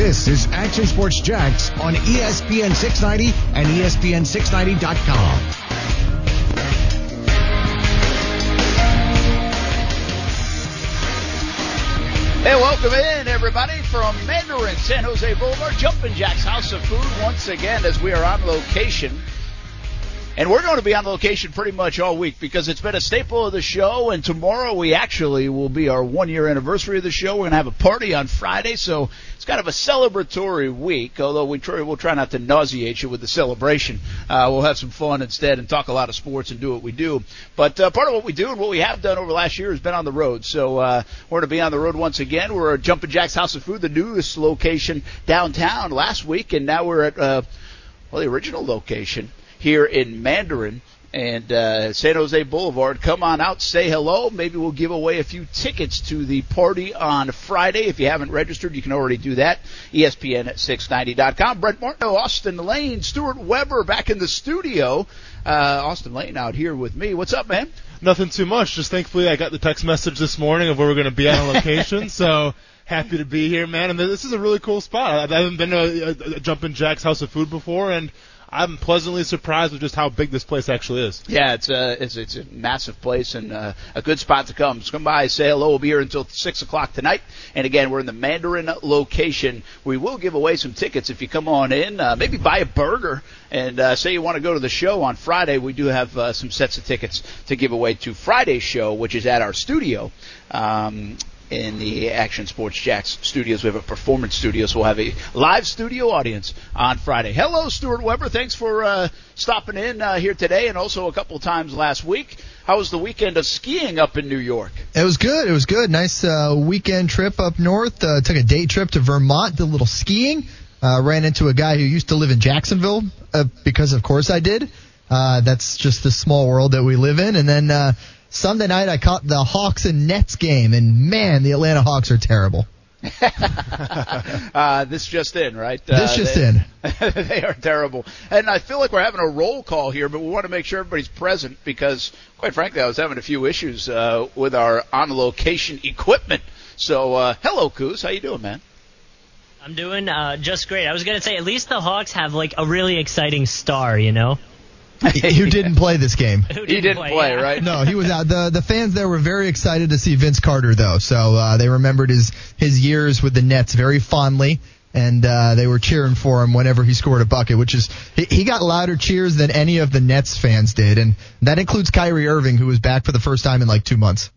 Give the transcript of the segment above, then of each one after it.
This is Action Sports Jax on ESPN 690 and E ESPN690.com. Hey, welcome in, everybody, from Mandarin, San Jose Boulevard, Jumpin' Jack's House of Food once again as we are on location. And we're going to be on the location pretty much all week because it's been a staple of the show. And tomorrow we actually will be our one year anniversary of the show. We're going to have a party on Friday. So it's kind of a celebratory week, although we try, we'll try not to nauseate you with the celebration. Uh, we'll have some fun instead and talk a lot of sports and do what we do. But uh, part of what we do and what we have done over last year has been on the road. So uh, we're going to be on the road once again. We're at Jumpin' Jack's House of Food, the newest location downtown last week. And now we're at, uh, well, the original location here in Mandarin and uh, San Jose Boulevard. Come on out, say hello. Maybe we'll give away a few tickets to the party on Friday. If you haven't registered, you can already do that. ESPN at 690.com. Brent Martineau, Austin Lane, Stuart Weber back in the studio. Uh, Austin Lane out here with me. What's up, man? Nothing too much. Just thankfully I got the text message this morning of where we're going to be on location. so happy to be here, man. And this is a really cool spot. I haven't been to a, a, a Jumpin' Jack's House of Food before, and I'm pleasantly surprised with just how big this place actually is. Yeah, it's a it's, it's a massive place and uh, a good spot to come. Just come by, say hello. We'll be here until six o'clock tonight. And again, we're in the Mandarin location. We will give away some tickets if you come on in. Uh, maybe buy a burger and uh, say you want to go to the show on Friday. We do have uh, some sets of tickets to give away to Friday's show, which is at our studio. Um, in the Action Sports Jax studios. We have a performance studio, so we'll have a live studio audience on Friday. Hello, Stuart Weber. Thanks for uh, stopping in uh, here today and also a couple times last week. How was the weekend of skiing up in New York? It was good. It was good. Nice uh, weekend trip up north. Uh, took a day trip to Vermont, did a little skiing. Uh, ran into a guy who used to live in Jacksonville uh, because, of course, I did. That's just the small world that we live in. And then Sunday night, I caught the Hawks and Nets game, and man, the Atlanta Hawks are terrible. uh, this just in, right? This uh, just they, in. they are terrible. And I feel like we're having a roll call here, but we want to make sure everybody's present because, quite frankly, I was having a few issues uh, with our on location equipment. So, uh, hello, Kuz. How you doing, man? I'm doing uh, just great. I was gonna say at least the Hawks have like a really exciting star, you know. Who didn't play this game? Who He didn't play, yeah. right? No, he was out. The the fans there were very excited to see Vince Carter though, so uh, they remembered his his years with the Nets very fondly, and uh, they were cheering for him whenever he scored a bucket, which is he, he got louder cheers than any of the Nets fans did, and that includes Kyrie Irving, who was back for the first time in like two months.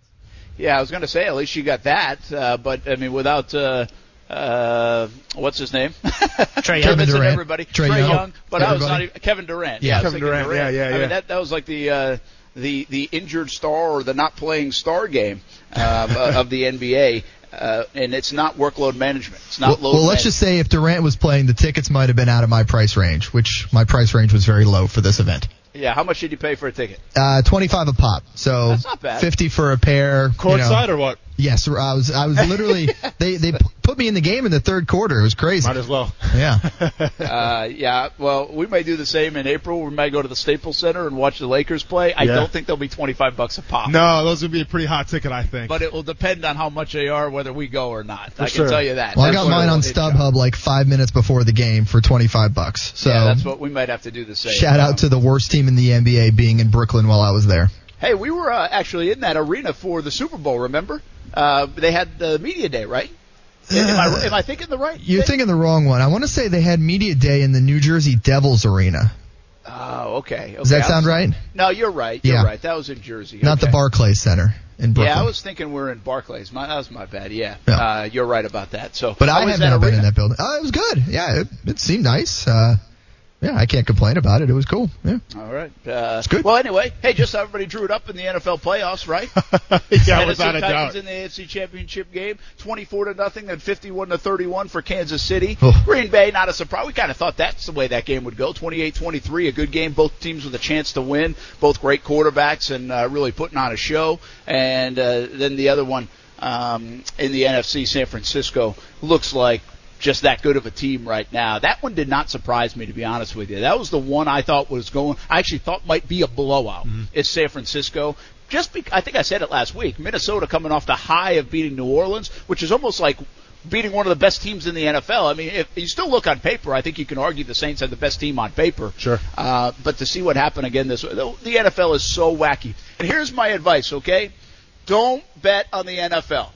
Yeah, I was going to say at least you got that, uh, but I mean without uh, uh, what's his name? Trey Kevin Young. Kevin Durant. Everybody. Trey Trey Young. Young. But I was not even Kevin Durant. Yeah, I Kevin thinking Durant. Yeah, yeah, I mean yeah. that that was like the uh, the the injured star or the not playing star game uh, of the NBA. Uh, and it's not workload management. It's not Well, load well, let's just say if Durant was playing, the tickets might have been out of my price range, which my price range was very low for this event. Yeah, how much did you pay for a ticket? Uh, 25 a pop, so That's not bad. 50 for a pair. you know. Or what? Yes, I was. I was literally. they they put me in the game in the third quarter. It was crazy. Might as well. Yeah. Uh, yeah, well, we may do the same in April. We might go to the Staples Center and watch the Lakers play. I Yeah. don't think they'll be 25 bucks a pop. No, those would be a pretty hot ticket, I think. But it will depend on how much they are, whether we go or not. I can tell you that. Well, I got mine on will hit you. StubHub like five minutes before the game for 25 bucks. So Yeah, that's what we might have to do the same. shout out to the worst team in the NBA being in Brooklyn while I was there. Hey, we were uh, actually in that arena for the Super Bowl. Remember? Uh, they had the media day, right? am, I, am I thinking the right? You're thing? thinking the wrong one. I want to say they had media day in the New Jersey Devils arena. Oh, okay. Does that sound was- right? No, you're right. You're Yeah. right. That was in Jersey. Not the Okay. Barclays Center in Brooklyn. Yeah, I was thinking we're in Barclays. My, that was my bad. Yeah, Yeah. Uh, you're right about that. So, but I was have not been in that building. Oh, it was good. Yeah, it, it seemed nice. Uh, yeah, I can't complain about it. It was cool. Yeah. All right. Uh, It's good. Well, anyway, hey, just everybody drew it up in the NFL playoffs, right? yeah, Tennessee without a Titans doubt. in the AFC Championship game, 24 to nothing, and 51 to 31 for Kansas City. Oh. Green Bay, not a surprise. We kind of thought that's the way that game would go. 28-23, a good game. Both teams with a chance to win. Both great quarterbacks and uh, really putting on a show. And uh, then the other one um, in the NFC, San Francisco looks like just that good of a team right now. That one did not surprise me, to be honest with you. That was the one I thought was going. I actually thought might be a blowout. It's San Francisco. Just be, I think I said it last week. Minnesota coming off the high of beating New Orleans, which is almost like beating one of the best teams in the NFL. I mean, if you still look on paper, I think you can argue the Saints had the best team on paper. Sure. Uh, but to see what happened again this the NFL is so wacky. And here's my advice, okay? Don't bet on the NFL.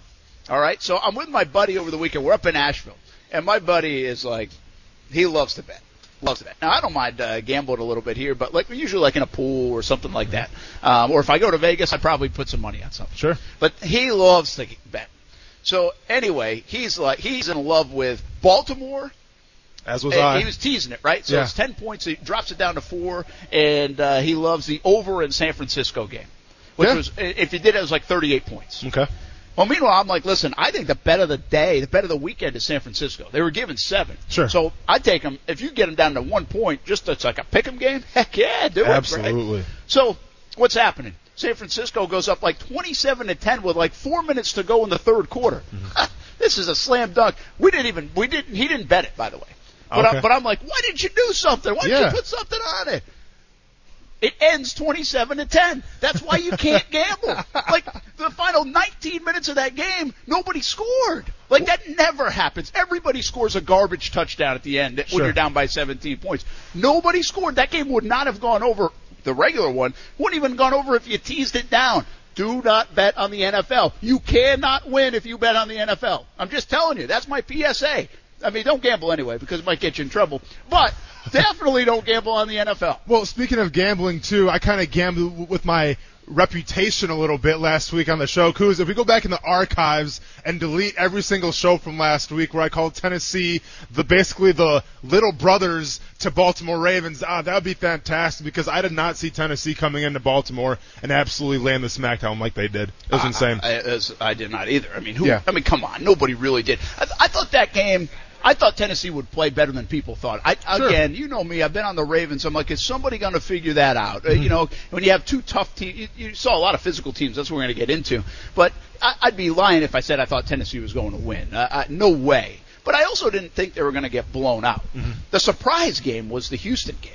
All right? So I'm with my buddy over the weekend. We're up in Asheville. And my buddy is like, he loves to bet. Loves to bet. Now I don't mind uh, gambling a little bit here, but like usually like in a pool or something like that. Um, or if I go to Vegas, I probably put some money on something. Sure. But he loves to bet. So anyway, he's like he's in love with Baltimore. As was And I. he was teasing it, right? So Yeah. it's ten points. He drops it down to four, and uh, he loves the over in San Francisco game, which Yeah. was if he did it, it was like thirty-eight points. okay. Well, meanwhile, I'm like, listen, I think the bet of the day, the bet of the weekend is San Francisco. They were given seven. Sure. So I take them. If you get them down to one point, just it's like a pick 'em game. Heck yeah, do it. right? Absolutely. So what's happening? San Francisco goes up like 27 to 10 with like four minutes to go in the third quarter. Mm-hmm. this is a slam dunk. We didn't even we didn't he didn't bet it by the way. But Okay. I, but I'm like, why didn't you do something? Why didn't Yeah. you put something on it? It ends 27 to 10. That's why you can't gamble. Like the final 19 minutes of that game, nobody scored. Like that never happens. Everybody scores a garbage touchdown at the end when you're down by 17 points. Nobody scored. That game would not have gone over the regular one. Wouldn't even gone over if you teased it down. Do not bet on the NFL. You cannot win if you bet on the NFL. I'm just telling you. That's my PSA. I mean, don't gamble anyway because it might get you in trouble. But definitely don't gamble on the NFL. Well, speaking of gambling too, I kind of gambled with my reputation a little bit last week on the show. Cause if we go back in the archives and delete every single show from last week where I called Tennessee the basically the little brothers to Baltimore Ravens, ah, that would be fantastic because I did not see Tennessee coming into Baltimore and absolutely land the smackdown like they did. It was insane. I, I, as- I did not either. I mean, who? Yeah. I mean, come on, nobody really did. I, I thought that game. I thought Tennessee would play better than people thought. I, Sure. Again, you know me. I've been on the Ravens. I'm like, is somebody going to figure that out? Uh, Mm-hmm. you know, when you have two tough teams, you, you saw a lot of physical teams. That's what we're going to get into. But I, I'd be lying if I said I thought Tennessee was going to win. Uh, I, no way. But I also didn't think they were going to get blown out. Mm-hmm. The surprise game was the Houston game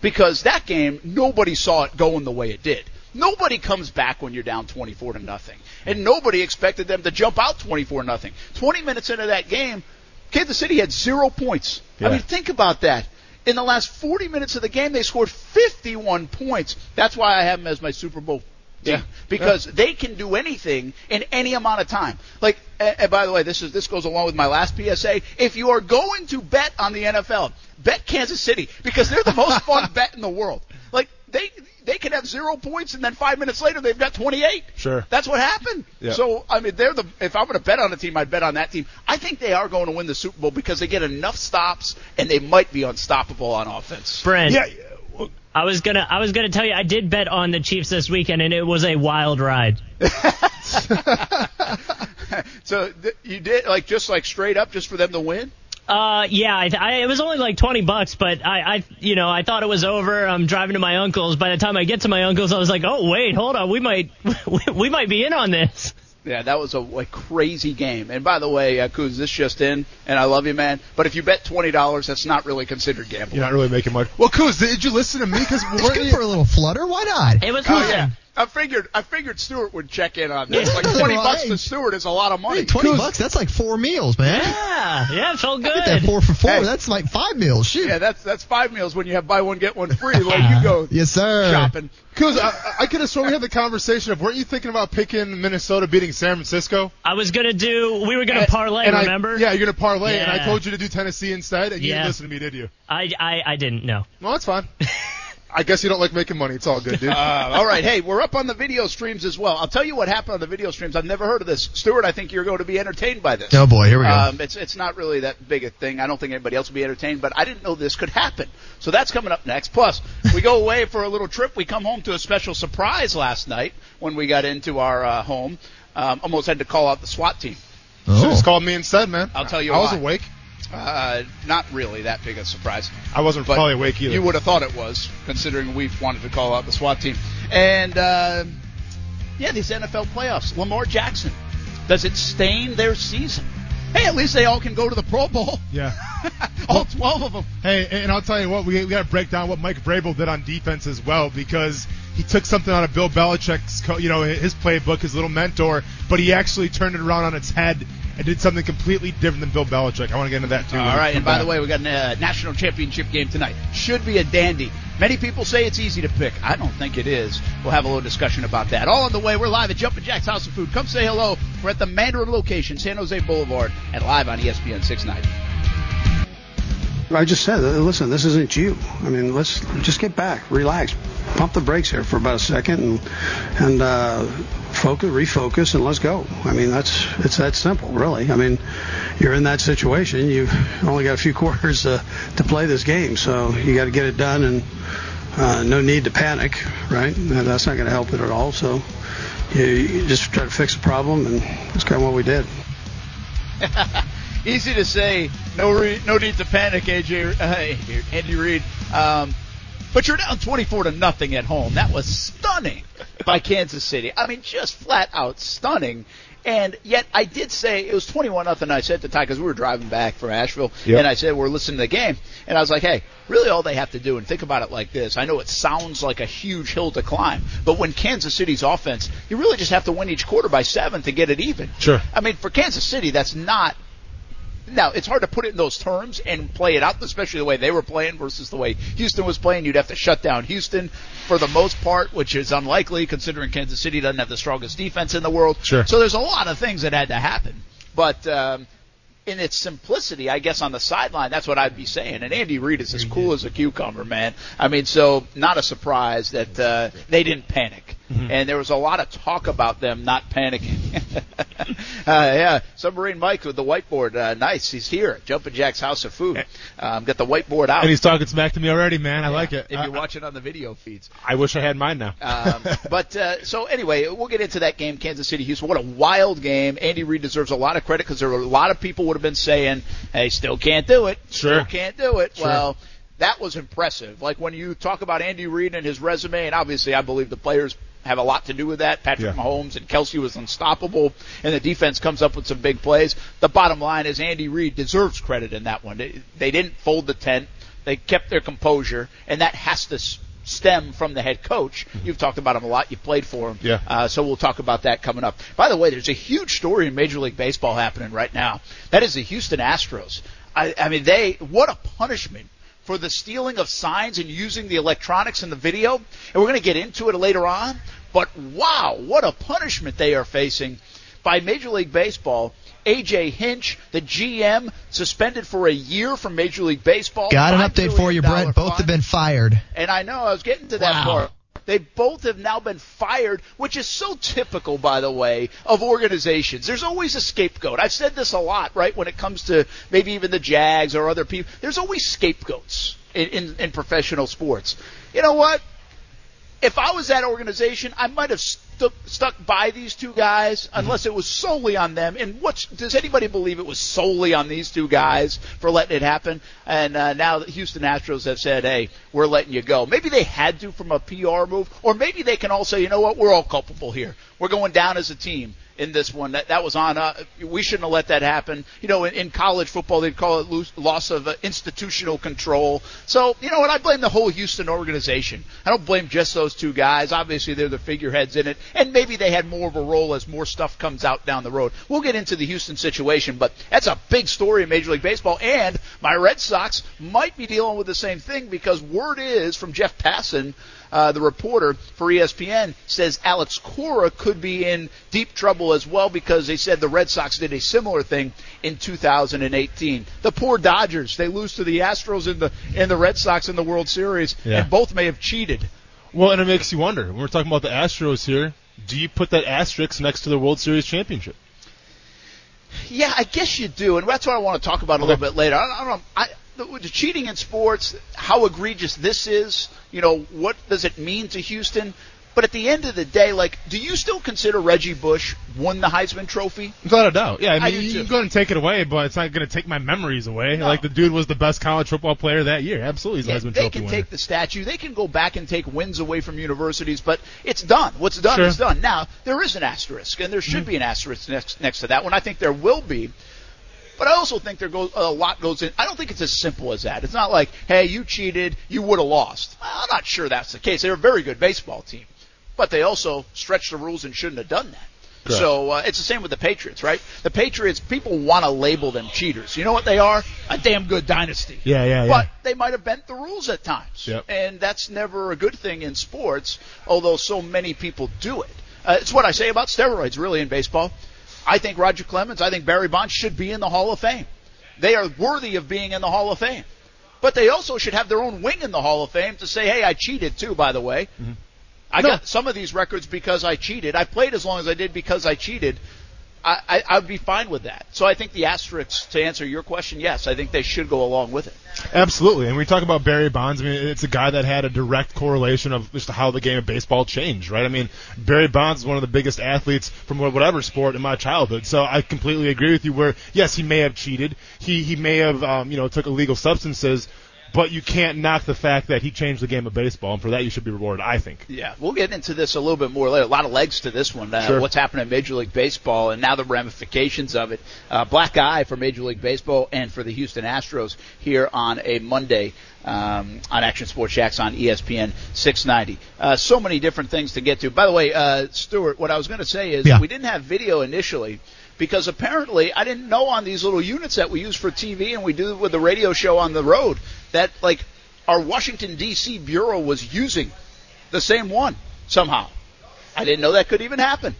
because that game nobody saw it going the way it did. Nobody comes back when you're down 24 to nothing, and nobody expected them to jump out 24 nothing. 20 minutes into that game, Kansas City had zero points. Yeah. I mean, think about that. In the last 40 minutes of the game, they scored 51 points. That's why I have them as my Super Bowl. team, Yeah. because they can do anything in any amount of time. Like, and and by the way, this is this goes along with my last PSA. If you are going to bet on the NFL, bet Kansas City because they're the most fun bet in the world. Like they they can have zero points and then five minutes later they've got 28. Sure. That's what happened. Yeah. So I mean, they're the. If I'm going to bet on a team, I'd bet on that team. I think they are going to win the Super Bowl because they get enough stops and they might be unstoppable on offense. Brent, yeah. I was gonna I was gonna tell you I did bet on the Chiefs this weekend and it was a wild ride. So th- you did like just like straight up just for them to win. Uh, yeah, I, I, it was only like twenty bucks, but I, I, you know, I thought it was over. I'm driving to my uncle's. By the time I get to my uncle's, I was like, oh wait, hold on, we might, we might be in on this. Yeah, that was a like crazy game. And by the way, uh, Kuz, this just in, and I love you, man. But if you bet twenty dollars, that's not really considered gambling. You're not really making much. Well, Kuz, did you listen to me? Because It's good for a little flutter. Why not? It was Oh fun. yeah, I figured I figured Stuart would check in on this. Like Yeah. twenty bucks to Stuart is a lot of money. Hey, Twenty Kuz- bucks. That's like four meals, man. Yeah, yeah, it felt Get that four for four. Hey. That's like five meals. Shoot. Yeah, that's that's five meals when you have buy one get one free. Like you go Yes, sir. shopping. Kuz, I, I could have sworn we had the conversation of weren't you thinking about picking Minnesota beating San Francisco? I was gonna do. We were gonna parlay. And I- remember? yeah, you're gonna parlay, and I told you to do Tennessee instead, and you Yeah. didn't listen to me, did you? I, I, I didn't know. Well, that's fine. I guess you don't like making money. It's all good, dude. Uh, all right, hey, we're up on the video streams as well. I'll tell you what happened on the video streams. I've never heard of this, Stuart. I think you're going to be entertained by this. Oh boy, here we go. Um, it's it's not really that big a thing. I don't think anybody else will be entertained, but I didn't know this could happen. So that's coming up next. Plus, we go away for a little trip. We come home to a special surprise last night when we got into our uh, home. Um, almost had to call out the SWAT team. Should oh. just called me instead, man. I'll tell you I was awake. Uh, not really that big a surprise. I wasn't probably awake either. You would have thought it was, considering we wanted to call out the SWAT team. And uh, yeah, these NFL playoffs. Lamar Jackson. Does it stain their season? Hey, at least they all can go to the Pro Bowl. yeah. all 12 of them. Hey, and I'll tell you what, we, we got to break down what Mike Vrabel did on defense as well because he took something out of Bill Belichick's, you know, his playbook, his little mentor, but he actually turned it around on its head and did something completely different than Bill Belichick. I want to get into that too. All right, and by the way, we got a uh, national championship game tonight. Should be a dandy. Many people say it's easy to pick. I don't think it is. We'll have a little discussion about that. All on the way. We're live at Jumpin' Jack's House of Food. Come say hello. We're at the Mandarin location, San Jose Boulevard, and live on ESPN 690. I just said, listen, this isn't you. I mean, let's just get back, relax, pump the brakes here for about a second, and and uh, focus, refocus, and let's go. I mean, that's it's that simple, really. I mean, you're in that situation. You've only got a few quarters uh, to play this game, so you got to get it done, and uh, no need to panic, right? That's not going to help it at all. So you, you just try to fix the problem, and that's kind of what we did. Easy to say, no re- no need to panic, AJ uh, Andy Reid. Um, but you're down 24 to nothing at home. That was stunning by Kansas City. I mean, just flat out stunning. And yet, I did say it was 21 nothing. I said to Ty because we were driving back from Asheville, Yep. and I said we're listening to the game, and I was like, hey, really, all they have to do, and think about it like this. I know it sounds like a huge hill to climb, but when Kansas City's offense, you really just have to win each quarter by seven to get it even. Sure. I mean, for Kansas City, that's not now, it's hard to put it in those terms and play it out, especially the way they were playing versus the way Houston was playing. You'd have to shut down Houston for the most part, which is unlikely considering Kansas City doesn't have the strongest defense in the world. Sure. So there's a lot of things that had to happen. But um, in its simplicity, I guess on the sideline, that's what I'd be saying. And Andy Reid is as cool as a cucumber, man. I mean, so not a surprise that uh, they didn't panic. And there was a lot of talk about them not panicking. uh, yeah, Submarine Mike with the whiteboard. Uh, nice. He's here Jumping Jack's House of Food. Um, got the whiteboard out. And he's talking smack to me already, man. I Yeah, like it. If you're watching on the video feeds. I wish I had mine now. Um, but uh, so anyway, we'll get into that game, Kansas City, Houston. What a wild game! Andy Reid deserves a lot of credit because there were a lot of people would have been saying, "Hey, still can't do it. Sure. Still can't do it." Sure. Well, that was impressive. Like when you talk about Andy Reid and his resume, and obviously I believe the players have a lot to do with that. Patrick Yeah. Mahomes and Kelce was unstoppable, and the defense comes up with some big plays. The bottom line is Andy Reid deserves credit in that one. They, they didn't fold the tent. They kept their composure, and that has to stem from the head coach. You've talked about him a lot. You played for him. Yeah. Uh, so we'll talk about that coming up. By the way, there's a huge story in Major League Baseball happening right now. That is the Houston Astros. I, I mean, they what a punishment for the stealing of signs and using the electronics in the video. And we're going to get into it later on. But wow, what a punishment they are facing by Major League Baseball. AJ Hinch, the GM, suspended for a year from Major League Baseball. Got an update for you, Brent. Both have been fired. And I know I was getting to that Wow. part. They both have now been fired, which is so typical, by the way, of organizations. There's always a scapegoat. I've said this a lot, right, when it comes to maybe even the Jags or other people. There's always scapegoats in, in, in professional sports. You know what? If I was that organization, I might have stu- stuck by these two guys unless it was solely on them. And what's, does anybody believe it was solely on these two guys for letting it happen? And uh, now the Houston Astros have said, "Hey, we're letting you go." Maybe they had to from a PR move, or maybe they can all say, "You know what? We're all culpable here. We're going down as a team." In this one, that that was on. Uh, we shouldn't have let that happen. You know, in, in college football, they'd call it loss of uh, institutional control. So, you know what? I blame the whole Houston organization. I don't blame just those two guys. Obviously, they're the figureheads in it, and maybe they had more of a role as more stuff comes out down the road. We'll get into the Houston situation, but that's a big story in Major League Baseball. And my Red Sox might be dealing with the same thing because word is from Jeff Passan, uh, the reporter for ESPN, says Alex Cora could be in deep trouble as well because they said the Red Sox did a similar thing in 2018. The poor Dodgers, they lose to the Astros and the and the Red Sox in the World Series, Yeah. and both may have cheated. Well, and it makes you wonder. When we're talking about the Astros here, do you put that asterisk next to the World Series championship? Yeah, I guess you do, and that's what I want to talk about a little bit later. I, I don't know. I, the, the cheating in sports, how egregious this is. You know, what does it mean to Houston? But at the end of the day, like, do you still consider Reggie Bush won the Heisman Trophy? Without a doubt. Yeah, I I mean, do you too. can go and take it away, but it's not going to take my memories away. No. Like, the dude was the best college football player that year. Absolutely, he's Yeah, Heisman they Trophy can winner. take the statue. They can go back and take wins away from universities, but it's done. What's done Sure. is done. Now there is an asterisk, and there should Mm-hmm. be an asterisk next next to that one. I think there will be. But I also think there goes a lot goes in. I don't think it's as simple as that. It's not like, hey, you cheated, you would have lost. I'm not sure that's the case. They're a very good baseball team, but they also stretched the rules and shouldn't have done that. Correct. So uh, it's the same with the Patriots, right? The Patriots, people want to label them cheaters. You know what they are? A damn good dynasty. Yeah, yeah, yeah. But they might have bent the rules at times. Yep. And that's never a good thing in sports, although so many people do it. Uh, it's what I say about steroids, really, in baseball. I think Roger Clemens, I think Barry Bonds should be in the Hall of Fame. They are worthy of being in the Hall of Fame. But they also should have their own wing in the Hall of Fame to say, hey, I cheated too, by the way. Mm-hmm. I No. got some of these records because I cheated. I played as long as I did because I cheated. I, I, I'd be fine with that. So I think the asterisks, to answer your question, yes, I think they should go along with it. Absolutely. And we talk about Barry Bonds. I mean, it's a guy that had a direct correlation of just how the game of baseball changed, right? I mean, Barry Bonds is one of the biggest athletes from whatever sport in my childhood. So I completely agree with you. Where yes, he may have cheated. He he may have um, you know took illegal substances. But you can't knock the fact that he changed the game of baseball, and for that you should be rewarded. I think. Yeah, we'll get into this a little bit more later. A lot of legs to this one. Uh, Sure. What's happening in Major League Baseball and now the ramifications of it. Uh, black eye for Major League Baseball and for the Houston Astros here on a Monday um, on Action Sports Jax on ESPN 690. Uh, so many different things to get to. By the way, uh, Stuart, what I was going to say is Yeah. we didn't have video initially. Because apparently I didn't know on these little units that we use for TV and we do with the radio show on the road that like our Washington D.C. bureau was using the same one somehow. I didn't know that could even happen.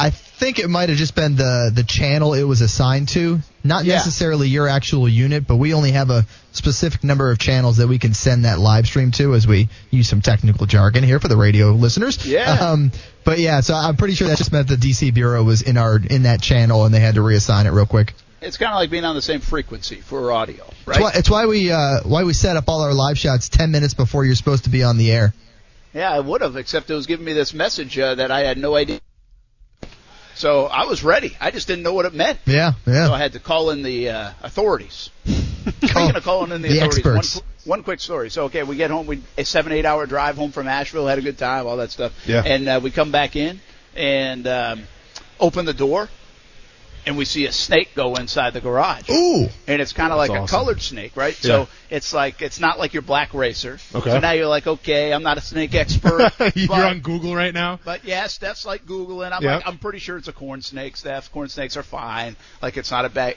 I think it might have just been the the channel it was assigned to, not Yeah. necessarily your actual unit, but we only have a specific number of channels that we can send that live stream to, as we use some technical jargon here for the radio listeners. Yeah. Um, but yeah, so I'm pretty sure that just meant the DC bureau was in our in that channel, and they had to reassign it real quick. It's kind of like being on the same frequency for audio, It's right? why, it's why we uh, why we set up all our live shots 10 minutes before you're supposed to be on the air. Yeah, I would have, except it was giving me this message uh, that I had no idea. So I was ready. I just didn't know what it meant. Yeah, yeah. So I had to call in the uh, authorities. Speaking of calling in the, The authorities, experts. One, one quick story. So okay, we get home. We a seven eight hour drive home from Asheville. Had a good time, all that stuff. Yeah. And uh, we come back in and um, open the door, and we see a snake go inside the garage. Ooh, And it's kind of like That's a colored snake, right? Yeah. So it's like it's not like your black racer. Okay. So now you're like, okay, I'm not a snake expert. You're but- on Google right now. but yes, Steph's like googling. I'm Yep. like, I'm pretty sure it's a corn snake. Steph, corn snakes are fine. Like it's not a ba-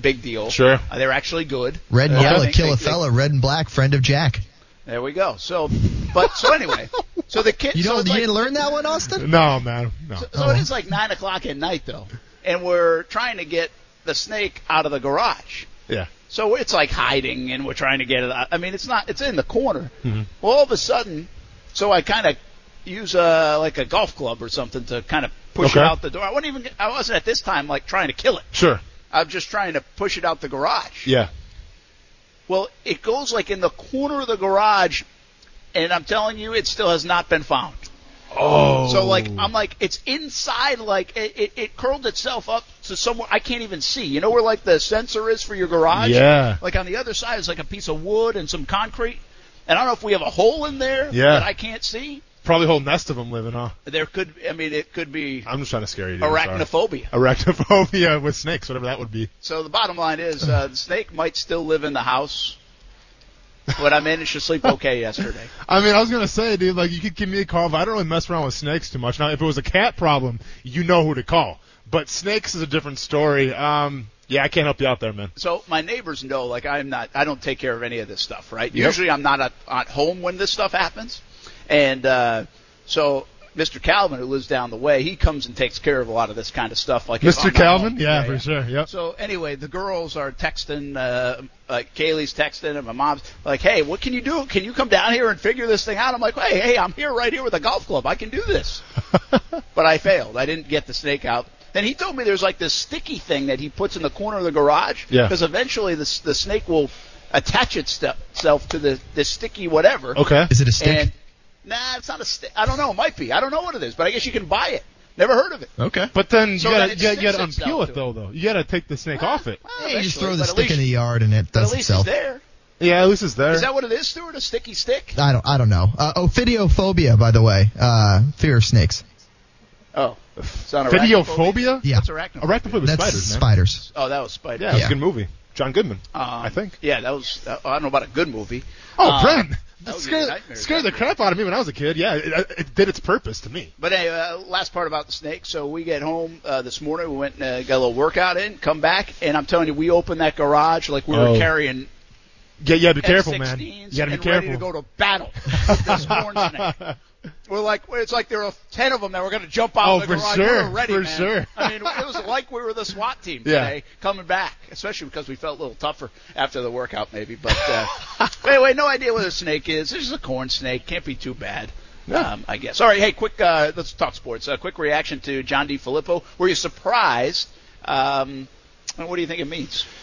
big deal. Sure. Uh, they're actually good. red and Uh, yellow kill they- a they- fella, red and black friend of Jack. There we go. So, but so anyway, so the kid. You so don't it's you like, didn't learn that one, Austin? No, man. No. So Oh. it is like nine o'clock at night though, and we're trying to get the snake out of the garage. Yeah. So it's like hiding, and we're trying to get it out. I mean, it's not. It's in the corner. Mhm. Well, all of a sudden, so I kind of use a like a golf club or something to kind of push it out the door. I wasn't even. I wasn't at this time like trying to kill it. Sure. I'm just trying to push it out the garage. Yeah. Well, it goes like in the corner of the garage, and I'm telling you, it still has not been found. Oh. So like I'm like it's inside like it, it, it curled itself up to somewhere I can't even see. You know where like the sensor is for your garage? Yeah. Like on the other side is like a piece of wood and some concrete. And I don't know if we have a hole in there Yeah. that I can't see. Probably a whole nest of them living, huh? There could I mean it could be I'm just trying to scare you. dude. I'm sorry. arachnophobia. Arachnophobia with snakes, whatever that would be. So the bottom line is uh, the snake might still live in the house. But I managed to sleep okay yesterday. I mean, I was gonna say, dude, like you could give me a call. But I don't really mess around with snakes too much. Now, if it was a cat problem, you know who to call. But snakes is a different story. Um, yeah, I can't help you out there, man. So my neighbors know, like I'm not, I don't take care of any of this stuff, right? Yep. Usually I'm not at, at home when this stuff happens, and uh, so Mr. Calvin, who lives down the way, he comes and takes care of a lot of this kind of stuff. Like Mr. Calvin, home. yeah, for sure. Yep. So anyway, the girls are texting. Uh, uh, Kaylee's texting, and my mom's like, "Hey, what can you do? Can you come down here and figure this thing out?" I'm like, "Hey, hey, I'm here right here with a golf club. I can do this." but I failed. I didn't get the snake out. Then he told me there's like this sticky thing that he puts in the corner of the garage. Yeah. Because eventually the the snake will attach itself to the the sticky whatever. okay. Is it a stick? And nah, it's not a stick. I don't know. It might be. I don't know what it is, but I guess you can buy it. Never heard of it. okay. But then So you then gotta, it you gotta, you gotta sticks itself unpeel it to though, though. You gotta take the snake off it. Well, Yeah, you just eventually, throw the but at stick in the yard and it But does at least itself. it's there. Yeah, at least it's there. Is that what it is, Stuart? A sticky stick? I don't. I don't know. Uh, ophidiophobia, by the way, uh, fear of snakes. Oh, it's on? Videophobia? Yeah, What's arachnophobia? Arachnophobia was that's spiders, man. spiders. Oh, that was Spider. Yeah, it was Yeah. a good movie. John Goodman, Um, I think. Yeah, that was. I don't know about a good movie. Oh, Um, Brent, That would give you scared, scared the crap out of me when I was a kid. Yeah, it, it did its purpose to me. But anyway, uh, last part about the snake. So we get home uh, this morning. We went and uh, got a little workout in. Come back, and I'm telling you, we opened that garage like we were Oh. carrying Yeah, yeah, be careful, man. F-16s You gotta be and careful. ready to go to battle with this corn snake. We're like, it's like there were ten of them that were going to jump out Oh, of the for garage. sure, We were ready, for man. sure. I mean, it was like we were the SWAT team Yeah. today coming back, especially because we felt a little tougher after the workout, maybe. But uh, anyway, no idea what a snake is. It's just a corn snake. Can't be too bad. Um, I guess. All right, hey, quick. Uh, let's talk sports. Uh, quick reaction to John DiFilippo. Were you surprised? Um, and what do you think it means?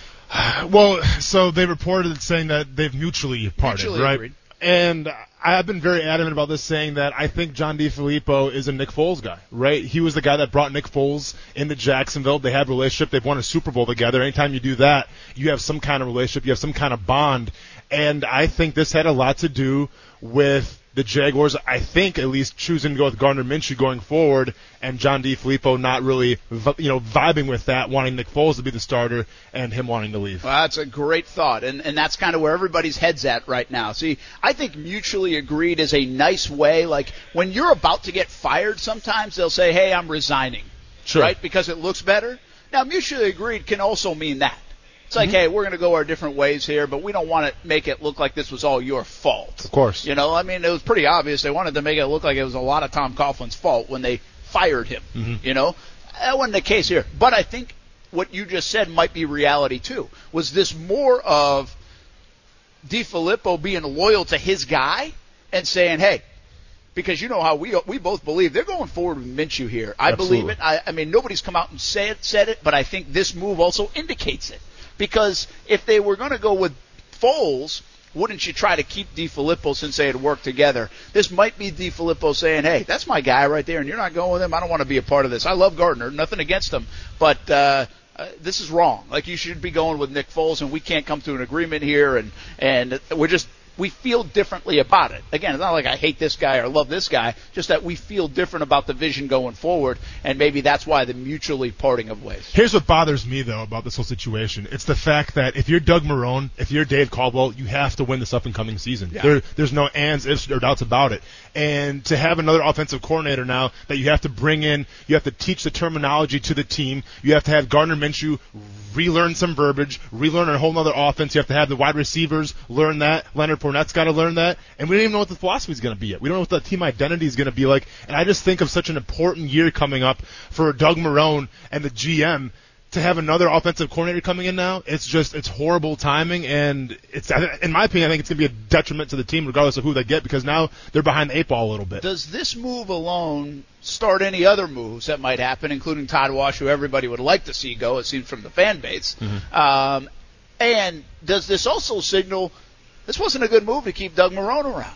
Well, so they reported it saying that they've mutually parted, Mutually right? agreed. And I've been very adamant about this, saying that I think John DiFilippo is a Nick Foles guy, right? He was the guy that brought Nick Foles into Jacksonville. They had a relationship. They've won a Super Bowl together. Anytime you do that, you have some kind of relationship. You have some kind of bond. And I think this had a lot to do with the Jaguars, I think, at least choosing to go with Gardner Minshew going forward, and John DiFilippo not really, you know, vibing with that, wanting Nick Foles to be the starter, and him wanting to leave. Well, that's a great thought, and and that's kind of where everybody's heads at right now. See, I think mutually agreed is a nice way. Like when you're about to get fired, sometimes they'll say, "Hey, I'm resigning," Sure. right? Because it looks better. Now, mutually agreed can also mean that. It's like, mm-hmm. hey, we're going to go our different ways here, but we don't want to make it look like this was all your fault. Of course. You know, I mean, it was pretty obvious. They wanted to make it look like it was a lot of Tom Coughlin's fault when they fired him. Mm-hmm. You know, that wasn't the case here. But I think what you just said might be reality too. Was this more of DiFilippo being loyal to his guy and saying, "Hey," because you know how we we both believe they're going forward with Minshew here. I believe it. I, I mean, nobody's come out and said said it, but I think this move also indicates it. Because if they were going to go with Foles, wouldn't you try to keep DiFilippo since they had worked together? This might be DiFilippo saying, "Hey, that's my guy right there, and you're not going with him. I don't want to be a part of this. I love Gardner, nothing against him, but." uh uh, this is wrong. Like you should be going with Nick Foles, and we can't come to an agreement here, and and we're just we feel differently about it. Again, it's not like I hate this guy or love this guy, just that we feel different about the vision going forward, and maybe that's why the mutually parting of ways. Here's what bothers me though about this whole situation. It's the fact that if you're Doug Marrone, if you're Dave Caldwell, you have to win this up and coming season. There, there's no ands, ifs, or doubts about it. And to have another offensive coordinator now that you have to bring in, you have to teach the terminology to the team. You have to have Gardner Minshew relearn some verbiage, relearn a whole other offense. You have to have the wide receivers learn that. Leonard Fournette's got to learn that. And we don't even know what the philosophy is going to be yet. We don't know what the team identity is going to be like. And I just think of such an important year coming up for Doug Marrone and the GM to have another offensive coordinator coming in now. It's just it's horrible timing, and it's in my opinion, I think it's going to be a detriment to the team regardless of who they get because now they're behind the eight ball a little bit. Does this move alone start any other moves that might happen, including Todd Wash, who everybody would like to see go, it seems from the fan base? Um, and does this also signal this wasn't a good move to keep Doug Marrone around?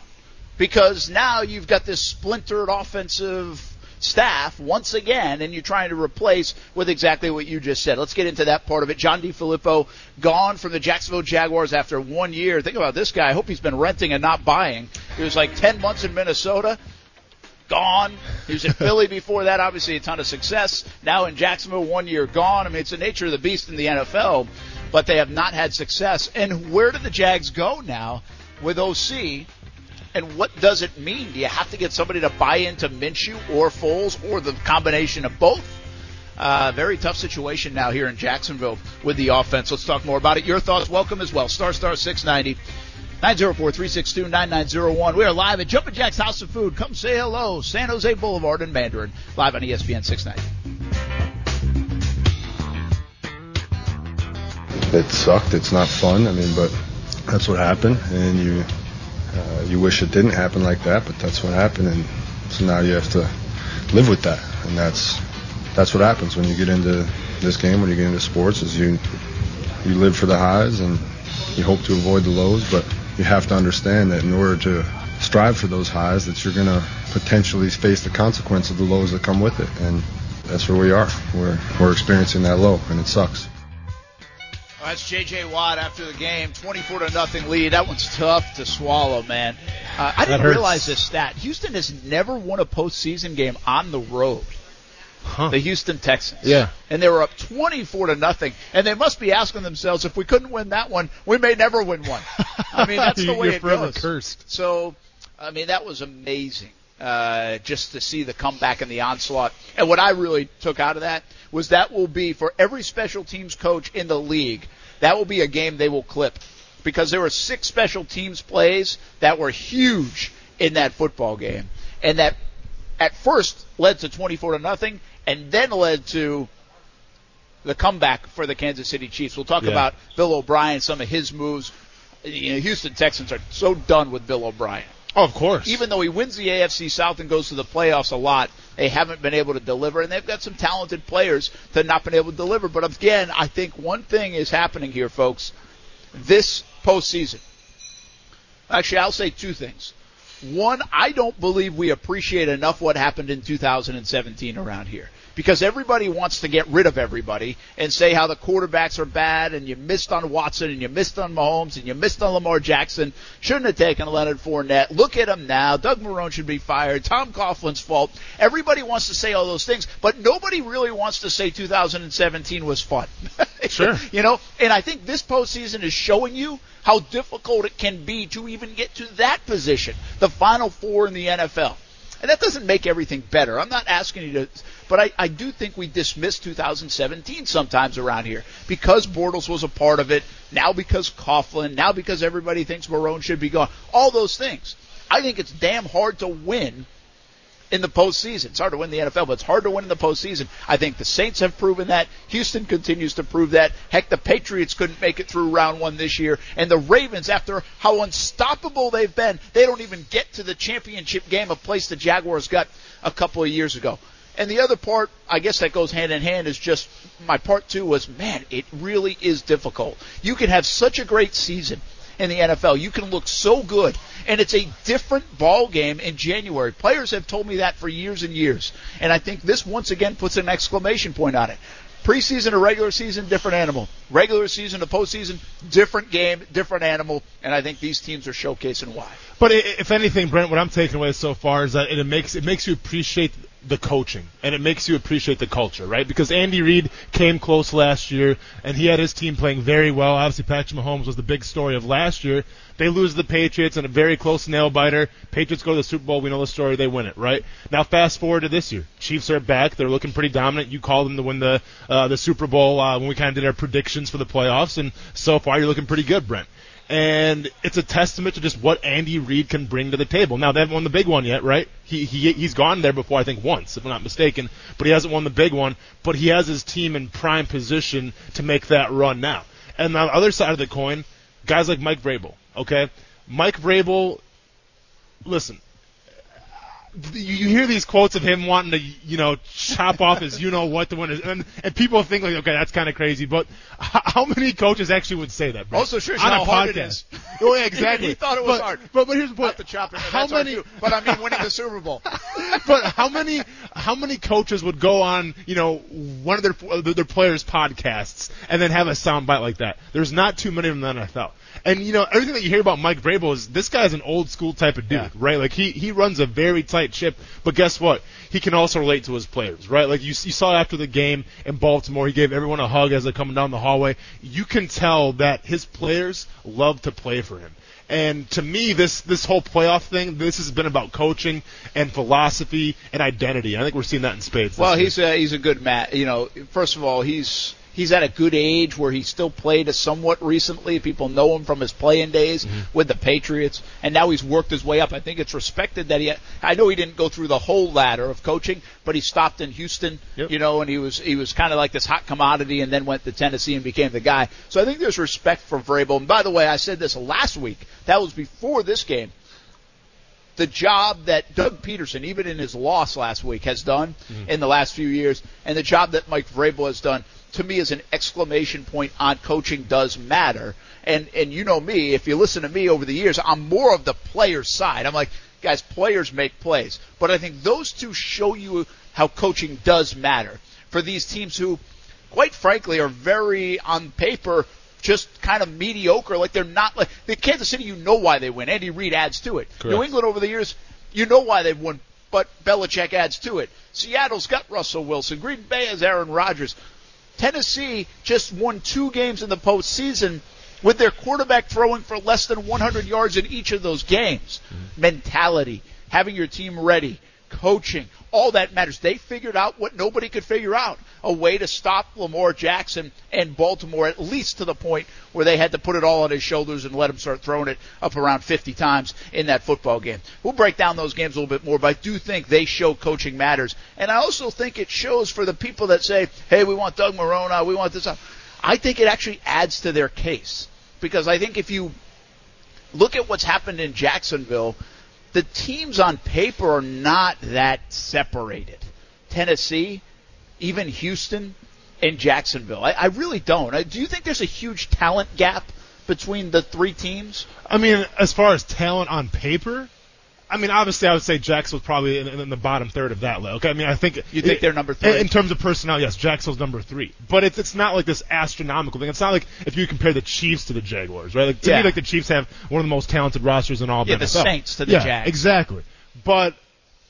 Because now you've got this splintered offensive staff once again, and you're trying to replace with exactly what you just said. Let's get into that part of it. John DiFilippo gone from the Jacksonville Jaguars after one year. Think about this guy. I hope he's been renting and not buying. He was like 10 months in Minnesota gone. He was in Philly before that, obviously a ton of success. Now in Jacksonville, one year gone. I mean, it's the nature of the beast in the NFL, but they have not had success. And where do the Jags go now with OC? And what does it mean? Do you have to get somebody to buy into Minshew or Foles or the combination of both? Uh, very tough situation now here in Jacksonville with the offense. Let's talk more about it. Your thoughts, welcome as well. Star Star 690. 904-362-9901. We are live at Jumpin' Jack's House of Food. Come say hello. San Jose Boulevard in Mandarin. Live on ESPN 690. It sucked. It's not fun. I mean, but that's what happened, and you uh, you wish it didn't happen like that, but that's what happened, and so now you have to live with that, and that's that's what happens when you get into this game, when you get into sports, is you you live for the highs and you hope to avoid the lows, but you have to understand that in order to strive for those highs, that you're to potentially face the consequence of the lows that come with it, and that's where we are. We're we're experiencing that low, and it sucks. That's J.J. Watt after the game, 24 to nothing lead. That one's tough to swallow, man. Uh, I didn't realize this stat. Houston has never won a postseason game on the road. Huh. the Houston Texans. Yeah. And they were up 24 to nothing. And they must be asking themselves, if we couldn't win that one, we may never win one. I mean, that's the way You're it goes. cursed. So, I mean, that was amazing. Uh, just to see the comeback and the onslaught. And what I really took out of that was that will be for every special teams coach in the league, that will be a game they will clip. Because there were six special teams plays that were huge in that football game. And that at first led to 24 to nothing and then led to the comeback for the Kansas City Chiefs. We'll talk Yeah. about Bill O'Brien, some of his moves. You know, Houston Texans are so done with Bill O'Brien. Oh, of course. Even though he wins the AFC South and goes to the playoffs a lot, they haven't been able to deliver, and they've got some talented players that have not been able to deliver. But again, I think one thing is happening here, folks. This postseason. Actually, I'll say two things. One, I don't believe we appreciate enough what happened in 2017 around here. Because everybody wants to get rid of everybody and say how the quarterbacks are bad and you missed on Watson and you missed on Mahomes and you missed on Lamar Jackson. Shouldn't have taken Leonard Fournette. Look at him now. Doug Marrone should be fired. Tom Coughlin's fault. Everybody wants to say all those things, but nobody really wants to say 2017 was fun. Sure. you know, and I think this postseason is showing you how difficult it can be to even get to that position, the final four in the NFL. And that doesn't make everything better. I'm not asking you to, but I, I do think we dismiss 2017 sometimes around here because Bortles was a part of it. Now because Coughlin. Now because everybody thinks Marrone should be gone. All those things. I think it's damn hard to win in the postseason. It's hard to win the NFL, but it's hard to win in the postseason. I think the Saints have proven that. Houston continues to prove that. Heck, the Patriots couldn't make it through round one this year. And the Ravens, after how unstoppable they've been, they don't even get to the championship game, a place the Jaguars got a couple of years ago. And the other part, I guess that goes hand in hand, is just my part two was, man, it really is difficult. You can have such a great season in the NFL. You can look so good. And it's a different ball game in January. Players have told me that for years and years. And I think this once again puts an exclamation point on it. Preseason or regular season, different animal. Regular season to postseason, different game, different animal. And I think these teams are showcasing why. But if anything, Brent, what I'm taking away so far is that it makes it makes you appreciate the coaching and it makes you appreciate the culture, right? Because Andy Reid came close last year and he had his team playing very well. Obviously, Patrick Mahomes was the big story of last year. They lose the Patriots in a very close nail biter. Patriots go to the Super Bowl. We know the story. They win it, right? Now, fast forward to this year. Chiefs are back. They're looking pretty dominant. You called them to win the uh, the Super Bowl uh, when we kind of did our predictions for the playoffs, and so far you're looking pretty good, Brent and it's a testament to just what Andy Reid can bring to the table. Now they haven't won the big one yet, right? He he he's gone there before, I think once, if I'm not mistaken, but he hasn't won the big one. But he has his team in prime position to make that run now. And on the other side of the coin, guys like Mike Vrabel. Okay, Mike Vrabel. Listen, you, hear these quotes of him wanting to, you know, chop off his, you know what to win, his, and and people think like, okay, that's kind of crazy. But how many coaches actually would say that? Brent? Also oh, shows you on how a hard it podcast. is. Oh, yeah, exactly. he thought it was but, hard. But but here's the point: Not the chopping. How many? too. But I mean, winning the Super Bowl. but how many how many coaches would go on you know one of their their players podcasts and then have a soundbite like that? There's not too many of them in the NFL. And you know everything that you hear about Mike Vrabel is this guy's an old school type of dude, Yeah. right? Like he he runs a very tight ship, but guess what? He can also relate to his players, right? Like you, you saw after the game in Baltimore, he gave everyone a hug as they're coming down the hallway. You can tell that his players love to play for him. And to me, this this whole playoff thing, this has been about coaching and philosophy and identity. I think we're seeing that in spades. Well, year. he's a, he's a good Matt. You know, first of all, he's he's at a good age where he still played somewhat recently. People know him from his playing days mm-hmm. with the Patriots, and now he's worked his way up. I think it's respected that he. I know he didn't go through the whole ladder of coaching, but he stopped in Houston. Yep. You know, and he was he was kind of like this hot commodity, and then went to Tennessee and became the guy. So I think there's respect for Vrabel. And by the way, I said this last week. That was before this game the job that Doug Pederson, even in his loss last week, has done mm-hmm. in the last few years, and the job that Mike Vrabel has done, to me, is an exclamation point on coaching does matter. And and you know me, if you listen to me over the years, I'm more of the player side. I'm like, guys, players make plays, but I think those two show you how coaching does matter for these teams who, quite frankly, are very on paper just kind of mediocre. Like they're not like the Kansas City. You know why they win. Andy Reid adds to it. Correct. New England over the years, you know why they've won but Belichick adds to it. Seattle's got Russell Wilson. Green Bay has Aaron Rodgers. Tennessee just won two games in the postseason with their quarterback throwing for less than 100 yards in each of those games. Mm-hmm. Mentality, having your team ready, coaching, all that matters. They figured out what nobody could figure out a way to stop Lamar Jackson and Baltimore, at least to the point where they had to put it all on his shoulders and let him start throwing it up around 50 times in that football game. We'll break down those games a little bit more, but I do think they show coaching matters. And I also think it shows for the people that say, hey, we want Doug Marrone, we want this. I think it actually adds to their case. Because I think if you look at what's happened in Jacksonville, the teams on paper are not that separated. Tennessee, even Houston, and Jacksonville. I, I really don't. I, do you think there's a huge talent gap between the three teams? I mean, as far as talent on paper, I mean, obviously, I would say Jacksonville's probably in, in, the bottom third of that list. Okay, I mean, I think you think it, they're number three in terms of personnel. Yes, Jacksonville's number three, but it's it's not like this astronomical thing. It's not like if you compare the Chiefs to the Jaguars, right? Like to yeah. me, like the Chiefs have one of the most talented rosters in all. Yeah, the NFL. Saints to the yeah, Jags. exactly. But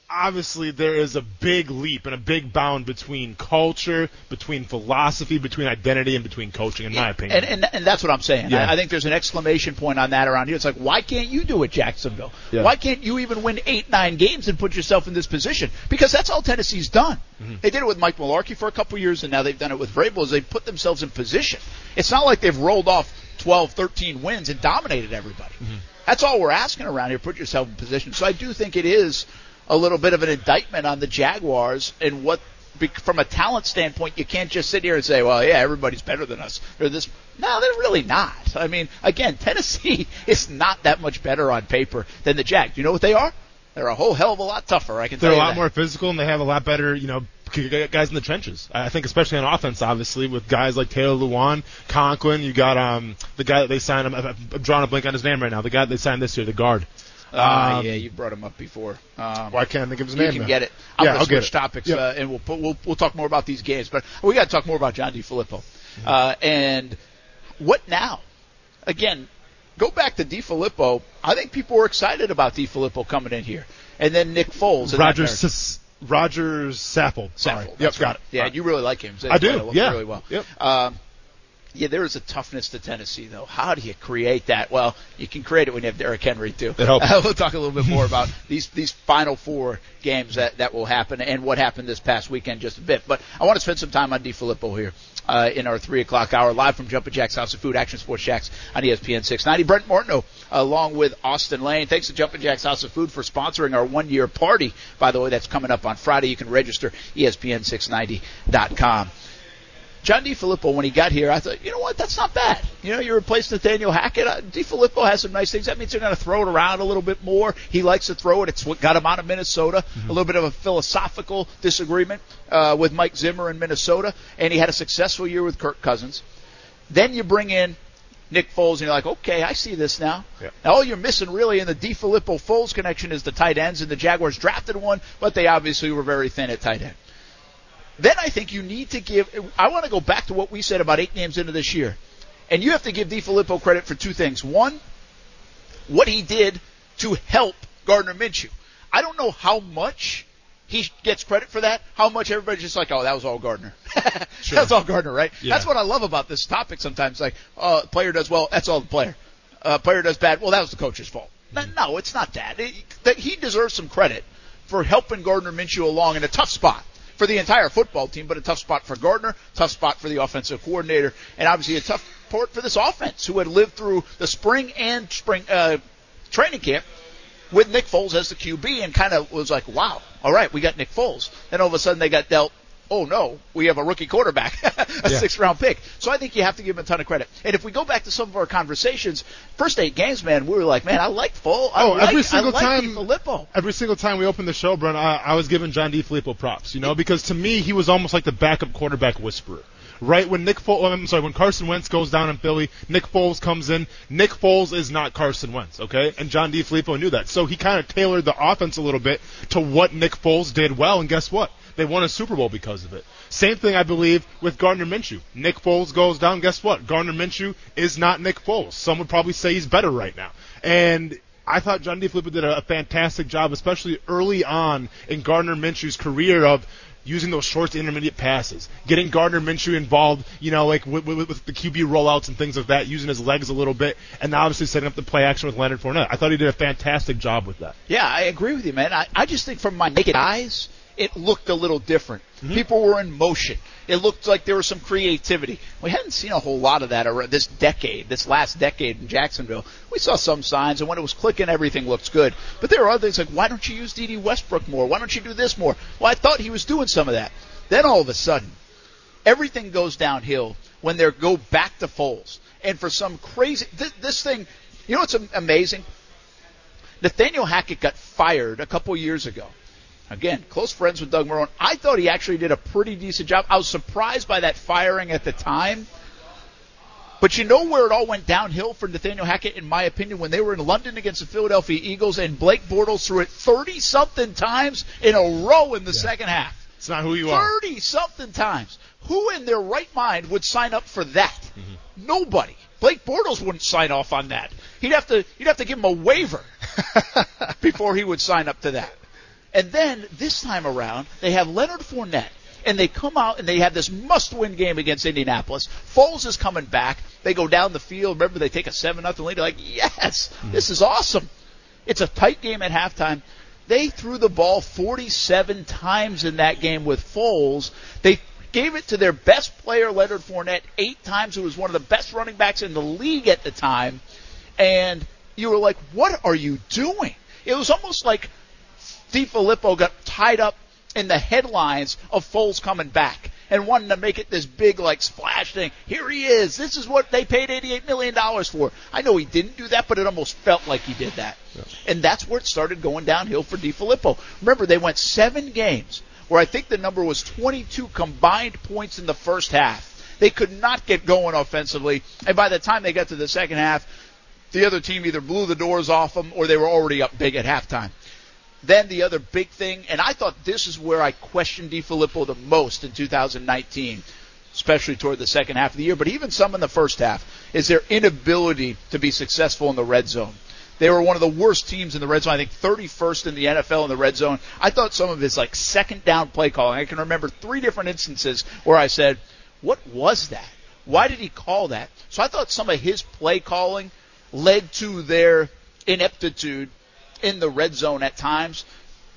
obviously there is a big leap and a big bound between culture, between philosophy, between identity, and between coaching, in my opinion. And, and, and that's what I'm saying. Yeah. I, I, think there's an exclamation point on that around here. It's like, why can't you do it, Jacksonville? Yeah. Why can't you even win eight, nine games and put yourself in this position? Because that's all Tennessee's done. Mm-hmm. They did it with Mike Mularkey for a couple years, and now they've done it with Vrabel. As they put themselves in position. It's not like they've rolled off 12, 13 wins and dominated everybody. Mm-hmm. That's all we're asking around here. Put yourself in position. So I do think it is a little bit of an indictment on the Jaguars and what from a talent standpoint, you can't just sit here and say, well, yeah, everybody's better than us. Or this. No, they're really not. I mean, again, Tennessee is not that much better on paper than the Jags. You know what they are? They're a whole hell of a lot tougher. I can tell They're a lot that. more physical and they have a lot better, you know, guys in the trenches. I think especially on offense, obviously, with guys like Taylor Lewan, Conklin. You got um the guy that they signed. I'm, I'm drawing a blank on his name right now. The guy that they signed this year, the guard. Uh, um, yeah, you brought him up before. Um, why can't I think of his you name? You can now? get it. I'm yeah, going to switch topics, yep. uh, and we'll, put, we'll we'll talk more about these games. But we got to talk more about John DeFilippo. Mm-hmm. Uh, and what now? Again, go back to DeFilippo. I think people were excited about DeFilippo coming in here, and then Nick Foles. Rogers S- Rogers Saffold. Sorry. Saffold. Yep, got it. Yeah, right. you really like him. I do. Yeah, really well. Yep. Um, yeah, there is a toughness to Tennessee, though. How do you create that? Well, you can create it when you have Derrick Henry too. Uh, we'll talk a little bit more about these these final four games that that will happen and what happened this past weekend just a bit. But I want to spend some time on DeFilippo here uh, in our three o'clock hour, live from Jumpin' Jack's House of Food, Action Sports Jax on ESPN 690. Brent Martineau along with Austin Lane. Thanks to Jumpin' Jack's House of Food for sponsoring our one year party. By the way, that's coming up on Friday. You can register ESPN690.com. John DeFilippo, when he got here, I thought, you know what, that's not bad. You know, you replaced Nathaniel Hackett. Uh, DeFilippo has some nice things. That means they're going to throw it around a little bit more. He likes to throw it. It's what got him out of Minnesota. Mm-hmm. A little bit of a philosophical disagreement uh, with Mike Zimmer in Minnesota, and he had a successful year with Kirk Cousins. Then you bring in Nick Foles, and you're like, okay, I see this now. Yep. Now all you're missing really in the DeFilippo Foles connection is the tight ends, and the Jaguars drafted one, but they obviously were very thin at tight end. Then I think you need to give. I want to go back to what we said about eight games into this year, and you have to give DeFilippo credit for two things. One, what he did to help Gardner Minshew. I don't know how much he gets credit for that. How much everybody's just like, oh, that was all Gardner. Sure. That's all Gardner, right? Yeah. That's what I love about this topic. Sometimes, like, uh, player does well, that's all the player. Uh, player does bad, well, that was the coach's fault. No, no it's not that. It, that he deserves some credit for helping Gardner Minshew along in a tough spot for the entire football team, but a tough spot for Gardner, tough spot for the offensive coordinator, and obviously a tough part for this offense who had lived through the spring and spring uh, training camp with Nick Foles as the QB and kind of was like, wow, all right, we got Nick Foles. Then all of a sudden they got dealt. Oh no, we have a rookie quarterback, a Yeah. sixth round pick. So I think you have to give him a ton of credit. And if we go back to some of our conversations, first eight games, man, we were like, man, I like Foles. I Oh, like, every single like time- Filippo. Every single time we opened the show, Brent, I, I was giving John DeFilippo props, you know, because to me he was almost like the backup quarterback whisperer. Right when Nick Foles, I'm sorry, when Carson Wentz goes down in Philly, Nick Foles comes in. Nick Foles is not Carson Wentz, okay? And John DeFilippo knew that, so he kind of tailored the offense a little bit to what Nick Foles did well. And guess what? They won a Super Bowl because of it. Same thing, I believe, with Gardner Minshew. Nick Foles goes down. Guess what? Gardner Minshew is not Nick Foles. Some would probably say he's better right now. And I thought John DeFilippo did a, fantastic job, especially early on in Gardner Minshew's career of using those short to intermediate passes, getting Gardner Minshew involved, you know, like with, with, with, the QB rollouts and things like that, using his legs a little bit, and obviously setting up the play action with Leonard Fournette. I thought he did a fantastic job with that. Yeah, I agree with you, man. I, I just think from my naked eyes, it looked a little different. Mm-hmm. People were in motion. It looked like there was some creativity. We hadn't seen a whole lot of that around this decade, this last decade in Jacksonville. We saw some signs, and when it was clicking, everything looked good. But there are other things like, why don't you use Dede Westbrook more? Why don't you do this more? Well, I thought he was doing some of that. Then all of a sudden, everything goes downhill when they go back to Foles. And for some crazy, this, this thing, you know what's amazing? Nathaniel Hackett got fired a couple years ago Again, close friends with Doug Marrone. I thought he actually did a pretty decent job. I was surprised by that firing at the time. But you know where it all went downhill for Nathaniel Hackett, in my opinion, when they were in London against the Philadelphia Eagles and Blake Bortles threw it 30 something times in a row in the yeah. second half. It's not who you 30 are. 30 something times. Who in their right mind would sign up for that? Mm-hmm. Nobody. Blake Bortles wouldn't sign off on that. He'd have to, you'd have to give him a waiver before he would sign up to that. And then this time around, they have Leonard Fournette. And they come out and they have this must-win game against Indianapolis. Foles is coming back. They go down the field. Remember, they take a seven nothing lead. They're like, yes, mm-hmm. this is awesome. It's a tight game at halftime. They threw the ball 47 times in that game with Foles. They gave it to their best player, Leonard Fournette, eight times, who was one of the best running backs in the league at the time. And you were like, what are you doing? It was almost like DeFilippo got tied up in the headlines of Foles coming back and wanting to make it this big like splash thing. Here he is. This is what they paid $88 million for. I know he didn't do that, but it almost felt like he did that. Yeah. And that's where it started going downhill for DeFilippo. Remember, they went seven games where I think the number was 22 combined points in the first half. They could not get going offensively. And by the time they got to the second half, the other team either blew the doors off them or they were already up big at halftime. Then the other big thing, and I thought this is where I questioned DeFilippo the most in 2019, especially toward the second half of the year, but even some in the first half, is their inability to be successful in the red zone. They were one of the worst teams in the red zone. I think 31st in the NFL in the red zone. I thought some of his like second down play calling. I can remember three different instances where I said, "What was that? Why did he call that?" So I thought some of his play calling led to their ineptitude in the red zone at times.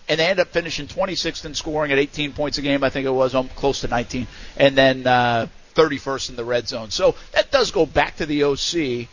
And they end up finishing 26th in scoring at 18 points a game. I think it was um, close to 19. And then uh, 31st in the red zone. So that does go back to the OC.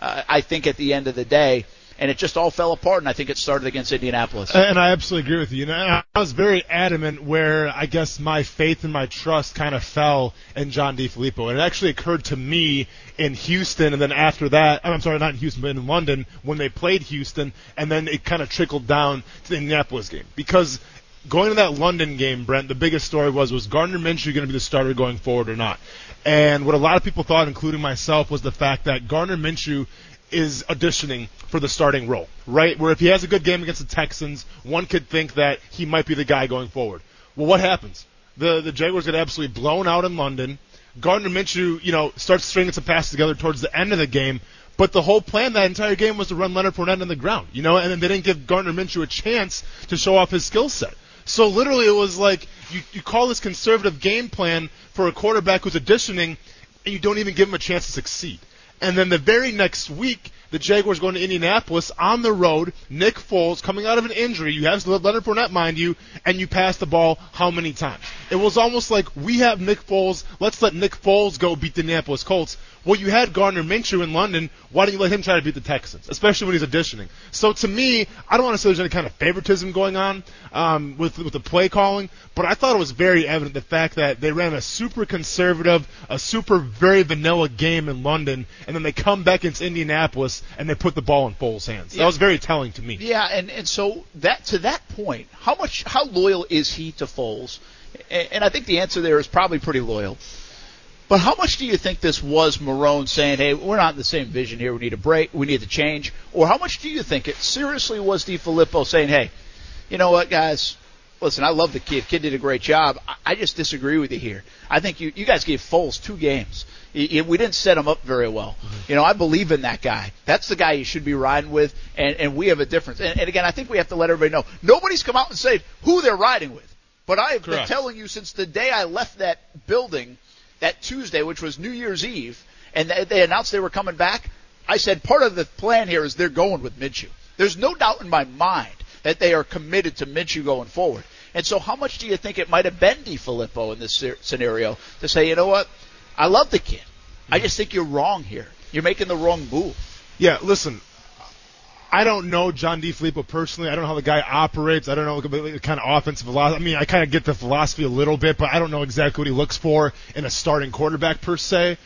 Uh, I think at the end of the day, and it just all fell apart. And I think it started against Indianapolis. Uh, and I absolutely agree with you. I was very adamant where I guess my faith and my trust kind of fell in John DeFilippo. And it actually occurred to me in Houston, and then after that, I'm sorry, not in Houston, but in London when they played Houston, and then it kind of trickled down to the Indianapolis game because. Going to that London game, Brent, the biggest story was was Gardner Minshew going to be the starter going forward or not? And what a lot of people thought, including myself, was the fact that Gardner Minshew is auditioning for the starting role, right? Where if he has a good game against the Texans, one could think that he might be the guy going forward. Well, what happens? The the Jaguars get absolutely blown out in London. Gardner Minshew, you know, starts stringing some passes together towards the end of the game. But the whole plan that entire game was to run Leonard Fournette on the ground, you know, and then they didn't give Gardner Minshew a chance to show off his skill set. So literally, it was like you, you call this conservative game plan for a quarterback who's auditioning, and you don't even give him a chance to succeed. And then the very next week, the Jaguars going to Indianapolis on the road. Nick Foles coming out of an injury. You have Leonard Fournette, mind you, and you pass the ball how many times? It was almost like we have Nick Foles. Let's let Nick Foles go beat the Indianapolis Colts. Well, you had Gardner Minshew in London. Why don't you let him try to beat the Texans, especially when he's auditioning? So to me, I don't want to say there's any kind of favoritism going on um, with with the play calling, but I thought it was very evident the fact that they ran a super conservative, a super very vanilla game in London, and then they come back into Indianapolis and they put the ball in Foles' hands. Yeah. That was very telling to me. Yeah, and and so that to that point, how much how loyal is he to Foles? And, and I think the answer there is probably pretty loyal. But how much do you think this was Marrone saying, "Hey, we're not in the same vision here. We need a break. We need to change," or how much do you think it seriously was DeFilippo saying, "Hey, you know what, guys, listen, I love the kid. Kid did a great job. I, I just disagree with you here. I think you you guys gave Foles two games. Y- We didn't set him up very well. Mm-hmm. You know, I believe in that guy. That's the guy you should be riding with, and, and we have a difference. And, and again, I think we have to let everybody know. Nobody's come out and said who they're riding with. But I have been telling you since the day I left that building that Tuesday, which was New Year's Eve, and they, they announced they were coming back. I said part of the plan here is they're going with Minshew. There's no doubt in my mind that they are committed to Minshew going forward. And so, how much do you think it might have been DiFilippo in this scenario to say, you know what, I love the kid. I just think you're wrong here. You're making the wrong move. Yeah, listen. I don't know John DiFilippo personally. I don't know how the guy operates. I don't know the kind of offensive philosophy. I mean, I kind of get the philosophy a little bit, but I don't know exactly what he looks for in a starting quarterback per se.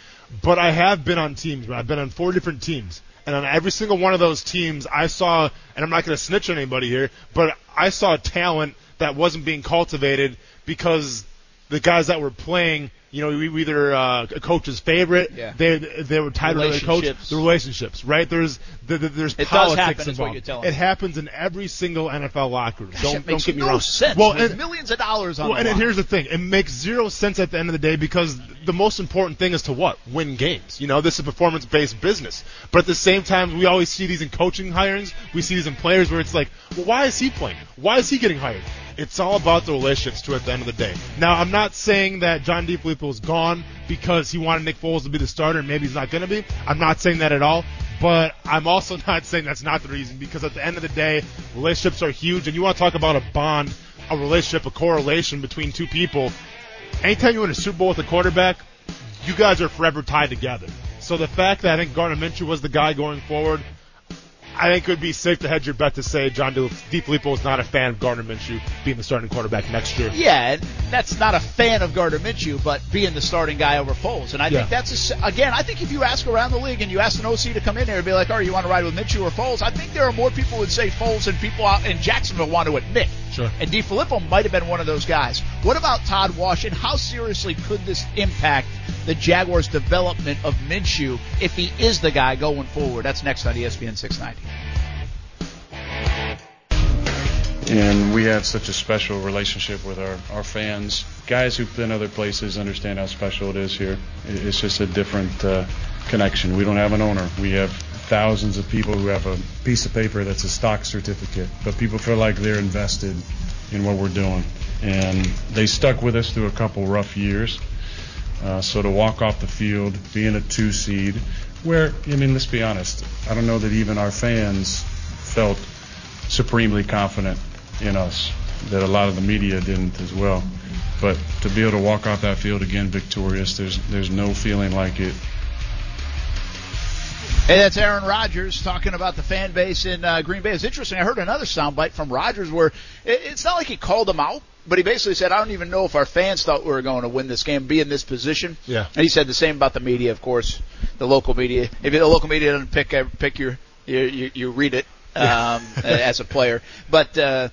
But I have been on teams. I've been on four different teams, and on every single one of those teams, I saw. And I'm not going to snitch on anybody here, but I saw talent that wasn't being cultivated because the guys that were playing, you know, we either uh, a coach's favorite, Yeah. they they were tied to the coach, Relationships. the relationsess, right? There's the, the, there's does politics happen, involved. it happens in every single NFL locker room. Gosh, don't don't get me no wrong. sense. Well, and, millions of dollars on well, and, and here's the thing: it makes zero sense at the end of the day because the most important thing is to what win games. You know, this is a performance-based business. But at the same time, we always see these in coaching hirings. We see these in players where it's like, well, why is he playing? Why is he getting hired? It's all about the relationships to at the end of the day. Now, I'm not saying that John DiFilippo is gone because he wanted Nick Foles to be the starter and maybe he's not going to be. I'm not saying that at all. But I'm also not saying that's not the reason because at the end of the day, relationships are huge, and you want to talk about a bond, a relationship, a correlation between two people. Anytime you win a Super Bowl with a quarterback, you guys are forever tied together. So the fact that I think Gardner Minshew was the guy going forward, I think it would be safe to hedge your bet to say John DiFilippo is not a fan of Gardner Minshew being the starting quarterback next year. Yeah, and that's not a fan of Gardner Minshew, but being the starting guy over Foles. And I Yeah. think that's a again. I think if you ask around the league and you ask an OC to come in here and be like, "Oh, you want to ride with Minshew or Foles?" I think there are more people who would say Foles than people out in Jacksonville want to admit. Sure. And DiFilippo might have been one of those guys. What about Todd Wash? And how seriously could this impact the Jaguars' development of Minshew if he is the guy going forward? That's next on ESPN 690. and we have such a special relationship with our, our fans. Guys who've been other places understand how special it is here. It's just a different uh, connection. We don't have an owner. We have thousands of people who have a piece of paper that's a stock certificate, but people feel like they're invested in what we're doing. And they stuck with us through a couple rough years. Uh, so to walk off the field, being a two seed, where, I mean, let's be honest, I don't know that even our fans felt supremely confident in us, that a lot of the media didn't as well. But to be able to walk off that field again victorious, there's there's no feeling like it Hey, that's Aaron Rodgers talking about the fan base in uh, Green Bay. It's interesting. I heard another soundbite from Rodgers where it, it's not like he called them out, but he basically said, "I don't even know if our fans thought we were going to win this game, be in this position." Yeah. And he said the same about the media, of course, the local media. If the local media doesn't pick uh, pick your you you, you read it um, as a player, but. uh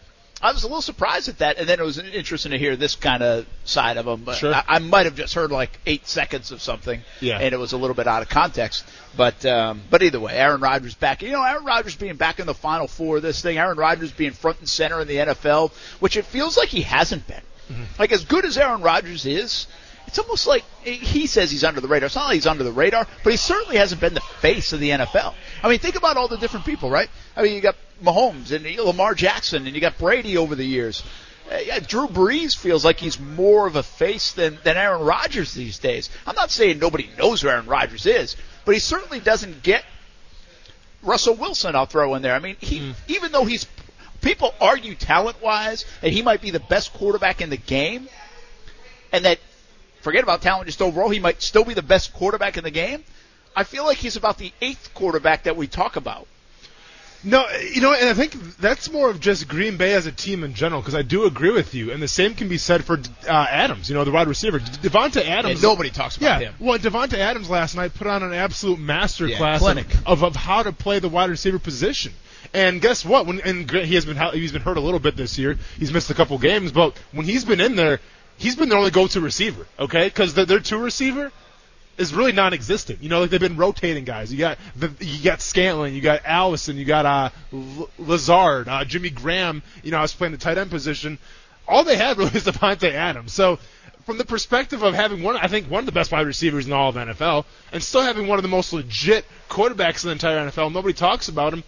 I was a little surprised at that, and then it was interesting to hear this kind of side of him. Sure. I, I might have just heard like eight seconds of something, Yeah. and it was a little bit out of context. But um, but either way, Aaron Rodgers back. You know, Aaron Rodgers being back in the Final Four of this thing. Aaron Rodgers being front and center in the NFL, which it feels like he hasn't been. Like as good as Aaron Rodgers is, it's almost like he says he's under the radar. It's not like he's under the radar, but he certainly hasn't been the face of the NFL. I mean, think about all the different people, right? I mean, you got Mahomes and Lamar Jackson, and you got Brady over the years. Uh, yeah, Drew Brees feels like he's more of a face than, than Aaron Rodgers these days. I'm not saying nobody knows who Aaron Rodgers is, but he certainly doesn't get Russell Wilson. I'll throw in there. I mean, he even though he's people argue talent wise that he might be the best quarterback in the game, and that forget about talent just overall, he might still be the best quarterback in the game. I feel like he's about the eighth quarterback that we talk about. No, you know, and I think that's more of just Green Bay as a team in general, because I do agree with you, and the same can be said for uh, Adams, you know, the wide receiver, De- Davante Adams. And nobody talks about yeah, him. well, Davante Adams last night put on an absolute master Yeah, clinic. of, of how to play the wide receiver position. And guess what? When and he has been he's been hurt a little bit this year. He's missed a couple games, but when he's been in there, he's been their only go-to receiver. Okay, because their two receiver is really non-existent. You know, like they've been rotating guys. You got the, you got Scantling, you got Allison, you got uh, L- Lazard, uh, Jimmy Graham. You know, I was playing the tight end position. all they had really was Davante Adams. So from the perspective of having one, I think one of the best wide receivers in all of NFL, and still having one of the most legit quarterbacks in the entire NFL, nobody talks about him.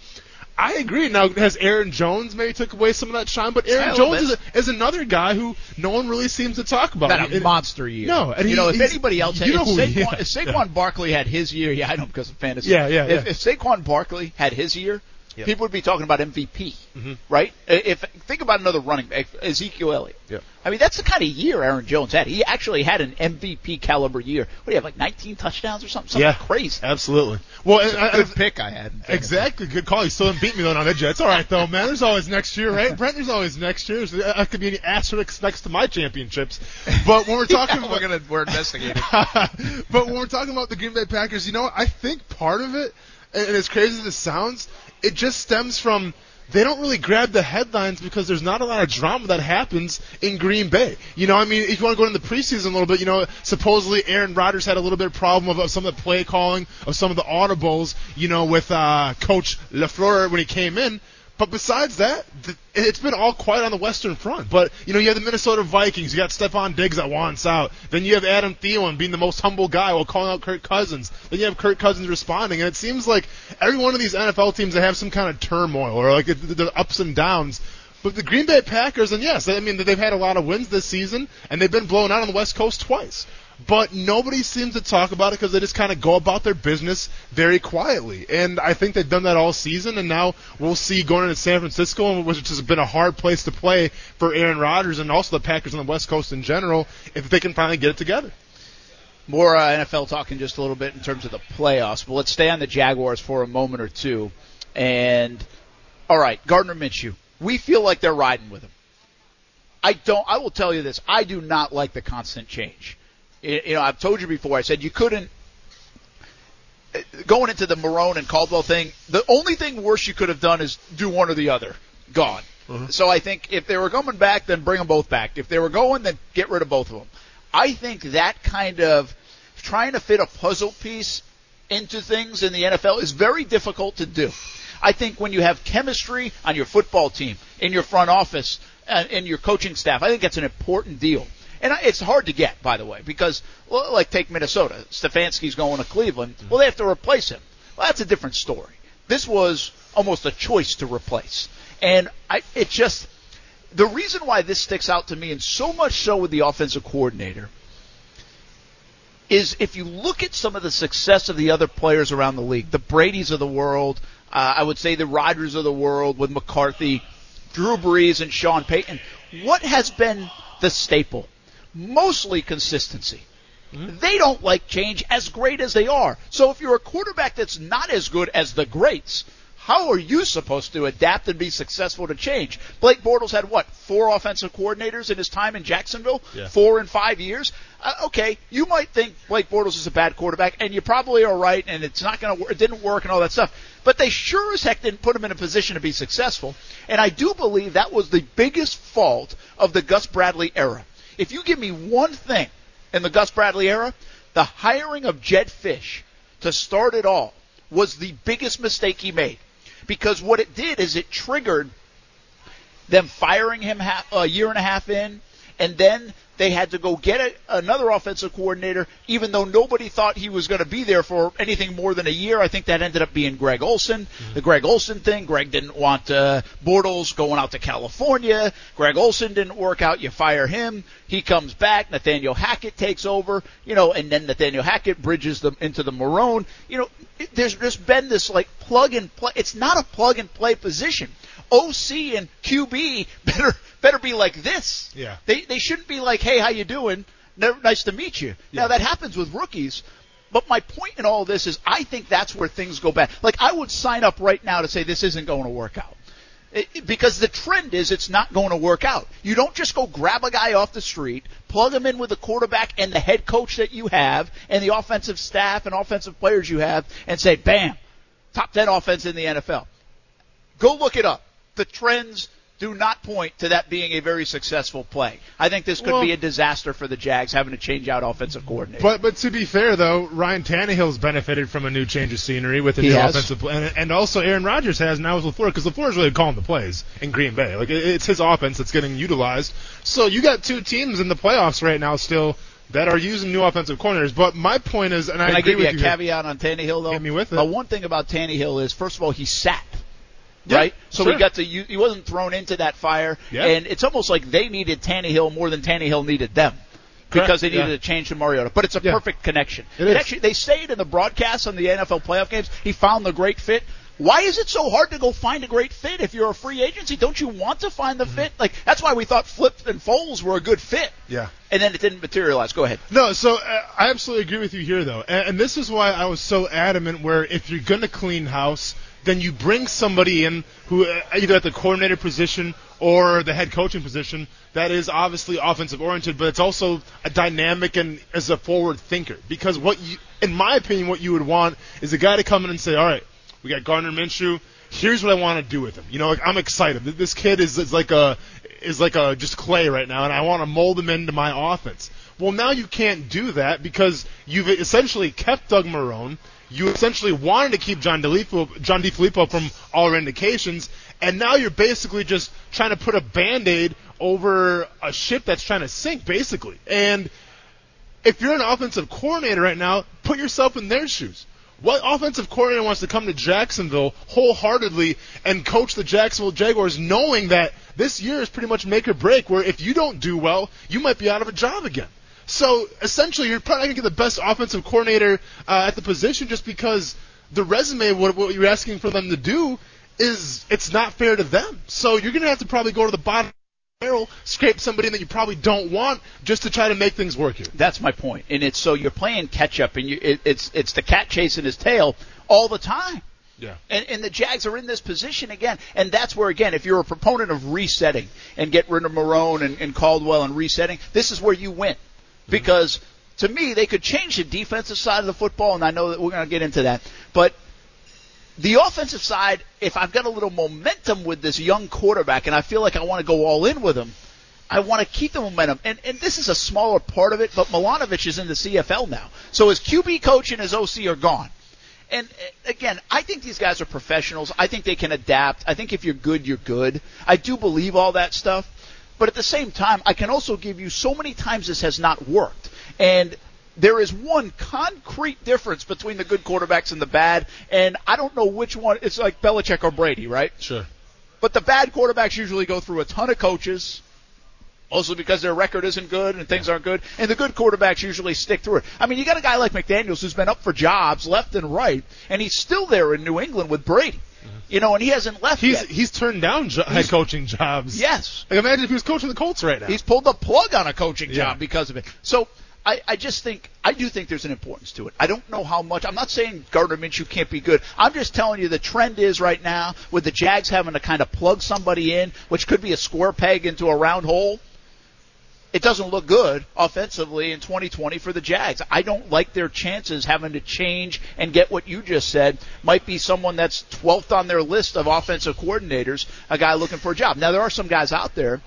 I agree. Now, has Aaron Jones maybe took away some of that shine? But Aaron Jones is, a, is another guy who no one really seems to talk about. Had a And- monster year. No, and you he- know, if anybody else, had, you know if Saquon, yeah, if Saquon yeah. Barkley had his year, yeah, I know because of fantasy. Yeah, yeah, If, yeah. if Saquon Barkley had his year, Yep. people would be talking about MVP, Mhm. right? If think about another running back, Ezekiel Elliott. Yep. I mean, that's the kind of year Aaron Jones had. He actually had an MVP caliber year. What do you have, like 19 touchdowns or something? Something yeah, crazy. Absolutely. Well, and, I- Good pick I had. Exactly. Good call. You still didn't beat me though on that. It's all right though, man. There's always next year, right? Brent, there's always next year. So I could be any asterisk next to my championships. But when we're talking, we're gonna we're investigating. but when we're talking about the Green Bay Packers, you know, what? I think part of it, and as crazy as this sounds, it just stems from they don't really grab the headlines because there's not a lot of drama that happens in Green Bay. You know, I mean, if you want to go into the preseason a little bit, you know, supposedly Aaron Rodgers had a little bit of problem of, of some of the play calling, of some of the audibles, you know, with uh, Coach LaFleur when he came in. But besides that, th- it's been all quiet on the Western Front. But you know, you have the Minnesota Vikings. You got Stefon Diggs that wants out. Then you have Adam Thielen being the most humble guy while calling out Kirk Cousins. Then you have Kirk Cousins responding, and it seems like every one of these NFL teams that have some kind of turmoil or like the ups and downs. But the Green Bay Packers, and yes, I mean they've had a lot of wins this season, and they've been blown out on the West Coast twice. But nobody seems to talk about it because they just kind of go about their business very quietly. And I think they've done that all season, and now we'll see going into San Francisco, which has been a hard place to play for Aaron Rodgers and also the Packers on the West Coast in general, if they can finally get it together. More uh, NFL talk in just a little bit in terms of the playoffs, but let's stay on the Jaguars for a moment or two. And all right, Gardner Minshew, we feel like they're riding with him. I don't. I will tell you this: I do not like the constant change. You know, I've told you before. I said you couldn't going into the Marrone and Caldwell thing. The only thing worse you could have done is do one or the other. Gone. Mm-hmm. So I think if they were coming back, then bring them both back. If they were going, then get rid of both of them. I think that kind of trying to fit a puzzle piece into things in the NFL is very difficult to do. I think when you have chemistry on your football team, in your front office, and in your coaching staff, I think that's an important deal. And I- it's hard to get, by the way, because, well, like take Minnesota. Stefanski's going to Cleveland. Well, they have to replace him. Well, that's a different story. This was almost a choice to replace. And I, it just, the reason why this sticks out to me, and so much so with the offensive coordinator, is if you look at some of the success of the other players around the league, the Brady's of the world, uh, I would say the Rodgers of the world with McCarthy, Drew Brees, and Sean Payton, what has been the staple? Mostly consistency. They don't like change as great as they are. So if you're a quarterback that's not as good as the greats, how are you supposed to adapt and be successful to change? Blake Bortles had what four offensive coordinators in his time in Jacksonville, Yeah. four in five years. Uh, okay, you might think Blake Bortles is a bad quarterback, and you probably are right, and it's not going to work. It didn't work, and all that stuff. But they sure as heck didn't put him in a position to be successful. And I do believe that was the biggest fault of the Gus Bradley era. If you give me one thing in the Gus Bradley era, the hiring of Jedd Fisch to start it all was the biggest mistake he made. Because what it did is it triggered them firing him half, a year and a half in, and then they had to go get a, another offensive coordinator, even though nobody thought he was going to be there for anything more than a year. I think that ended up being Greg Olson. The Greg Olson thing. Greg didn't want uh, Bortles going out to California. Greg Olson didn't work out. You fire him. He comes back. Nathaniel Hackett takes over. You know, and then Nathaniel Hackett bridges them into the Marrone. You know, it, there's just been this like plug and play. It's not a plug and play position. OC and QB better better be like this. Yeah. They they shouldn't be like, hey, how you doing? Never, nice to meet you. Now that happens with rookies. But my point in all this is, I think that's where things go bad. Like I would sign up right now to say this isn't going to work out. It- because the trend is it's not going to work out. You don't just go grab a guy off the street, plug him in with the quarterback and the head coach that you have, and the offensive staff and offensive players you have, and say, bam, top 10 offense in the NFL. Go look it up. The trends do not point to that being a very successful play. I think this could Well- be a disaster for the Jags having to change out offensive coordinator. But but to be fair though, Ryan Tannehill's benefited from a new change of scenery with a He new has. offensive play, and, and also Aaron Rodgers has now with LaFleur because LaFleur is really calling the plays in Green Bay. Like it, it's his offense that's getting utilized. So you got two teams in the playoffs right now still that are using new offensive coordinators. But my point is, and Can I I agree give you a you here. caveat on Tannehill though? Hit me with it. Uh, one thing about Tannehill is, first of all, he sat. Yeah, right? So sure. he got to he wasn't thrown into that fire, Yeah. and it's almost like they needed Tannehill more than Tannehill needed them. Because Correct, they needed yeah. to change to Mariota, but it's a perfect connection. It actually, they say it in the broadcast on the NFL playoff games. He found the great fit. Why is it so hard to go find a great fit if you're a free agency? Don't you want to find the Mm-hmm. fit? Like that's why we thought Flip and Foles were a good fit, Yeah. and then it didn't materialize. Go ahead. No, so uh, I absolutely agree with you here, though, and, and this is why I was so adamant. Where if you're going to clean house, then you bring somebody in who uh, either at the coordinator position or the head coaching position that is obviously offensive oriented, but it's also a dynamic and as a forward thinker. Because what you, in my opinion, what you would want is a guy to come in and say, all right, we got Gardner Minshew. Here's what I want to do with him. You know, like, I'm excited. This kid is, is like a is like a just clay right now, and I want to mold him into my offense. Well, now you can't do that because you've essentially kept Doug Marrone. You essentially wanted to keep John DeFilippo, John DeFilippo from all indications, and now you're basically just trying to put a band-aid over a ship that's trying to sink, basically. And if you're an offensive coordinator right now, put yourself in their shoes. What offensive coordinator wants to come to Jacksonville wholeheartedly and coach the Jacksonville Jaguars knowing that this year is pretty much make or break, where if you don't do well, you might be out of a job again? So essentially, you're probably going to get the best offensive coordinator uh, at the position just because the resume, what, what you're asking for them to do, is it's not fair to them. So you're going to have to probably go to the bottom of the barrel, scrape somebody in that you probably don't want, just to try to make things work here. That's my point. And it's so you're playing catch up, and you, it, it's it's the cat chasing his tail all the time. Yeah. And, and the Jags are in this position again, and that's where again, if you're a proponent of resetting and get rid of Marrone and, and Caldwell and resetting, this is where you win, because to me they could change the defensive side of the football, and I know that we're going to get into that, but the offensive side, if I've got a little momentum with this young quarterback, and I feel like I want to go all in with him, I want to keep the momentum. And, and this is a smaller part of it, but Milanovich is in the CFL now. So his QB coach and his OC are gone. And again, I think these guys are professionals. I think they can adapt. I think if you're good, you're good. I do believe all that stuff. But at the same time, I can also give you so many times this has not worked. And there is one concrete difference between the good quarterbacks and the bad. And I don't know which one. It's like Belichick or Brady, right? Sure. But the bad quarterbacks usually go through a ton of coaches, mostly because their record isn't good and things aren't good. And the good quarterbacks usually stick through it. I mean, you got a guy like McDaniels who's been up for jobs left and right, and he's still there in New England with Brady. You know, and he hasn't left He's yet. he's turned down jo- head coaching jobs. Yes. Like imagine if he was coaching the Colts right now. He's pulled the plug on a coaching Yeah. job because of it. So I, I just think I do think there's an importance to it. I don't know how much. I'm not saying Gardner Minshew can't be good. I'm just telling you the trend is right now with the Jags having to kind of plug somebody in, which could be a square peg into a round hole. It doesn't look good offensively in 2020 for the Jags. I don't like their chances having to change and get what you just said. Might be someone that's 12th on their list of offensive coordinators, a guy looking for a job. Now there are some guys out there.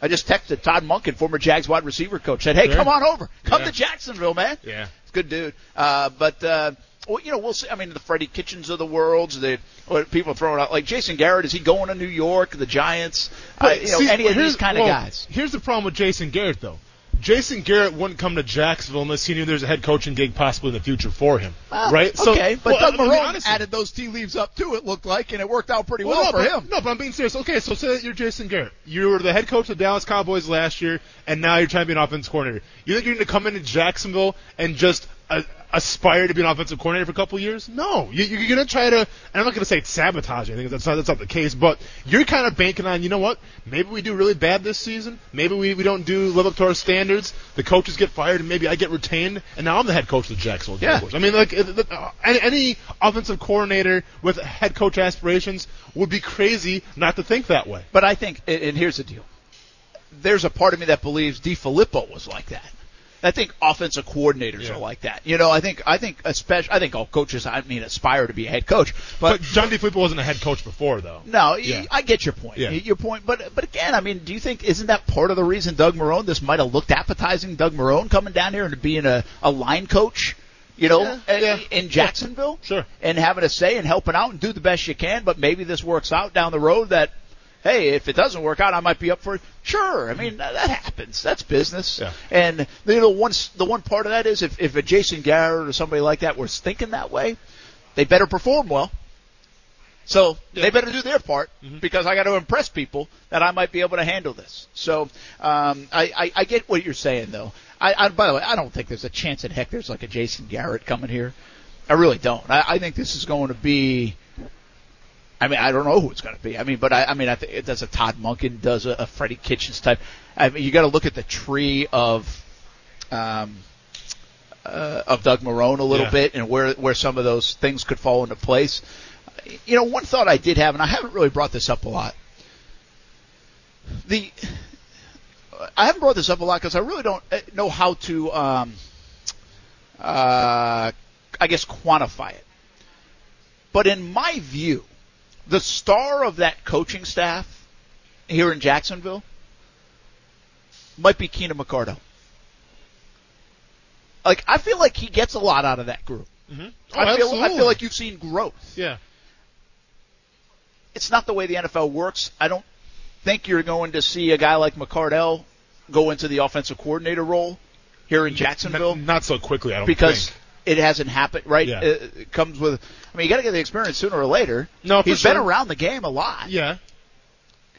I just texted Todd Monken, former Jags wide receiver coach, said, "Hey, Sure. come on over, come Yeah. to Jacksonville, man." Yeah. It's a good dude. Uh, but uh, well, you know, we'll see. I mean, the Freddie Kitchens of the world, the what people throwing out like Jason Garrett. Is he going to New York? The Giants? Uh, But you know, see, any of these kind of guys. Here's the problem with Jason Garrett, though. Jason Garrett wouldn't come to Jacksonville unless he knew there's a head coaching gig possibly in the future for him, Well, right? So- okay, but well, Doug I mean, Marrone added those tea leaves up too. It looked like, and it worked out pretty well, no, for but, him. No, but I'm being serious. Okay, so say that you're Jason Garrett. You were the head coach of the Dallas Cowboys last year, and now you're trying to be an offensive coordinator. You think you're going to come into Jacksonville and just uh, aspire to be an offensive coordinator for a couple years? No, you, you're going to try to. And I'm not going to say it's sabotage. I think that's not that's not the case. But you're kind of banking on. You know what? Maybe we do really bad this season. Maybe we, we don't do live up to our standards. The coaches get fired, and maybe I get retained, and now I'm the head coach of the Jacksonville Yeah. Jaguars. I mean, like uh, any, any offensive coordinator with head coach aspirations would be crazy not to think that way. But I think, and and here's the deal. There's a part of me that believes DiFilippo was like that. I think offensive coordinators Yeah. are like that. You know, I think I think especially I think all coaches I mean aspire to be a head coach, But John DiFilippo wasn't a head coach before, though. no, Yeah. I get your point. Yeah. Your point, but but again, I mean, do you think isn't that part of the reason Doug Marrone this might have looked appetizing? Doug Marrone coming down here and being a, a line coach, you know, Yeah, yeah. in Jacksonville, Sure. and having a say and helping out and do the best you can. But maybe this works out down the road that. Hey, if it doesn't work out, I might be up for it. Sure, I mean that, that happens. That's business. Yeah. And you know, once the one part of that is if if a Jason Garrett or somebody like that was thinking that way, they better perform well. So they better do their part because I got to impress people that I might be able to handle this. So um, I, I, I get what you're saying though. I, I by the way, I don't think there's a chance in heck there's like a Jason Garrett coming here. I really don't. I, I think this is going to be. I mean, I don't know who it's going to be. I mean, but I, I mean, I think it does a Todd Monken, does a, a Freddie Kitchens type. I mean, you got to look at the tree of, um, uh, of Doug Marrone a little Yeah. bit and where where some of those things could fall into place. You know, one thought I did have, and I haven't really brought this up a lot. The I haven't brought this up a lot because I really don't uh, know how to, um, uh, I guess, quantify it. But in my view, the star of that coaching staff here in Jacksonville might be Keenan McCardell. Like I feel like he gets a lot out of that group. Mm-hmm. I feel I feel like you've seen growth. Yeah. It's not the way the NFL works. I don't think you're going to see a guy like McCardell go into the offensive coordinator role here in Jacksonville Not, not so quickly, I don't because think. It hasn't happened, right? Yeah. It, comes with. I mean, you got to get the experience sooner or later. No, he's been sure. around the game a lot. Yeah.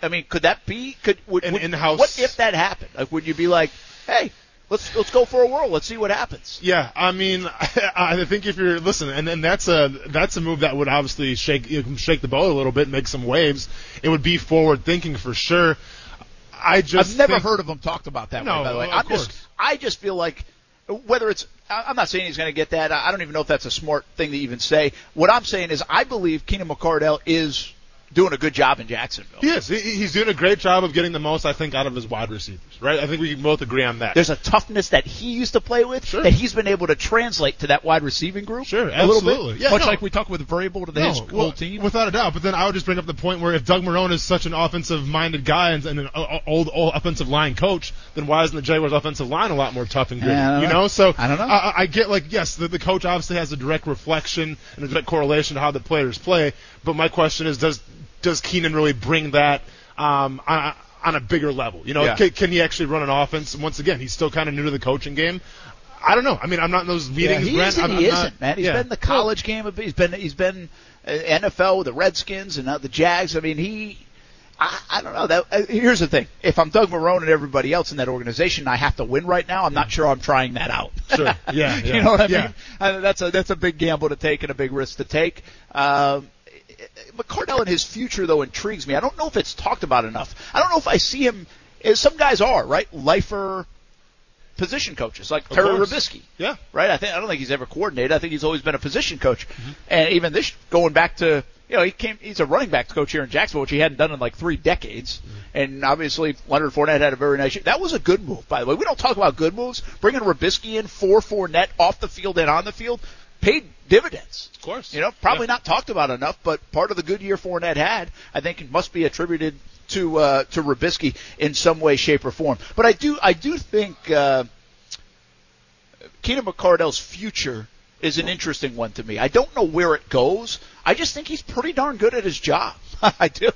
I mean, could that be? Could would, An would- in-house- What if that happened? Like, would you be like, hey, let's let's go for a whirl. Let's see what happens. Yeah, I mean, I think if you're listen, and then that's a that's a move that would obviously shake you can shake the boat a little bit, make some waves. It would be forward thinking for sure. I just I've never think- heard of him talked about that No, way. By the way, of I'm course. just I just feel like whether it's I'm not saying he's going to get that. I I don't even know if that's a smart thing to even say. What I'm saying is I believe Keenan McCardell is doing a good job in Jacksonville. Yes. He- He's doing a great job of getting the most, I think, out of his wide receivers. Right? I think we can both agree on that. There's a toughness that he used to play with Sure. that he's been able to translate to that wide receiving group. Sure, a little absolutely. bit. Yeah, Much no. like we talk with Vrabel to his No, whole well, team. Without a doubt. But then I would just bring up the point where if Doug Marrone is such an offensive-minded guy and, and an uh, uh, old, old offensive line coach, then why isn't the Jaguars' offensive line a lot more tough and gritty? Yeah, you know. know, so I don't know. I, I get like yes, the, the coach obviously has a direct reflection and a direct correlation to how the players play. But my question is, does does Keenan really bring that um, on, on a bigger level? You know, Yeah. can, can he actually run an offense? Once again, he's still kind of new to the coaching game. I don't know. I mean, I'm not in those Yeah, meetings. he Brent. isn't. I'm, he I'm isn't, not- man. He's yeah. been in the college game. He's been he's been uh, NFL with the Redskins and now the Jags. I mean, he. I, I don't know. That uh, here's the thing. If I'm Doug Marrone and everybody else in that organization, I have to win right now. I'm not sure I'm trying that out. Sure. Yeah, you yeah, know what I yeah. mean? Uh, that's a that's a big gamble to take and a big risk to take. Um, McCardell and his future though intrigues me. I don't know if it's talked about enough. I don't know if I see him. As some guys are right, lifer position coaches like Of Terry course. Robiskie Yeah. right? I think I don't think he's ever coordinated. I think he's always been a position coach, Mm-hmm. and even this going back to you know he came he's a running backs coach here in Jacksonville, which he hadn't done in like three decades. Mm-hmm. And obviously Leonard Fournette had a very nice year. That was a good move, by the way. We don't talk about good moves. Bringing Robiskie in for Fournette off the field and on the field paid dividends. Of course. You know, probably Yeah. not talked about enough, but part of the good year Fournette had, I think, it must be attributed to uh, to Robiskie in some way, shape, or form. But I do I do think. Uh, Keenan McCardell's future is an interesting one to me. I don't know where it goes. I just think he's pretty darn good at his job. I do.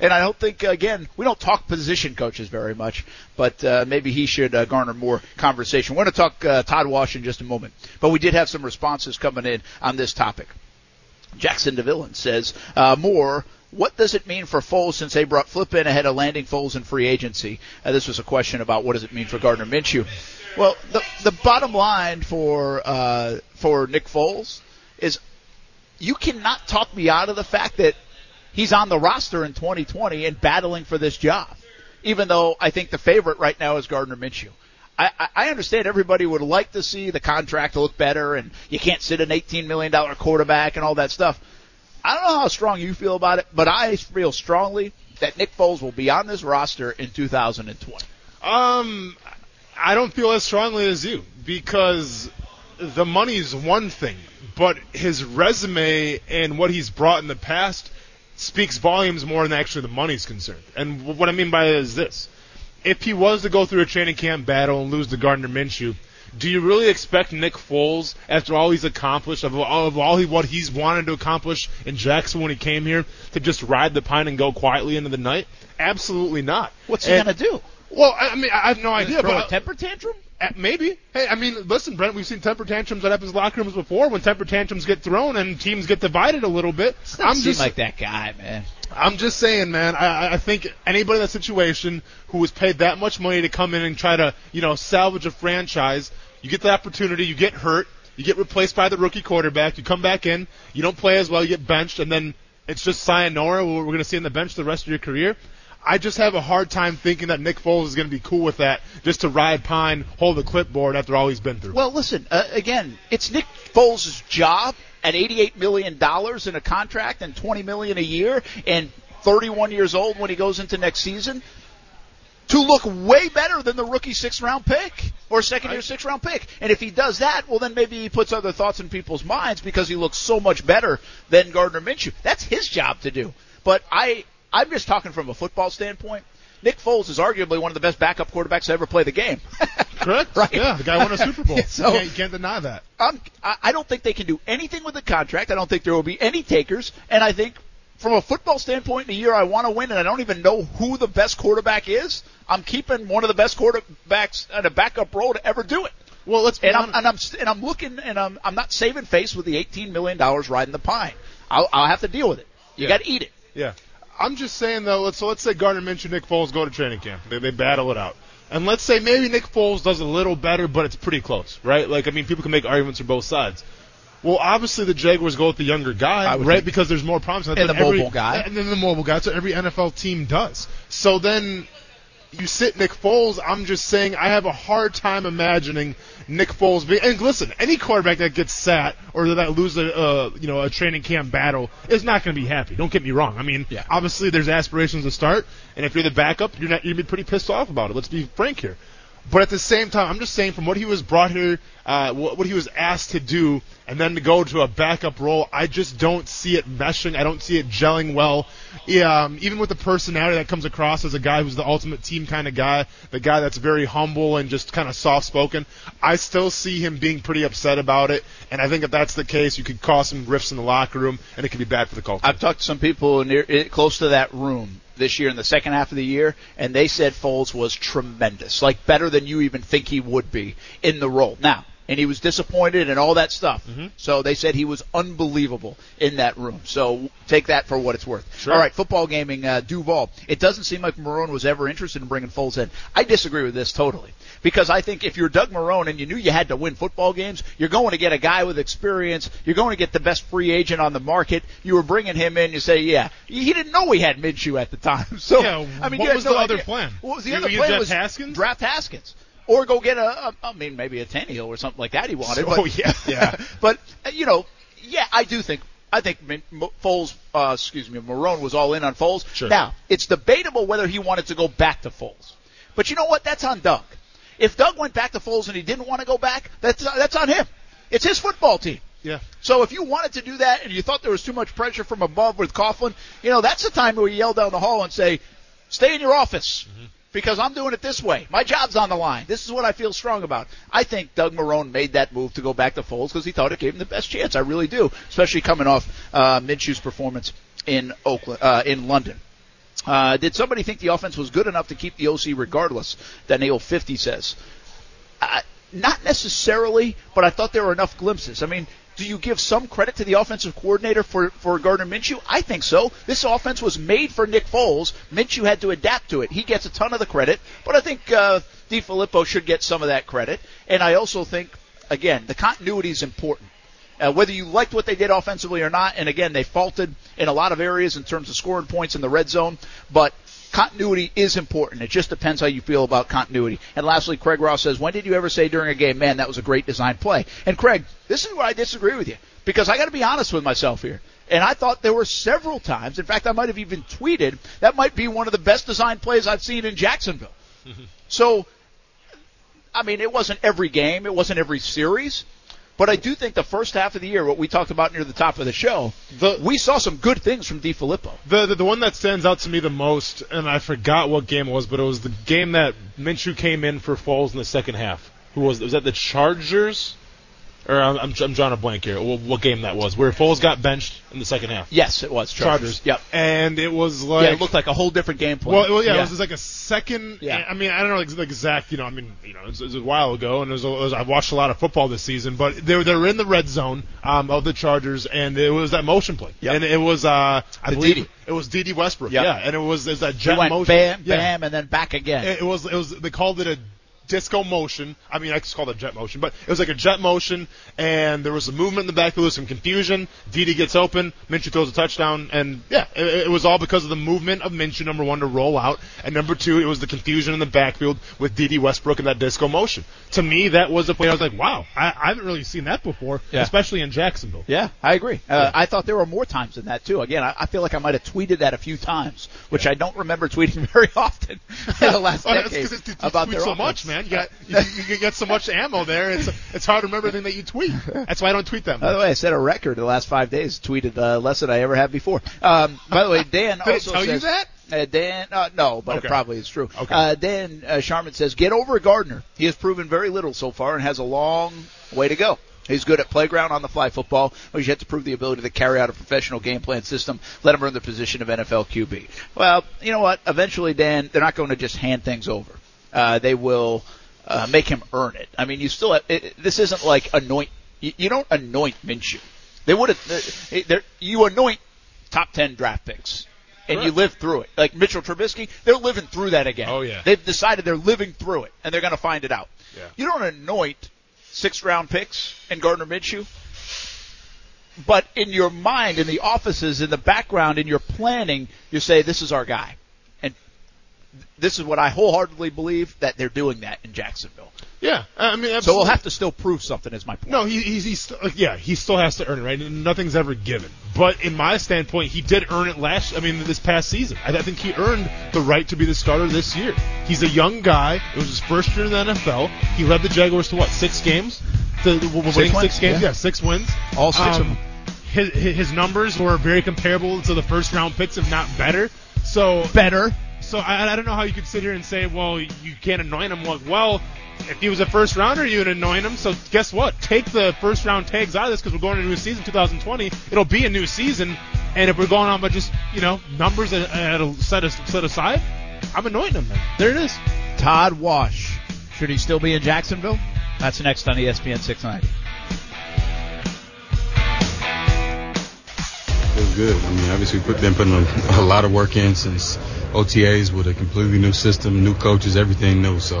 And I don't think, again, we don't talk position coaches very much, but uh, maybe he should uh, garner more conversation. We're going to talk uh, Todd Wash in just a moment, but we did have some responses coming in on this topic. Jackson DeVillen says, uh, more, what does it mean for Foles since they brought Flip in ahead of landing Foles in free agency? Uh, this was a question about what does it mean for Gardner Minshew. Well, the the bottom line for uh, for Nick Foles is you cannot talk me out of the fact that he's on the roster in 2020 and battling for this job. Even though I think the favorite right now is Gardner Minshew. I, I- understand everybody would like to see the contract look better and you can't sit an $18 million quarterback and all that stuff. I don't know how strong you feel about it, but I feel strongly that Nick Foles will be on this roster in 2020. Um, I don't feel as strongly as you because the money's one thing, but his resume and what he's brought in the past speaks volumes more than actually the money's concerned. And what I mean by that is this. If he was to go through a training camp battle and lose to Gardner Minshew, do you really expect Nick Foles, after all he's accomplished, of all, of all he, what he's wanted to accomplish in Jackson when he came here, to just ride the pine and go quietly into the night? Absolutely not. What's he And- gonna do? Well, I mean, I have no idea, Throw but a temper tantrum? uh, Maybe. Hey, I mean, listen, Brent. We've seen temper tantrums at up his locker rooms before. When temper tantrums get thrown and teams get divided a little bit, I'm just like that guy, man. I'm just saying, man. I, I- think anybody in that situation who was paid that much money to come in and try to, you know, salvage a franchise, you get the opportunity, you get hurt, you get replaced by the rookie quarterback, you come back in, you don't play as well, you get benched, and then it's just sayonara. We're going to see on the bench the rest of your career. I just have a hard time thinking that Nick Foles is going to be cool with that, just to ride pine, hold the clipboard after all he's been through. Well, listen, uh, again, it's Nick Foles' job at $88 million in a contract and 20 million a year and 31 years old when he goes into next season to look way better than the rookie sixth round pick or second year sixth round pick. And if he does that, well, then maybe he puts other thoughts in people's minds because he looks so much better than Gardner Minshew. That's his job to do. But I, I'm just talking from a football standpoint. Nick Foles is arguably one of the best backup quarterbacks to ever play the game. Correct? right? Yeah, the guy won a Super Bowl. So- you, can't, you can't deny that. I'm, I don't think they can do anything with the contract. I don't think there will be any takers. And I think from a football standpoint, in a year I want to win, and I don't even know who the best quarterback is. I'm keeping one of the best quarterbacks in a backup role to ever do it. Well, let's And I'm and I'm and I'm looking and I'm I'm not saving face with the 18 million dollars riding the pine. I'll I'll have to deal with it. You Yeah. got to eat it. Yeah. I'm just saying though. Let's, so let's say Gardner Minshew, Nick Foles go to training camp. They, they battle it out. And let's say maybe Nick Foles does a little better, but it's pretty close, right? Like I mean, people can make arguments for both sides. Well, obviously the Jaguars go with the younger guy, right? think. Because there's more problems. That's And what the every- mobile guy. And then the mobile guy. So every NFL team does. So then you sit Nick Foles. I'm just saying I have a hard time imagining Nick Foles. And listen, any quarterback that gets sat or that loses a uh, you know a training camp battle is not going to be happy. Don't get me wrong. I mean, Yeah. obviously there's aspirations to start, and if you're the backup, you're not you'd be pretty pissed off about it. Let's be frank here. But at the same time, I'm just saying from what he was brought here, uh, what, he was asked to do, and then to go to a backup role, I just don't see it meshing. I don't see it gelling well. Um, even with the personality that comes across as a guy who's the ultimate team kind of guy, the guy that's very humble and just kind of soft spoken, I still see him being pretty upset about it. And I think if that's the case, you could cause some rifts in the locker room, and it could be bad for the culture. I've talked to some people near eh, close to that room this year in the second half of the year, and they said Foles was tremendous, like better than you even think he would be in the role. Now, and he was disappointed and all that stuff. Mm-hmm. So they said he was unbelievable in that room. So take that for what it's worth. Sure. All right, football gaming, uh, Duval. It doesn't seem like Marrone was ever interested in bringing Foles in. I disagree with this totally because I think if you're Doug Marrone and you knew you had to win football games, you're going to get a guy with experience. You're going to get the best free agent on the market. You were bringing him in. You say, yeah, he didn't know we had Minshew at the time. So Yeah, I mean, what was no the other plan? What was the You- other plan? draft was Haskins? Draft Haskins. Or go get a, a, I mean, maybe a Tannehill or something like that he wanted. Oh, but, yeah. Yeah. but, uh, you know, yeah, I do think, I think Foles, uh, excuse me, Marrone was all in on Foles. Sure. Now, it's debatable whether he wanted to go back to Foles. But you know what? That's on Doug. If Doug went back to Foles and he didn't want to go back, that's, that's on him. It's his football team. yeah. So if you wanted to do that and you thought there was too much pressure from above with Coughlin, you know, that's the time where you yell down the hall and say, stay in your office because I'm doing it this way. My job's on the line. This is what I feel strong about. I think Doug Marrone made that move to go back to Foles because he thought it gave him the best chance. I really do, especially coming off uh, Minshew's performance in Oakland, uh, in London. Uh, did somebody think the offense was good enough to keep the OC regardless? Daniel 50 says. Uh, not necessarily, but I thought there were enough glimpses. I mean, do you give some credit to the offensive coordinator for, for Gardner Minshew? I think so. This offense was made for Nick Foles. Minshew had to adapt to it. He gets a ton of the credit, but I think uh, DiFilippo should get some of that credit. And I also think, again, the continuity is important. Uh, whether you liked what they did offensively or not, and again, they faulted in a lot of areas in terms of scoring points in the red zone, but continuity is important. It just depends how you feel about continuity. And lastly, Craig Ross says, when did you ever say during a game, man, that was a great design play? And Craig, this is where I disagree with you, because I gotta be honest with myself here. And I thought there were several times, in fact, I might have even tweeted, that might be one of the best design plays I've seen in Jacksonville. So, I mean, it wasn't every game, it wasn't every series, but I do think the first half of the year, what we talked about near the top of the show, The- we saw some good things from DiFilippo. The, the the one that stands out to me the most, and I forgot what game it was, but it was the game that Minshew came in for Foles in the second half. Who was was that? The Chargers, or I'm I'm, I'm drawing a blank here. What, what game that was? Where Foles got benched in the second half. Yes, it was Chargers. Yep. And it was like yeah, it looked like a whole different game plan. Well, well yeah, it was like a second. Yeah. I mean, I don't know ex- the exact. You know, I mean, you know, it was, it was a while ago, and it was, it was, I've watched a lot of football this season, but they were they were in the red zone um, of the Chargers, and it was that motion play, Yep. and it was uh, I The believe Dede. it was Dede Westbrook, Yep. yeah, and it was it was that He jet went motion, bam, yeah. bam, and then back again. It, it was it was they called it a disco motion. I mean, I just call it jet motion, but it was like a jet motion, and there was some movement in the back. There was some confusion. Dede gets open. Minshew throws a touchdown, and yeah, it, it was all because of the movement of Minshew. Number one to roll out, and number two, it was the confusion in the backfield with Dede Westbrook and that disco motion. To me, that was a play. I was like, wow, I, I haven't really seen that before, Yeah. especially in Jacksonville. Yeah, I agree. Uh, I thought there were more times than that too. Again, I, I feel like I might have tweeted that a few times, which I don't remember tweeting very often in the last Oh, decade 'cause it's- you about their so offense. much, man. You got you, you get so much ammo there. It's it's hard to remember everything that you tweet. That's why I don't tweet that By the way, I set a record the last five days. Tweeted uh, less than I ever have before. Um, by the way, Dan Did it also tell you that? Uh, Dan, uh, no, but Okay. it probably is true. Okay. Uh, Dan uh, Sharman says, "Get over Gardner. He has proven very little so far and has a long way to go." He's good at playground on the fly football, but he's yet to prove the ability to carry out a professional game plan system. Let him earn the position of NFL QB. Well, you know what? Eventually, Dan, they're not going to just hand things over. Uh, they will uh, make him earn it. I mean, you still have, it, this isn't like anoint. You, you don't anoint Minshew. They would have. they're- You anoint top ten draft picks, and you live through it. Like Mitchell Trubisky, they're living through that again. Oh, yeah. They've decided they're living through it, and they're going to find it out. Yeah. You don't anoint six round picks and Gardner Minshew. But in your mind, in the offices, in the background, in your planning, you say, this is our guy. This is what I wholeheartedly believe that they're doing that in Jacksonville. Yeah, I mean, So absolutely. we'll have to still prove something, is my point. No, he, he's, he's st- yeah, he still has to earn it, right? Nothing's ever given. But in my standpoint, he did earn it last. I mean, this past season, I, I think he earned the right to be the starter this year. He's a young guy. It was his first year in the NFL. He led the Jaguars to what six games? The, the, winning wins, six games, yeah. yeah, six wins. All six of Um, them. His, his numbers were very comparable to the first round picks, if not better. So Better. So I, I don't know how you could sit here and say, well, you can't anoint him. Well, well, if he was a first rounder, you would anoint him. So guess what? Take the first round tags out of this because we're going into a new season, 2020. It'll be a new season, and if we're going on by just you know numbers that that set us set aside, I'm anointing him. Man. There it is. Todd Wash. Should he still be in Jacksonville? That's next on ESPN 690. Feels good. I mean, obviously, we've been putting a, a lot of work in since OTAs with a completely new system, new coaches, everything new. So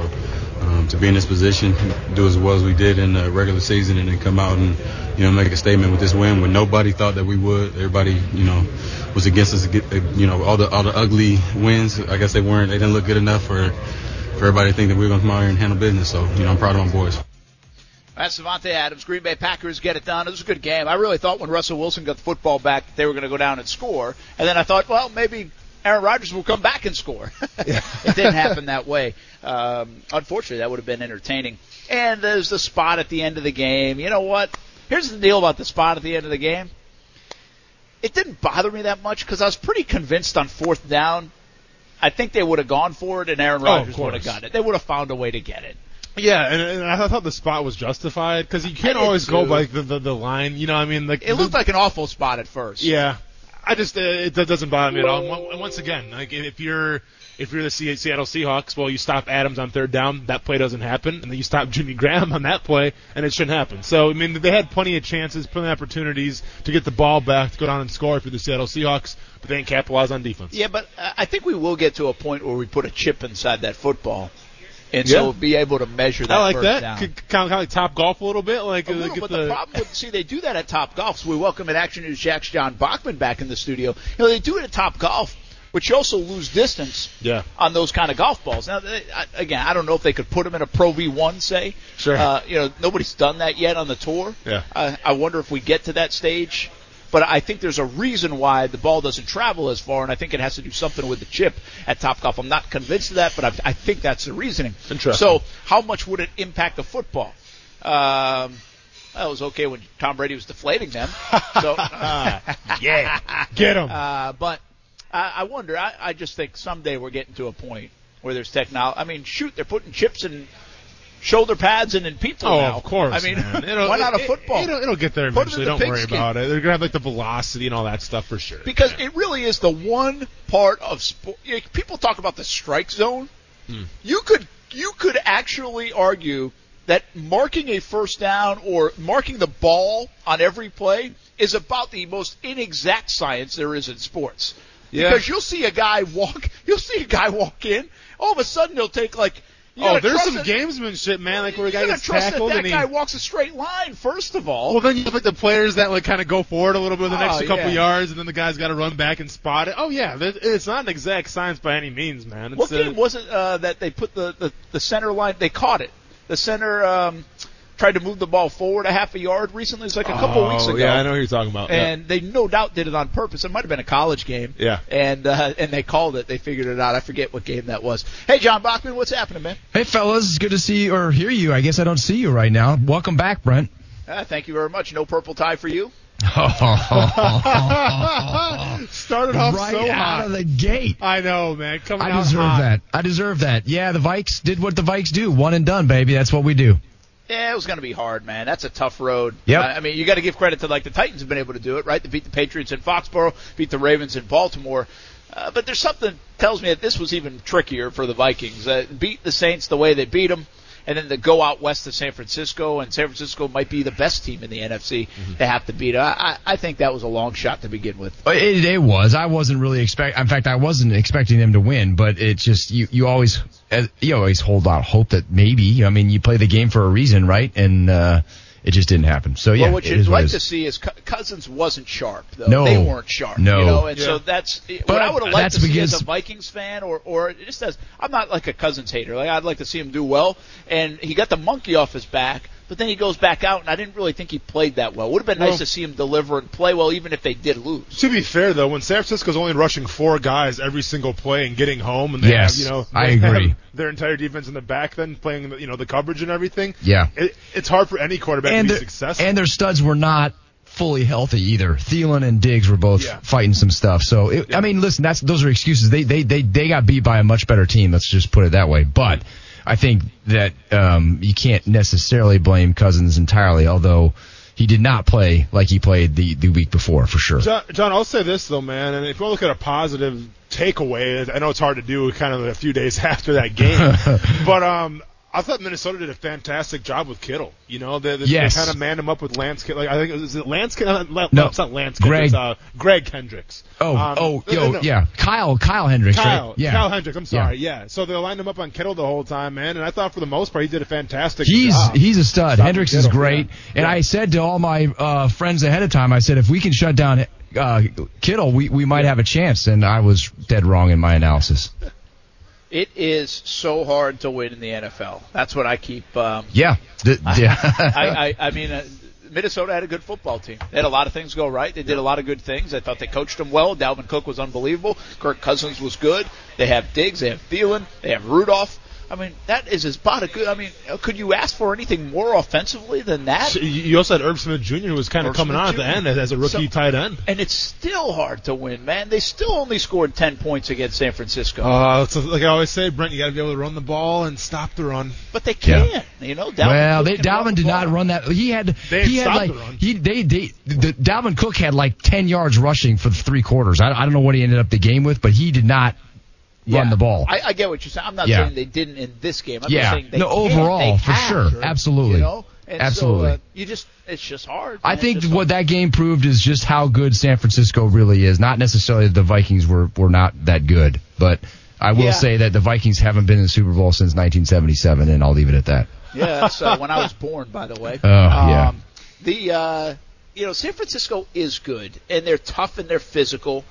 um, to be in this position, do as well as we did in the regular season, and then come out and you know make a statement with this win when nobody thought that we would. Everybody, you know, was against us. You know, all the all the ugly wins. I guess they weren't. They didn't look good enough for for everybody to think that we were going to come out here and handle business. So you know, I'm proud of my boys. That's Davante Adams. Green Bay Packers get it done. It was a good game. I really thought when Russell Wilson got the football back that they were going to go down and score. And then I thought, well, maybe Aaron Rodgers will come back and score. it didn't happen that way. Um, unfortunately, that would have been entertaining. And there's the spot at the end of the game. You know what? Here's the deal about the spot at the end of the game. It didn't bother me that much because I was pretty convinced on fourth down. I think they would have gone for it, and Aaron Oh, Rodgers would have got it. They would have found a way to get it. Yeah, and, and I thought the spot was justified because you can't always go too. by the, the the line. You know, I mean, like It looked like an awful spot at first. Yeah, I just uh, it doesn't bother me at all. And once again, like if you're if you're the Seattle Seahawks, well, you stop Adams on third down, that play doesn't happen, and then you stop Jimmy Graham on that play, and it shouldn't happen. So I mean, they had plenty of chances, plenty of opportunities to get the ball back, to go down and score for the Seattle Seahawks, but they didn't capitalize on defense. Yeah, but uh, I think we will get to a point where we put a chip inside that football, and Yeah. so be able to measure that. I like that. Down. Kind of, kind of like top golf a little bit, like uh, little, but the, problem with see they do that at Top Golf. So we welcome at Action News Jax John Bachman back in the studio. You know they do it at Top Golf, but you also lose distance yeah. on those kind of golf balls. Now, they, again, I don't know if they could put them in a Pro V1, say. Sure. Uh, you know, nobody's done that yet on the tour. Yeah. Uh, I wonder if we get to that stage. But I think there's a reason why the ball doesn't travel as far, and I think it has to do something with the chip at Top Golf. I'm not convinced of that, but I, I think that's the reasoning. Interesting. So, how much would it impact the football? Um, well, it was okay when Tom Brady was deflating them. So, yeah, get him. uh, but I, I wonder. I, I just think someday we're getting to a point where there's technology. I mean, shoot, they're putting chips in shoulder pads and in people Oh, now. of course. I mean. It'll- why not a football? It'll, it'll get there it eventually. the Don't worry pigskin. about it. They're gonna have like the velocity and all that stuff for sure. because it really is the one part of sport. You know, people talk about the strike zone. Hmm. You could you could actually argue that marking a first down or marking the ball on every play is about the most inexact science there is in sports. Yeah. Because you'll see a guy walk, you'll see a guy walk in, all of a sudden he'll take like. Oh, there's some gamesmanship, man. Like where a guy gets trust tackled that and that he. guy walks a straight line. First of all, Well, then you have like the players that like kind of go forward a little bit the next Oh, couple yeah. yards, and then the guy's got to run back and spot it. Oh yeah, it's not an exact science by any means, man. It's, What uh, game was it uh, that they put the, the, the center line? They caught it. The center um, tried to move the ball forward a half a yard recently. It's like a couple oh, weeks ago. Yeah, I know who you're talking about. Yeah. And they no doubt did it on purpose. It might have been a college game. Yeah. And uh, and they called it. They figured it out. I forget what game that was. Hey, John Bachman, what's happening, man? Hey, fellas, it's good to see or hear you. I guess I don't see you right now. Welcome back, Brent. Uh, thank you very much. No purple tie for you. Started off right so out hot. of the gate. I know, man. Coming on. I out deserve hot. that. I deserve that. Yeah, the Vikes did what the Vikes do. One and done, baby. That's what we do. Yeah, it was going to be hard, man. That's a tough road. Yeah, I mean, you got to give credit to like the Titans have been able to do it, right? They beat the Patriots in Foxborough, beat the Ravens in Baltimore. Uh, but there's something that tells me that this was even trickier for the Vikings. Uh, beat the Saints the way they beat them, and then to go out west to San Francisco, and San Francisco might be the best team in the NFC. They have to beat. I, I I think that was a long shot to begin with. It, it was. I wasn't really expect. In fact, I wasn't expecting them to win. But it just you. You always uh, you always hold out hope that maybe. I mean, you play the game for a reason, right? And uh, it just didn't happen. So yeah, well, what you'd is what like to see is Cousins wasn't sharp. Though. No. they weren't sharp. No. you know, and so that's But what I would have liked that's to see as because- a Vikings fan, or or it just as I'm not like a Cousins hater. Like I'd like to see him do well, and he got the monkey off his back. But then he goes back out, and I didn't really think he played that well. Would have been Well- nice to see him deliver and play well, even if they did lose. To be fair, though, when San Francisco's only rushing four guys every single play and getting home, and they Yes, have, you know, I they have agree. their entire defense in the back, then playing, the, you know, the coverage and everything. Yeah. it, it's hard for any quarterback and to be their- successful. and their studs were not fully healthy either. Thielen and Diggs were both Yeah. fighting some stuff. So it, I mean, listen, that's those are excuses. They they they they got beat by a much better team. Let's just put it that way. But I think that um, you can't necessarily blame Cousins entirely, although he did not play like he played the the week before for sure. John, John, I'll say this though, man, and if you look at a positive takeaway, I know it's hard to do kind of a few days after that game, but um, I thought Minnesota did a fantastic job with Kittle. You know, they, they, Yes. they kind of manned him up with Lance. Kittle. Like I think it was, is it Lance. Uh, No, No. it's not Lance. Greg. Kendricks, uh, Greg Kendricks. Oh Um, oh yo no, no. yeah Kyle Kyle Hendricks Kyle, right? yeah Kyle Hendricks. I'm sorry. Yeah. So they lined him up on Kittle the whole time, man. And I thought for the most part he did a fantastic He's job. he's a stud. Hendricks is great. yeah. And Yeah. I said to all my uh, friends ahead of time, I said if we can shut down uh, Kittle, we we might have a chance. And I was dead wrong in my analysis. It is so hard to win in the NFL. That's what I keep. Um, Yeah, Th- yeah. I, I, I mean, uh, Minnesota had a good football team. They had a lot of things go right. They did a lot of good things. I thought they coached them well. Dalvin Cook was unbelievable. Kirk Cousins was good. They have Diggs. They have Thielen. They have Rudolph. I mean, that is as about a good. I mean, could you ask for anything more offensively than that? So you you also had Irv Smith Jr. who was kind of Irv coming Smith on at the end as, as a rookie So- tight end. And it's still hard to win, man. They still only scored ten points against San Francisco, Uh, so like I always say, Brent, you got to be able to run the ball and stop the run. but they can't. You know, Dalvin well, they, Dalvin the did not run that. He had They had he had like the run. he they they the, Dalvin Cook had like ten yards rushing for the three quarters. I, I don't know what he ended up the game with, but he did not run the ball. I, I get what you're saying. I'm not Yeah. saying they didn't in this game. I'm Yeah. just saying they No, can. overall, They for have, sure. Absolutely. You know? And Absolutely. So, uh, you just, it's just hard. I think It's just what that game proved is just how good San Francisco really is. Not necessarily that the Vikings were were not that good, but I will Yeah. say that the Vikings haven't been in the Super Bowl since 1977, and I'll leave it at that. Yeah, that's uh, when I was born, by the way. Oh, yeah. Um, the uh, you know San Francisco is good and they're tough and they're physical,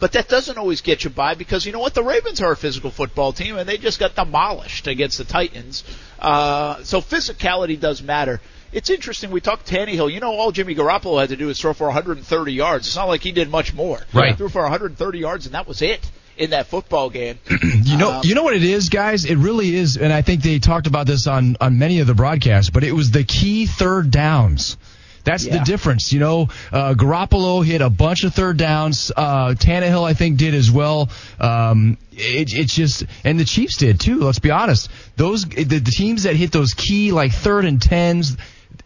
but that doesn't always get you by because you know what the Ravens are a physical football team and they just got demolished against the Titans. Uh, so physicality does matter. it's interesting. We talked Tannehill. You know, all Jimmy Garoppolo had to do was throw for 130 yards. It's not like he did much more. Right. He threw for 130 yards, and that was it in that football game. You know, Um, you know what it is, guys. It really is, and I think they talked about this on on many of the broadcasts. But it was the key third downs. That's the difference. You know, uh, Garoppolo hit a bunch of third downs. Uh, Tannehill, I think, did as well. Um, it, it's just, and the Chiefs did too. Let's be honest. Those the, the teams that hit those key like third and tens.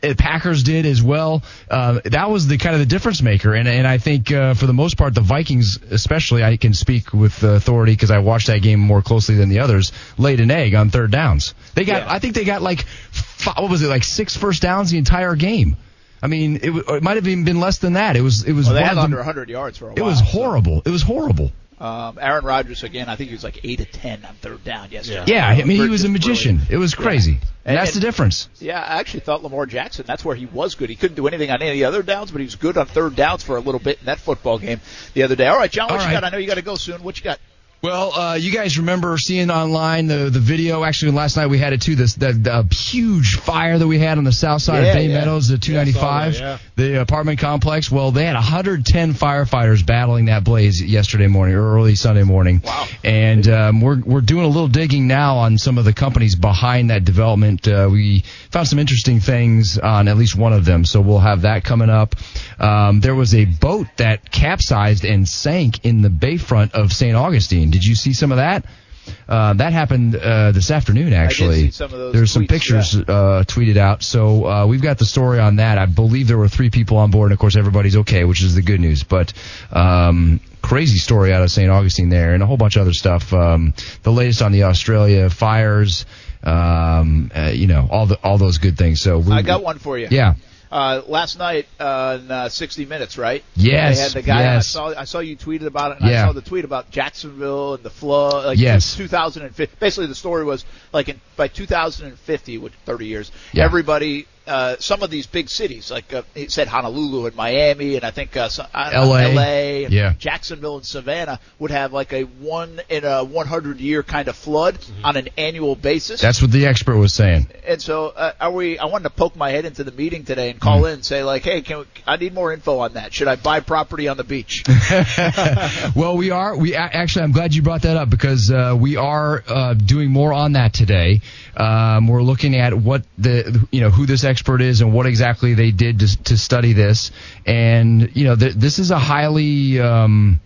uh, Packers did as well. Uh, that was the kind of the difference maker, and and I think uh, for the most part, the Vikings, especially, I can speak with authority because I watched that game more closely than the others. Laid an egg on third downs. They got, Yeah. I think they got like, fi- what was it, like six first downs the entire game. I mean, it, w- it might have even been less than that. It was, it was. well, they had under 100 yards for a while. It was so. horrible. It was horrible. Um, Aaron Rodgers again. I think he was like eight to ten on third down yesterday. Yeah, I mean, he was a magician. brilliant. It was crazy. And, And- that's the difference. Yeah, I actually thought Lamar Jackson. That's where he was good. He couldn't do anything on any other downs, but he was good on third downs for a little bit in that football game the other day. All right, John, what All you right. got? I know you got to go soon. What you got? Well, uh, you guys remember seeing online the the video? Actually, last night we had it too. This the, the huge fire that we had on the south side Yeah, of Bay yeah. Meadows, the 295, Yeah, that, the apartment complex. Well, they had 110 firefighters battling that blaze yesterday morning or early Sunday morning. Wow. And um, we're we're doing a little digging now on some of the companies behind that development. Uh, we found some interesting things on at least one of them, so we'll have that coming up. Um, there was a boat that capsized and sank in the bayfront of St. Augustine. Did you see some of that? Uh, that happened uh, this afternoon, actually. see some of those There's some tweets, pictures uh, tweeted out. So uh, we've got the story on that. I believe there were three people on board, and of course everybody's okay, which is the good news. But um, crazy story out of St. Augustine there, and a whole bunch of other stuff. Um, the latest on the Australia fires, um, uh, you know, all the all those good things. So I got one for you. Yeah. Uh, last night uh, in uh, 60 Minutes, right? Yes, They had the guy. yes. I saw. I saw you tweeted about it, and Yeah. I saw the tweet about Jacksonville and the flood. Like Yes. 2050. Basically, the story was like in, by 2050, which 30 years, Yeah. everybody. Uh, some of these big cities, like uh, he said, Honolulu and Miami, and I think uh, I know, LA. Yeah. Jacksonville and Savannah would have like a one in a 100 year kind of flood on an annual basis. That's what the expert was saying. And so, uh, are we? I wanted to poke my head into the meeting today and call Mm. in and say, like, hey, can we, I need more info on that? Should I buy property on the beach? well, we are. We actually, I'm glad you brought that up because uh, we are uh, doing more on that today. Um, we're looking at what the you know who this expert is and what exactly they did to, to study this, and you know th- this is a highly um,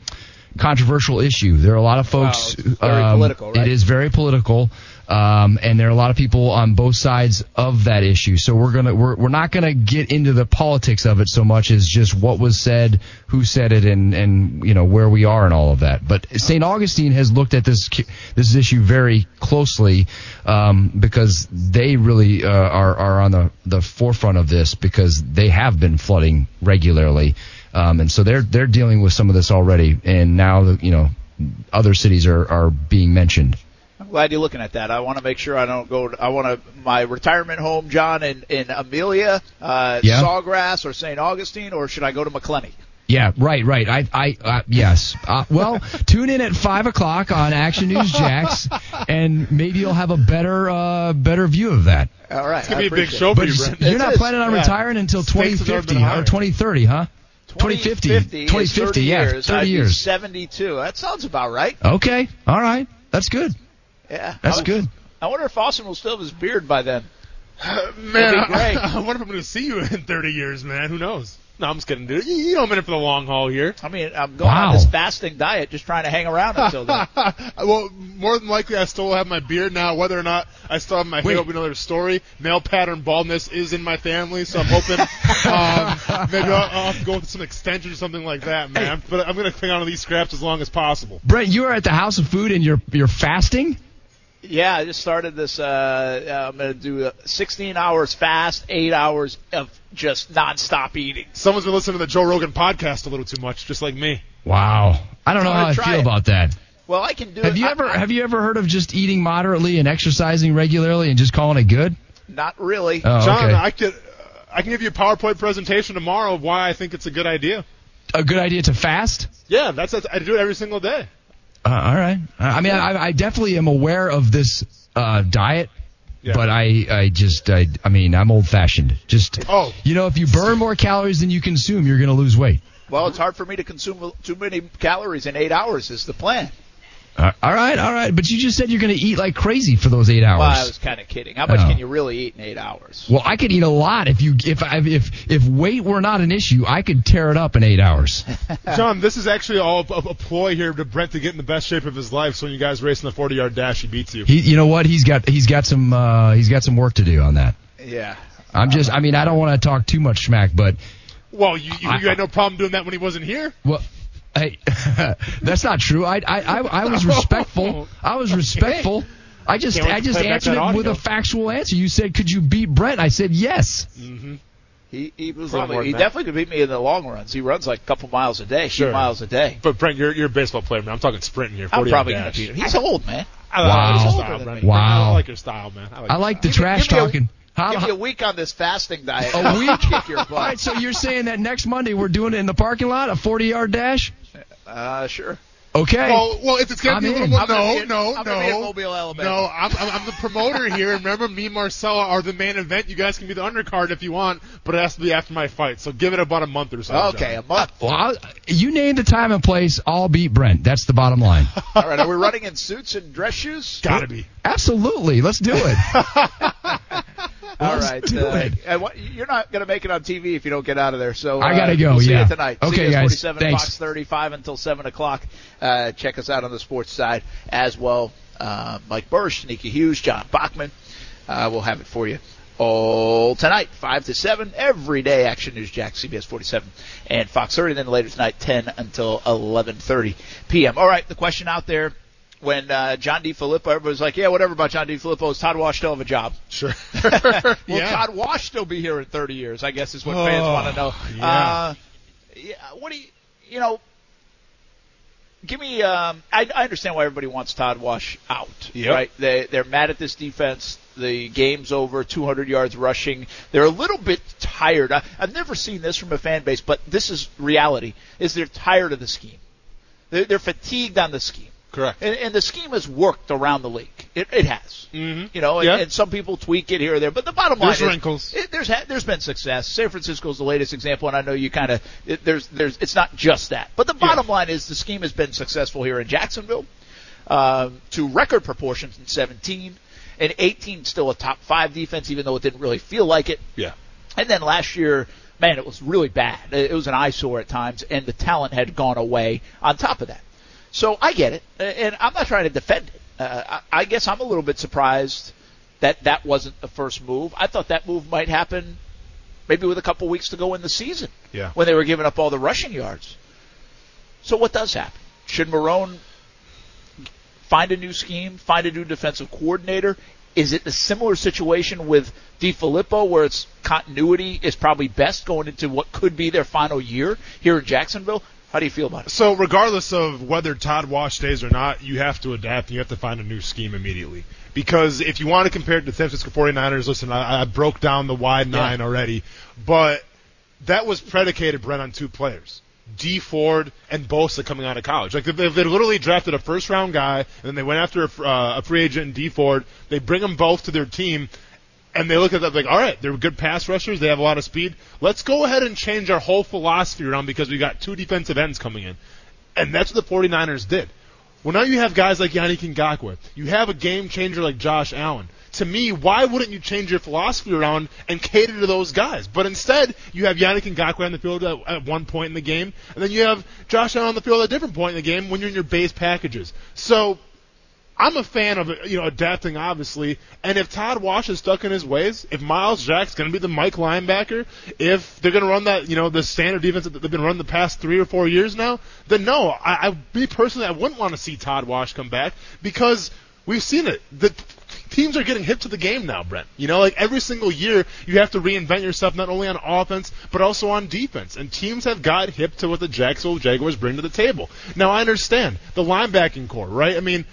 controversial issue. There are a lot of folks. Wow, very um, political, right? It is very political. Um, and there are a lot of people on both sides of that issue. So we're gonna we're we're not gonna get into the politics of it so much as just what was said, who said it, and and you know where we are and all of that. But St. Augustine has looked at this this issue very closely um, because they really uh, are are on the the forefront of this because they have been flooding regularly, um, and so they're they're dealing with some of this already. And now you know other cities are are being mentioned. I'm glad you're looking at that. I want to make sure I don't go. I want to my retirement home, John, in in Amelia, uh, Yeah. Sawgrass, or St. Augustine, or should I go to Macclenny? Yeah, right, right. I, I, uh, yes. Uh, well, tune in at five o'clock on Action News Jax, and maybe you'll have a better, uh, better view of that. All right, It's gonna I be a big show for But you, you're It not is. planning on Yeah. retiring until 2050 or 2030, huh? 2050. 2050, 2050, 30 yeah, years. 30 I'd be years. 72. That sounds about right. Okay, all right. That's good. Yeah, That's I, good. I wonder if Austin will still have his beard by then. Man, be great. I, I wonder if I'm going to see you in 30 years, man. Who knows? No, I'm just kidding, dude. You, you know I'm in it for the long haul here. I mean, I'm going Wow. on this fasting diet, just trying to hang around until then. well, more than likely, I still have my beard now. Whether or not I still have my hair, Wait. will be another story. Male pattern baldness is in my family, so I'm hoping um, maybe I'll, I'll have to go with some extensions or something like that, man. But I'm going to cling on to these scraps as long as possible. Brent, you are at the House of Food and you're you're fasting. Yeah, I just started this. Uh, uh, I'm going to do uh, 16 hours fast, eight hours of just nonstop eating. Someone's been listening to the Joe Rogan podcast a little too much, just like me. Wow. I don't know I'm how I feel it. about that. Well, I can do Have it. you I- ever I- have you ever heard of just eating moderately and exercising regularly and just calling it good? Not really. Oh, John, okay. I could. I can give you a PowerPoint presentation tomorrow of why I think it's a good idea. A good idea to fast? Yeah, that's, that's I do it every single day. Uh, all right. Uh, I mean, I, I definitely am aware of this uh, diet Yeah. But I, I just, I, I mean, I'm old fashioned. Just, Oh. you know, if you burn more calories than you consume, you're going to lose weight. Well, it's hard for me to consume too many calories in eight hours. Is the plan? Uh, all right, all right. But you just said you're going to eat like crazy for those eight hours. Well, I was kind of kidding. How much Oh. can you really eat in eight hours? Well, I could eat a lot if you if I, if if weight were not an issue, I could tear it up in eight hours. John, this is actually all a, a ploy here to Brent to get in the best shape of his life. So when you guys race in the 40 yard dash, he beats you. He, you know what? He's got he's got some uh, he's got some work to do on that. Yeah. I'm just I mean I don't want to talk too much smack, but Well, you, you, I- you had no problem doing that when he wasn't here. well. Hey, that's not true. I, I, I, I was respectful. I was respectful. I just, I just answered that it with a factual answer. You said, "Could you beat Brent?" I said, "Yes." Mm-hmm. He, he was Probably he definitely could beat me in the long runs. He runs like a couple miles a day, Sure. few miles a day. But Brent, you're, you're a baseball player, man. I'm talking sprinting here. 40 I'm probably yard going to dash. beat him. He's old, man. I, Wow. I like your style, than Brent. me. I like your style, man. I like, I like the style. trash give me a- talking. How, Give how- me a week on this fasting diet. A week? Kick your butt. right, so you're saying that next Monday we're doing it in the parking lot, a 40 yard dash? Uh, sure. Okay. Well, well, if it's gonna I'm be a little in. more, I'm no, be in- no, I'm no, be in Mobile, Alabama. no. I'm, I'm, I'm the promoter here. Remember, me, and Marcella are the main event. You guys can be the undercard if you want, but it has to be after my fight. So give it about a month or so. Okay, John. a month. Well, I'll, you name the time and place, I'll beat Brent. That's the bottom line. All right, are we running in suits and dress shoes? Gotta be. Absolutely. Let's do it. All right. do uh, it. and what, you're not going to make it on TV if you don't get out of there. So I uh, gotta go, We'll see yeah. you tonight. Okay, CBS guys. 47, Thanks. Fox 35 until 7 o'clock. Uh, check us out on the sports side as well. Uh, Mike Bursch, Nika Hughes, John Bachman. Uh, we'll have it for you all tonight, 5 to 7. Every day, Action News Jack, CBS 47 and Fox 30. Then later tonight, 10 until 11.30 p.m. All right, the question out there. When uh, John DiFilippo, everybody's like, "Yeah, whatever about John DiFilippo. Is Todd Wash still have a job?" Sure. Will yeah. Todd Wash still be here in 30 years? I guess is what fans Oh, want to know. yeah. Uh, yeah. What do you, you know? Give me. Um, I, I understand why everybody wants Todd Wash out. Yep. Right? They they're mad at this defense. The game's over. 200 yards rushing. They're a little bit tired. I, I've never seen this from a fan base, but this is reality. Is they're tired of the scheme. They're, they're fatigued on the scheme. Correct. And, and the scheme has worked around the league. It, it has. Mm-hmm. You know, and, Yeah. and some people tweak it here or there, but the bottom line There's is wrinkles. it, there's ha- there's been success. San Francisco's the latest example, and I know you kind of there's there's it's not just that, but the bottom line is the scheme has been successful here in Jacksonville um, to record proportions in 17 and 18 still a top five defense, even though it didn't really feel like it. Yeah. And then last year, man, it was really bad. It was an eyesore at times, and the talent had gone away on top of that. So I get it, and I'm not trying to defend it. Uh, I guess I'm a little bit surprised that that wasn't the first move. I thought that move might happen maybe with a couple weeks to go in the season Yeah. when they were giving up all the rushing yards. So what does happen? Should Marrone find a new scheme, find a new defensive coordinator? Is it a similar situation with DiFilippo where it's continuity is probably best going into what could be their final year here in Jacksonville? How do you feel about it? So regardless of whether Todd Wash stays or not, you have to adapt and you have to find a new scheme immediately. Because if you want to compare it to the San Francisco 49ers, listen, I, I broke down the wide nine already, but that was predicated, Brent, on two players. Dee Ford and Bosa coming out of college. Like they, they literally drafted a first round guy and then they went after a, uh, a free agent in Dee Ford, they bring them both to their team and they look at that like, all right, they're good pass rushers, they have a lot of speed. Let's go ahead and change our whole philosophy around because we got two defensive ends coming in. And that's what the 49ers did. Well, now you have guys like Yannick Ngakoue. You have a game changer like Josh Allen. To me, why wouldn't you change your philosophy around and cater to those guys? But instead, you have Yannick Ngakoue on the field at, at one point in the game, and then you have Josh Allen on the field at a different point in the game when you're in your base packages. So I'm a fan of you know adapting, obviously. And if Todd Wash is stuck in his ways, if Myles Jack's going to be the Mike linebacker, if they're going to run that you know the standard defense that they've been running the past three or four years now, then no, I, I me personally, I wouldn't want to see Todd Wash come back because we've seen it. The teams are getting hip to the game now, Brent. You know, like every single year, you have to reinvent yourself not only on offense but also on defense. And teams have got hip to what the Jacksonville Jaguars bring to the table. Now I understand the linebacking core, right? I mean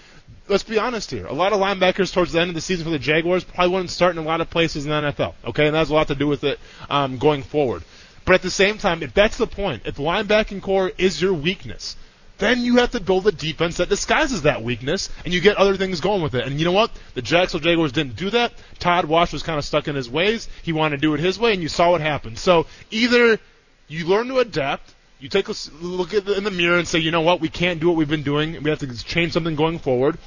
let's be honest here. A lot of linebackers towards the end of the season for the Jaguars probably wouldn't start in a lot of places in the NFL. Okay, and that has a lot to do with it um, going forward. But at the same time, if that's the point, if linebacking core is your weakness, then you have to build a defense that disguises that weakness, and you get other things going with it. And you know what? The Jacksonville Jaguars didn't do that. Todd Wash was kind of stuck in his ways. He wanted to do it his way, and you saw what happened. So either you learn to adapt, you take a look at the, in the mirror and say, you know what, we can't do what we've been doing. We have to change something going forward.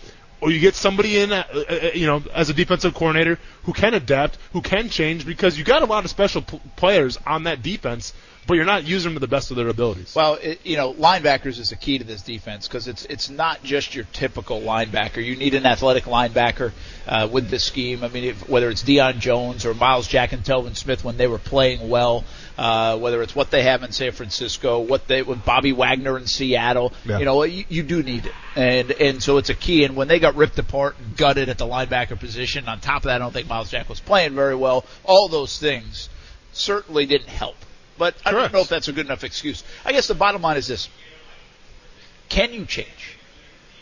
Or you get somebody in, uh, uh, you know, as a defensive coordinator who can adapt, who can change, because you got a lot of special p- players on that defense, but you're not using them to the best of their abilities. Well, it, you know, linebackers is the key to this defense because it's it's not just your typical linebacker. You need an athletic linebacker uh, with this scheme. I mean, if, whether it's Deion Jones or Myles Jack and Telvin Smith when they were playing well, uh, whether it's what they have in San Francisco, what they with Bobby Wagner in Seattle, Yeah. you know, you, you do need it, and and so it's a key. And when they got ripped apart and gutted at the linebacker position, on top of that, I don't think Myles Jack was playing very well. All those things certainly didn't help. But I don't know if that's a good enough excuse. I guess the bottom line is this: Can you change?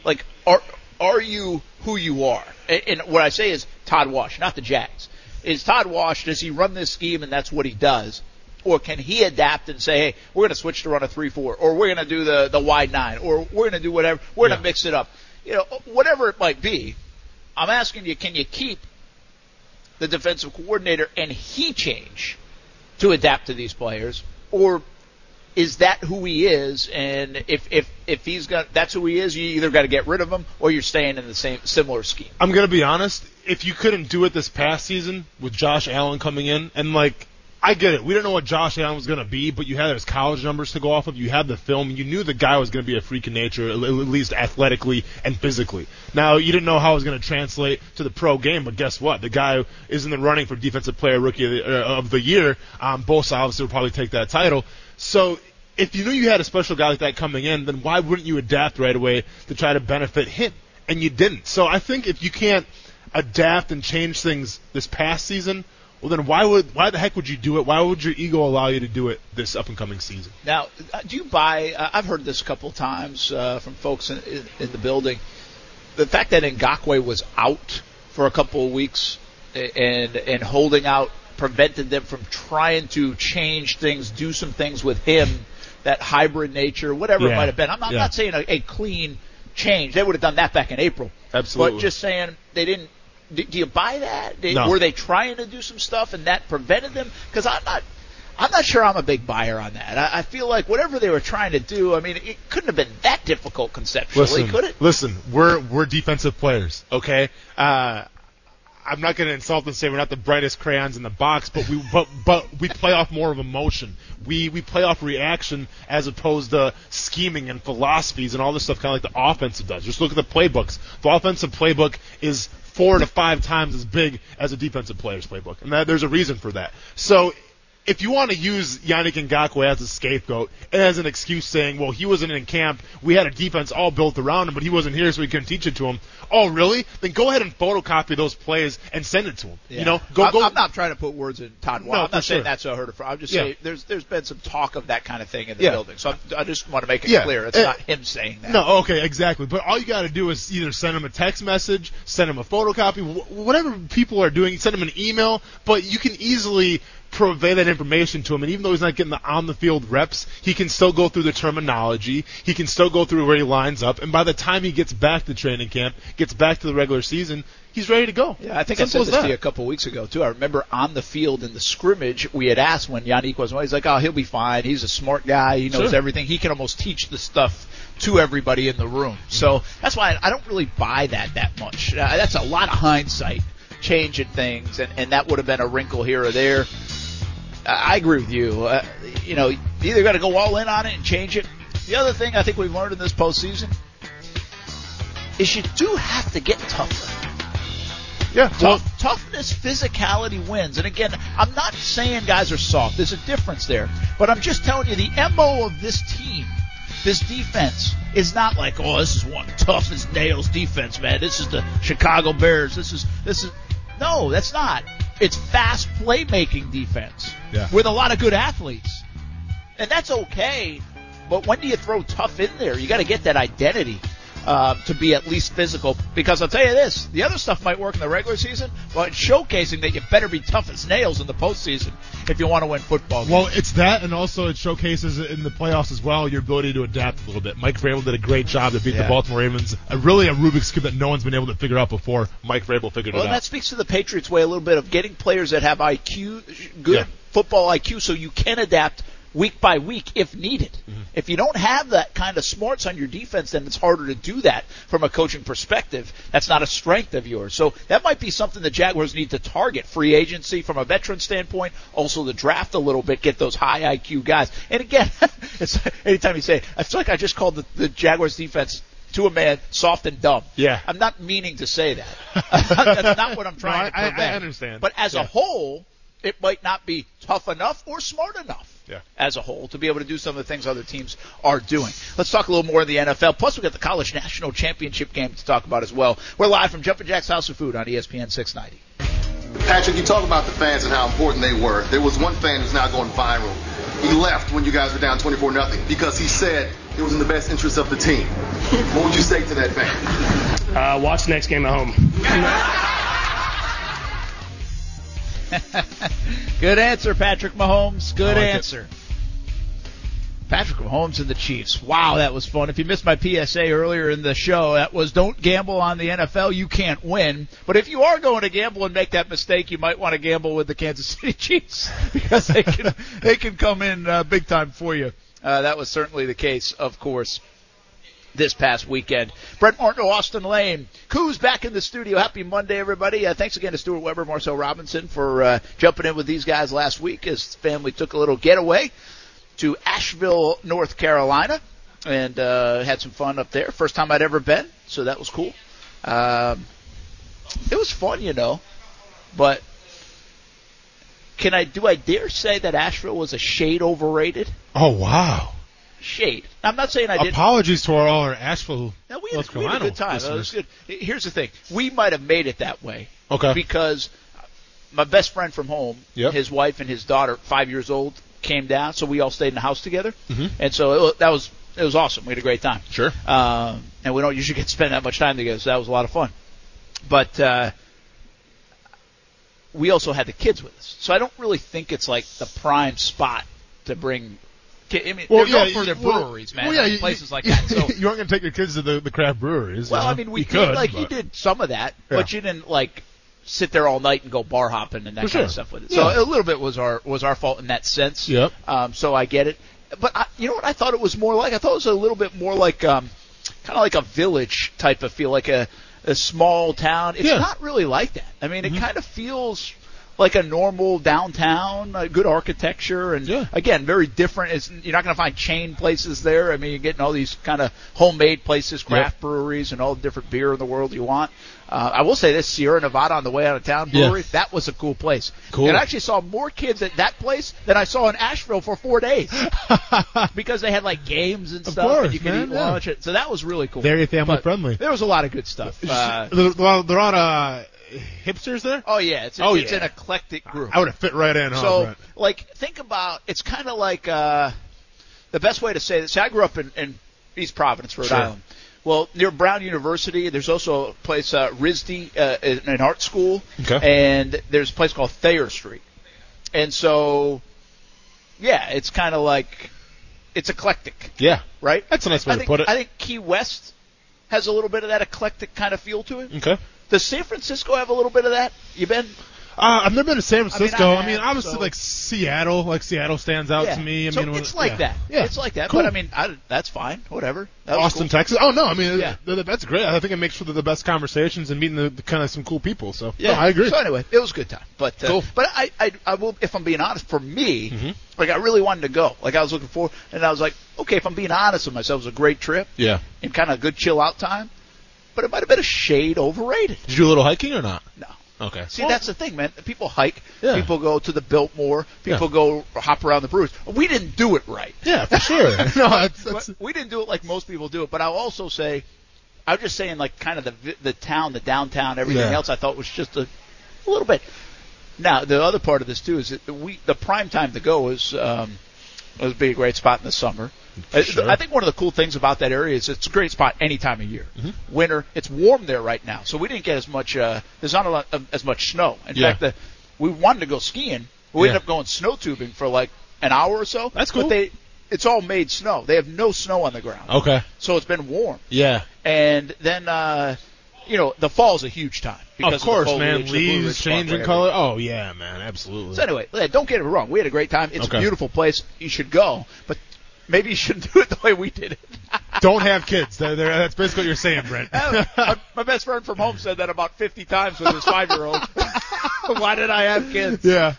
Like, are are you who you are? And, and what I say is Todd Wash, not the Jags. Is Todd Wash? Does he run this scheme and that's what he does? Or can he adapt and say, hey, we're going to switch to run a 3-4, or we're going to do the, the wide nine, or we're going to do whatever, we're going to mix it up. You know, whatever it might be, I'm asking you, can you keep the defensive coordinator and he change to adapt to these players, or is that who he is? And if if if he's got that's who he is, you either got to get rid of him or you're staying in the same similar scheme. I'm gonna be honest. If you couldn't do it this past season with Josh Allen coming in, and like, I get it. We didn't know what Josh Allen was gonna be, but you had his college numbers to go off of. You had the film. You knew the guy was gonna be a freak in nature, at least athletically and physically. Now you didn't know how it was gonna translate to the pro game, but guess what? The guy is in the running for defensive player rookie of the, uh, of the year. Um, Bosa obviously will probably take that title. So if you knew you had a special guy like that coming in, then why wouldn't you adapt right away to try to benefit him? And you didn't. So I think if you can't adapt and change things this past season, well then why would why the heck would you do it? Why would your ego allow you to do it this up and coming season? Now, uh, do you buy? Uh, I've heard this a couple of times uh, from folks in, in, in the building. The fact that Ngakoue was out for a couple of weeks and and holding out prevented them from trying to change things, do some things with him, that hybrid nature, whatever it might have been. I'm, I'm Yeah. not saying a, a clean change. They would have done that back in April. Absolutely. But just saying they didn't. Do, do you buy that? Did, No. Were they trying to do some stuff and that prevented them? Because I'm not. I'm not sure I'm a big buyer on that. I, I feel like whatever they were trying to do, I mean, it couldn't have been that difficult conceptually, Listen, could it? listen, we're we're defensive players, okay? Uh, I'm not going to insult and say we're not the brightest crayons in the box, but we but but we play off more of emotion. We we play off reaction as opposed to scheming and philosophies and all this stuff, kind of like the offensive does. Just look at the playbooks. The offensive playbook is four to five times as big as a defensive player's playbook, and that, there's a reason for that. So if you want to use Yannick Ngakoue as a scapegoat and as an excuse saying, well, he wasn't in camp, we had a defense all built around him, but he wasn't here, so we couldn't teach it to him. Oh, really? Then go ahead and photocopy those plays and send it to him. You know, go I'm, go. I'm not trying to put words in Todd Watt. No, I'm not saying sure. that's what I heard. I'm just Yeah. saying there's there's been some talk of that kind of thing in the Yeah. building. So I'm, I just want to make it Yeah. clear. It's Uh, not him saying that. No, okay, exactly. But all you got to do is either send him a text message, send him a photocopy, wh- whatever people are doing, send him an email. But you can easily purvey that information to him, and even though he's not getting the on the field reps, he can still go through the terminology. He can still go through where he lines up, and by the time he gets back to training camp, gets back to the regular season, he's ready to go. Yeah, I think Simple I said this to you a couple of weeks ago too. I remember on the field in the scrimmage, we had asked when Yannick was. He's like, "Oh, he'll be fine. He's a smart guy. He knows Sure. everything. He can almost teach the stuff to everybody in the room." So that's why I don't really buy that that much. Uh, that's a lot of hindsight, changing things, and and that would have been a wrinkle here or there. I agree with you. Uh, you know, you either got to go all in on it and change it. The other thing I think we've learned in this postseason is you do have to get tougher. Yeah, well, toughness, physicality wins. And again, I'm not saying guys are soft. There's a difference there. But I'm just telling you the MO of this team, this defense, is not like, oh, this is one tough as nails defense, man. This is the Chicago Bears. This is this is no, that's not. It's fast playmaking defense Yeah. with a lot of good athletes. And that's okay. But when do you throw tough in there? You got to get that identity. Uh, to be at least physical. Because I'll tell you this, the other stuff might work in the regular season, but it's showcasing that you better be tough as nails in the postseason if you want to win football. Games. Well, it's that, and also it showcases in the playoffs as well your ability to adapt a little bit. Mike Vrabel did a great job to beat Yeah. the Baltimore Ravens. A, really a Rubik's cube that no one's been able to figure out before. Mike Vrabel figured Well, it out. that speaks to the Patriots' way a little bit of getting players that have IQ, good Yeah. football IQ, so you can adapt week by week if needed. Mm-hmm. If you don't have that kind of smarts on your defense, then it's harder to do that from a coaching perspective. That's not a strength of yours. So that might be something the Jaguars need to target free agency from a veteran standpoint, also the draft a little bit, get those high IQ guys. And again, it's anytime you say, I feel like I just called the, the Jaguars defense to a man soft and dumb. Yeah. I'm not meaning to say that. That's not what I'm trying No, I- to I- I understand. But as Yeah. a whole, it might not be tough enough or smart enough. Yeah. As a whole, to be able to do some of the things other teams are doing. Let's talk a little more in the NFL. Plus, we got the college national championship game to talk about as well. We're live from Jumpin' Jack's House of Food on ESPN 690. Patrick, you talk about the fans and how important they were. There was one fan who's now going viral. He left when you guys were down 24 nothing because he said it was in the best interest of the team. what would you say to that fan? Uh, watch the next game at home. Good answer, Patrick Mahomes. Good like it. answer. Patrick Mahomes and the Chiefs. Wow, that was fun. If you missed my PSA earlier in the show, that was don't gamble on the NFL. You can't win. But if you are going to gamble and make that mistake, you might want to gamble with the Kansas City Chiefs because they can they can come in uh, big time for you. Uh, that was certainly the case, of course this past weekend. Brent Martin, Austin Lane, Kuz back in the studio. Happy Monday, everybody. Uh, thanks again to Stuart Weber, Marcel Robinson for uh, jumping in with these guys last week. His family took a little getaway to Asheville, North Carolina, and uh, had some fun up there. First time I'd ever been, so that was cool. Um, it was fun, you know, but can I do I dare say that Asheville was a shade overrated? Oh wow! Shade. I'm not saying I did. Apologies to our all our Asheville, No, we North had, we had a good time. It was good. Here's the thing: we might have made it that way. Okay. Because my best friend from home, Yep. his wife and his daughter, five years old, came down, so we all stayed in the house together, Mhm. and so it, that was it was awesome. We had a great time. Sure. Um, and we don't usually get to spend that much time together, so that was a lot of fun. But uh, we also had the kids with us, so I don't really think it's like the prime spot to bring. I mean, Well, they're yeah, for their well- breweries, man, well, yeah, you- places like that. So you aren't going to take your kids to the, the craft breweries. well, you know? I mean, we You did could, like you did some of that, Yeah. but you didn't like sit there all night and go bar hopping and that For kind of stuff with it. Yeah. So a little bit was our was our fault in that sense. Yep. Um, so I get it, but I, you know what I thought it was more like? I thought it was a little bit more like um, kind of like a village type of feel, like a a small town. It's not really like that. I mean, Mhm. it kind of feels like a normal downtown, uh, good architecture, and Yeah. again, very different. It's, you're not going to find chain places there. I mean, you're getting all these kind of homemade places, craft breweries, and all the different beer in the world you want. Uh, I will say this: Sierra Nevada on the way out of town Yeah. brewery. That was a cool place. Cool. And I actually saw more kids at that place than I saw in Asheville for four days because they had like games and stuff, course, and you could man, eat yeah. lunch. So that was really cool. Very family But friendly. There was a lot of good stuff. Uh, well, there are uh, hipsters there. oh yeah, it's, Oh, it's yeah. an eclectic group. I would have fit right in. Huh, So, Brent? like, think about it's kind of like uh, the best way to say this. See, I grew up in, in East Providence, Rhode Sure. Island. Well, near Brown University, there's also a place, uh, RISD, uh, an an art school, Okay. and there's a place called Thayer Street. And so, yeah, it's kind of like it's eclectic, yeah, right? that's a nice way I to think, put it. I think Key West has a little bit of that eclectic kind of feel to it. okay. Does San Francisco have a little bit of that? You been? Uh, I've never been to San Francisco. I mean, have, obviously, so- like Seattle, like Seattle stands out yeah. to me. I so mean, it's like yeah. that. Yeah, It's like that. Cool. But I mean, I, that's fine. Whatever. That Austin, cool. Texas. Oh no, I mean, Yeah. th- th- that's great. I think it makes for the, the best conversations and meeting the, the kind of some cool people. So Yeah, no, I agree. So anyway, it was a good time. But uh, Cool. but I, I I will if I'm being honest, for me, Mhm. like I really wanted to go. Like I was looking for, and I was like, okay, if I'm being honest with myself, it was a great trip yeah. and kind of a good chill out time. But it might have been a shade overrated. Did you do a little hiking or not? No. Okay. See, that's the thing, man. People hike. Yeah. People go to the Biltmore. People go hop around the brews. We didn't do it right. yeah, for sure. no, that's, that's we didn't do it like most people do it. But I'll also say, I'm just saying, like kind of the the town, the downtown, everything Yeah. else. I thought was just a, a little bit. Now the other part of this too is that we the prime time to go is um, it would be a great spot in the summer. Uh, Sure. I think one of the cool things about that area is it's a great spot any time of year. Winter, it's warm there right now, so we didn't get as much. Uh, there's not a lot of, as much snow. In Yeah. fact, the, we wanted to go skiing. but We Yeah. ended up going snow tubing for like an hour or so. That's cool. But they, it's all made snow. They have no snow on the ground, Okay. so it's been warm. Yeah. And then, uh, you know, the fall's a huge time. Because Of course, the man. foliage, the Blue Leaves changing color. Oh yeah, man. Absolutely. so anyway, don't get it wrong. We had a great time. It's Okay. a beautiful place. You should go, but maybe you shouldn't do it the way we did it. Don't have kids. They're, they're, that's basically what you're saying, Brent. my, my best friend from home said that about 50 times with his five-year-old. Why did I have kids? yeah.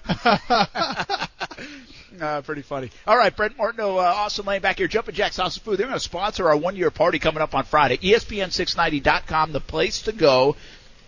Uh, pretty funny. All right, Brent Martineau, uh, Awesome Lane back here. Jumpin' Jack's House of Food. They're going to sponsor our one-year party coming up on Friday. E ESPN690.com, the place to go.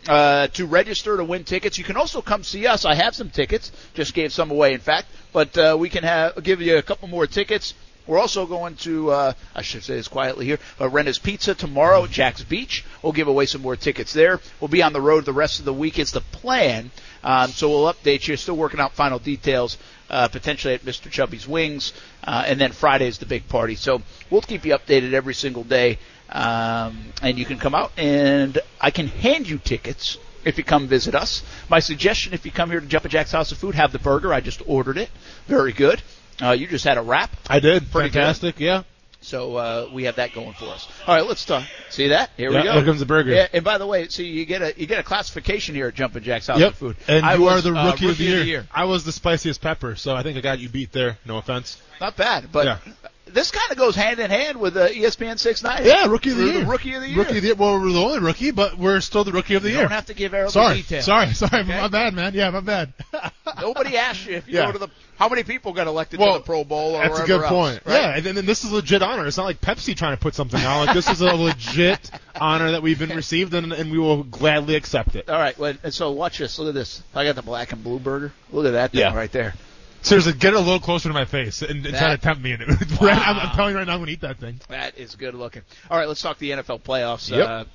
Uh, to register to win tickets. You can also come see us. I have some tickets. Just gave some away, in fact. But uh, we can have give you a couple more tickets. We're also going to, uh, I should say this quietly here, uh, Renna's Pizza tomorrow at Jax Beach. We'll give away some more tickets there. We'll be on the road the rest of the week It's the plan. Um, so we'll update you. Still working out final details, uh, potentially at Mr. Chubby's Wings. Uh, and then Friday is the big party. So we'll keep you updated every single day. Um, and you can come out and I can hand you tickets if you come visit us. My suggestion, if you come here to Jumpin' Jack's House of Food, have the burger. I just ordered it. Very good. Uh, you just had a wrap. I did. Pretty good. Fantastic. Yeah. So uh, we have that going for us. All right, let's talk. See that? Here Yeah, we go. here comes the burger. Yeah, and by the way, see you get a you get a classification here at Jumpin' Jack's House Yep. of Food. And I you was, are the uh, rookie, of, the year. I was the spiciest pepper, so I think I got you beat there. No offense. Not bad, but Yeah. this kind of goes hand in hand with uh, ESPN 690. Yeah, rookie of the You're year. rookie of the year. Rookie of the year. Well, we're the only rookie, but we're still the rookie of the You year. don't have to give all sorry, the details. sorry, sorry. Okay? My bad, man. Yeah, my bad. Nobody asked you if you Yeah. go to the. How many people got elected Well, to the Pro Bowl or That's a good else, point. right? Yeah, and then and this is legit honor. It's not like Pepsi trying to put something out. Like this is a legit honor that we've been received, and, and we will gladly accept it. All right, well, and so watch this. Look at this. I got the black and blue burger. Look at that thing Yeah. right there. Seriously, get it a little closer to my face and, and try to tempt me in it. Brad, I'm, I'm telling you right now, I'm gonna eat that thing. That is good looking. All right, let's talk the NFL playoffs Yep. uh,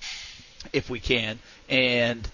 if we can. And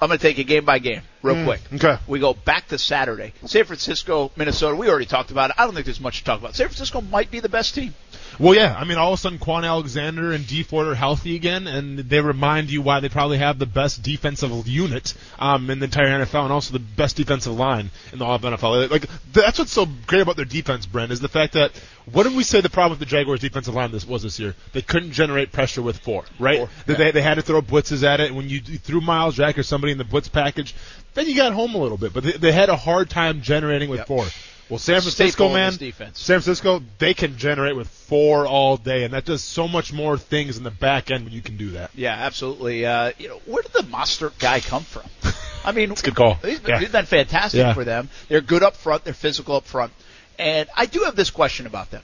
I'm going to take it game by game real Mm, quick. okay. We go back to Saturday. San Francisco, Minnesota. We already talked about it. I don't think there's much to talk about. San Francisco might be the best team. Well, yeah. I mean, all of a sudden, Kwon Alexander and Dee Ford are healthy again, and they remind you why they probably have the best defensive unit um, in the entire NFL, and also the best defensive line in the whole NFL. Like that's what's so great about their defense, Brent, is the fact that what did we say the problem with the Jaguars' defensive line this was this year? They couldn't generate pressure with four, right? Four, They- They, they had to throw blitzes at it. and When you you threw Myles Jack or somebody in the blitz package, then you got home a little bit. But they, they had a hard time generating with Yep. four. Well, San Francisco, man, defense. San Francisco, they can generate with four all day, and that does so much more things in the back end when you can do that. Yeah, absolutely. Uh, you know, where did the Mostert guy come from? I mean, It's a good call. He's been, Yeah. he's been fantastic Yeah. for them. They're good up front. They're physical up front. And I do have this question about them.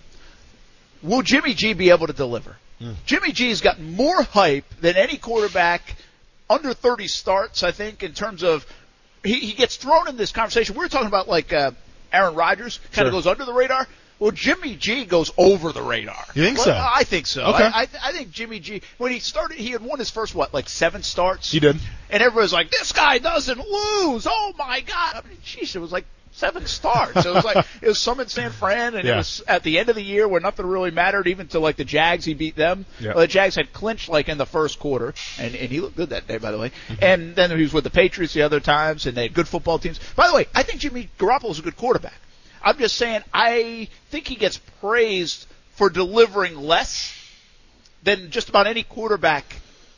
Will Jimmy G be able to deliver? Hmm. Jimmy G's got more hype than any quarterback under 30 starts, I think, in terms of he, he gets thrown in this conversation. We were talking about like uh, Aaron Rodgers kind of Sure. goes under the radar. Well, Jimmy G goes over the radar. You think Well, so? I think so. Okay. I, I, I think Jimmy G, when he started, he had won his first, what, like seven starts? He did. And everybody's like, this guy doesn't lose. Oh my God. I mean, sheesh, it was like seven starts. It was like, it was some in San Fran and it was at the end of the year where nothing really mattered, even to like the Jags, he beat them. Yeah. Well, the Jags had clinched like in the first quarter and, and he looked good that day, by the way. Mm-hmm. And then he was with the Patriots the other times and they had good football teams. By the way, I think Jimmy Garoppolo's a good quarterback. I'm just saying, I think he gets praised for delivering less than just about any quarterback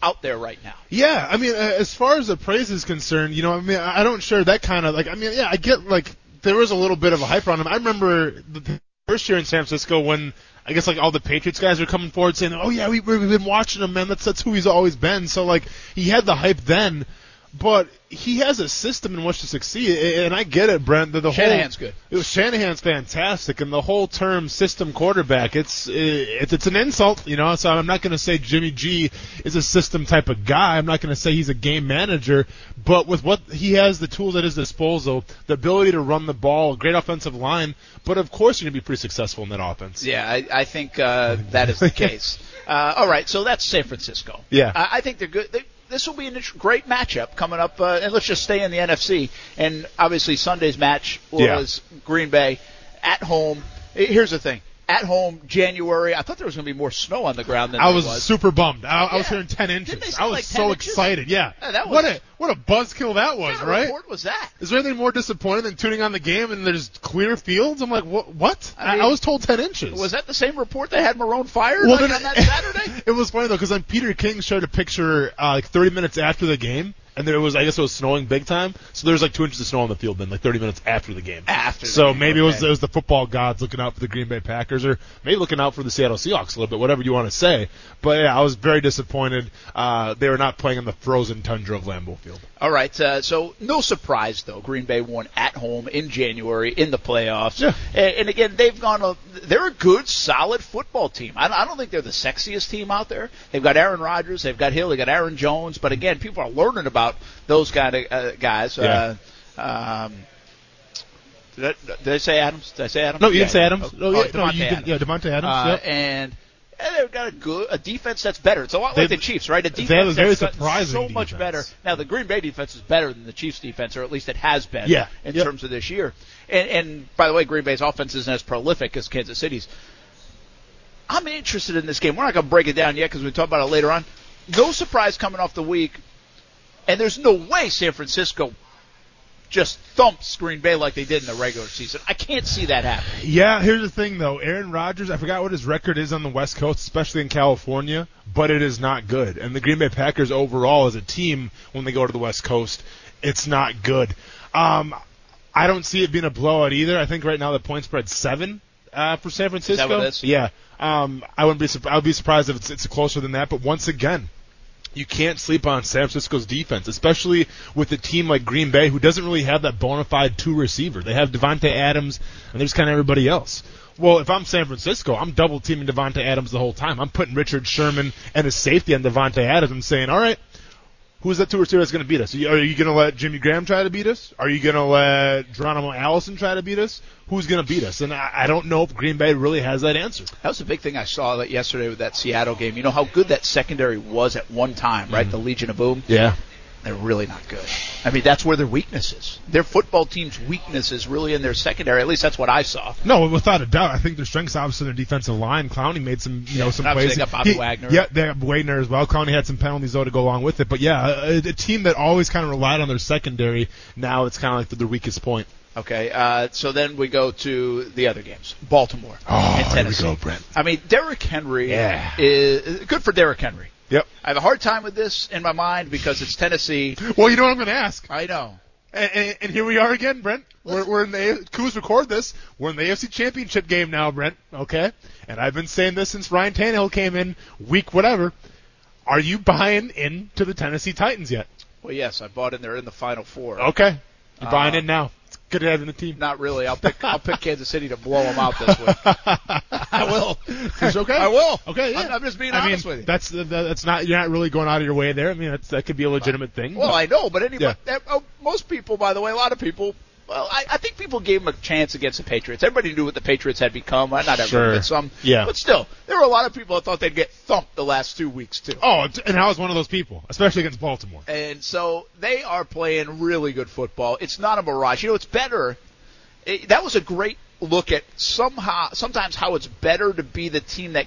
out there right now. Yeah, I mean, as far as the praise is concerned, you know, I mean, I don't share that kind of like. I mean, yeah, I get like there was a little bit of a hype on him. I remember the first year in San Francisco when I guess like all the Patriots guys were coming forward saying, "Oh yeah, we, we've been watching him, man. That's that's who he's always been." So like he had the hype then, but he has a system in which to succeed, and I get it, Brent. The, the Shanahan's whole, good. It was Shanahan's fantastic, and the whole term system quarterback, it's it's it's an insult, you know. So I'm not going to say Jimmy G is a system type of guy. I'm not going to say he's a game manager, but with what he has, the tools at his disposal, the ability to run the ball, great offensive line, but of course you're going to be pretty successful in that offense. Yeah, I, I think uh, that is the case. Uh, all right, so that's San Francisco. Yeah. I, I think they're good. They, this will be a great matchup coming up, uh, and let's just stay in the NFC. And obviously Sunday's match Yeah. was Green Bay at home. Here's the thing: at home January. I thought there was going to be more snow on the ground than I was, was. super bummed. I, I was hearing 10 inches. I was like 10 so inches? excited. Yeah. Yeah, that what was- a what a buzzkill that was, right? What kind of right? report was that? Is there anything more disappointing than tuning on the game and there's clear fields? I'm like, what? What? I mean, I was told 10 inches. Was that the same report that had Marrone fired Well, like, then- on that Saturday? it was funny though because then Peter King showed a picture uh, like 30 minutes after the game, and there was I guess it was snowing big time. So there was like two inches of snow on the field then, like 30 minutes after the game. After So game, maybe it was it was the football gods looking out for the Green Bay Packers, or maybe looking out for the Seattle Seahawks a little bit, whatever you want to say. But yeah, I was very disappointed. Uh, they were not playing in the frozen tundra of Lambeau Field. All right, uh, so no surprise though. Green Bay won at home in January in the playoffs, Yeah. and, and again they've gone. A, they're a good, solid football team. I, don't- I don't think they're the sexiest team out there. They've got Aaron Rodgers, they've got Hill, they got Aaron Jones, but again, people are learning about those kind of uh, guys. Uh, um, did I, did I say Adams? Did I say Adams? No, you Yeah, didn't say. Adams. Oh, No, oh, yeah, no, Devontae you did- Adams. yeah, Davante Adams, Uh, yep. And and they've got a good a defense that's better. It's a lot like the Chiefs, right? A defense they have a very that's surprising so much better. Now the Green Bay defense is better than the Chiefs defense, or at least it has been. Yeah. In Yep. terms of this year, and and by the way, Green Bay's offense isn't as prolific as Kansas City's. I'm interested in this game. We're not going to break it down yet because we talk about it later on. No surprise coming off the week, and there's no way San Francisco just thumps Green Bay like they did in the regular season. I can't see that happen. Yeah, here's the thing though. Aaron Rodgers, I forgot what his record is on the West Coast, especially in California, but it is not good. And the Green Bay Packers overall as a team, when they go to the West Coast, it's not good. Um, I don't see it being a blowout either. I think right now the point spread's seven uh, for San Francisco. what it is? Yeah. Um, I wouldn't be. I would be surprised if it's, it's closer than that. But once again, you can't sleep on San Francisco's defense, especially with a team like Green Bay who doesn't really have that bona fide two receiver. They have Davante Adams and there's kind of everybody else. Well, if I'm San Francisco, I'm double teaming Davante Adams the whole time. I'm putting Richard Sherman and his safety on Davante Adams and saying, all right, who's that two receiver that's going to beat us? Are you, you going to let Jimmy Graham try to beat us? Are you going to let Geronimo Allison try to beat us? Who's going to beat us? And I, I don't know if Green Bay really has that answer. That was the big thing I saw that yesterday with that Seattle game. You know how good that secondary was at one time, right? Mm-hmm. The Legion of Boom. Yeah. They're really not good. I mean, that's where their weakness is. Their football team's weakness is really in their secondary. At least that's what I saw. No, without a doubt. I think their strengths obviously in their defensive line. Clowney made some, you know, some plays. they got Bobby He- Wagner. Yeah, they got Wagner as well. Clowney had some penalties though to go along with it. But yeah, a, a team that always kind of relied on their secondary. Now it's kind of like their weakest point. Okay, uh, so then we go to the other games. Baltimore Oh, and Tennessee. go, Brent. I mean, Derrick Henry Yeah. is good for Derrick Henry. Yep. I have a hard time with this in my mind because it's Tennessee. Well, you know what I'm going to ask. I know. And, and, and here we are again, Brent. We're, we're in the Coos record this. We're in the AFC Championship game now, Brent. Okay, and I've been saying this since Ryan Tannehill came in week whatever. Are you buying into the Tennessee Titans yet? Well, yes, I bought in there in the Final Four. Okay, you're buying Uh, in now. It's good to have in the team. Not really. I'll pick. I'll pick Kansas City to blow them out this week. I will. It's okay. I will. Okay, yeah. I'm, I'm just being I honest mean, with you. that's that's not you're not really going out of your way there. I mean, that's, that could be a legitimate thing. Well, but- I know, but anyway, Yeah. uh, most people, by the way, a lot of people. Well, I, I think people gave them a chance against the Patriots. Everybody knew what the Patriots had become. Not everyone, Sure. but some. Yeah. But still, there were a lot of people that thought they'd get thumped the last two weeks too. oh, and I was one of those people, especially against Baltimore. And so they are playing really good football. It's not a mirage. You know, it's better. It, that was a great look at somehow, sometimes how it's better to be the team that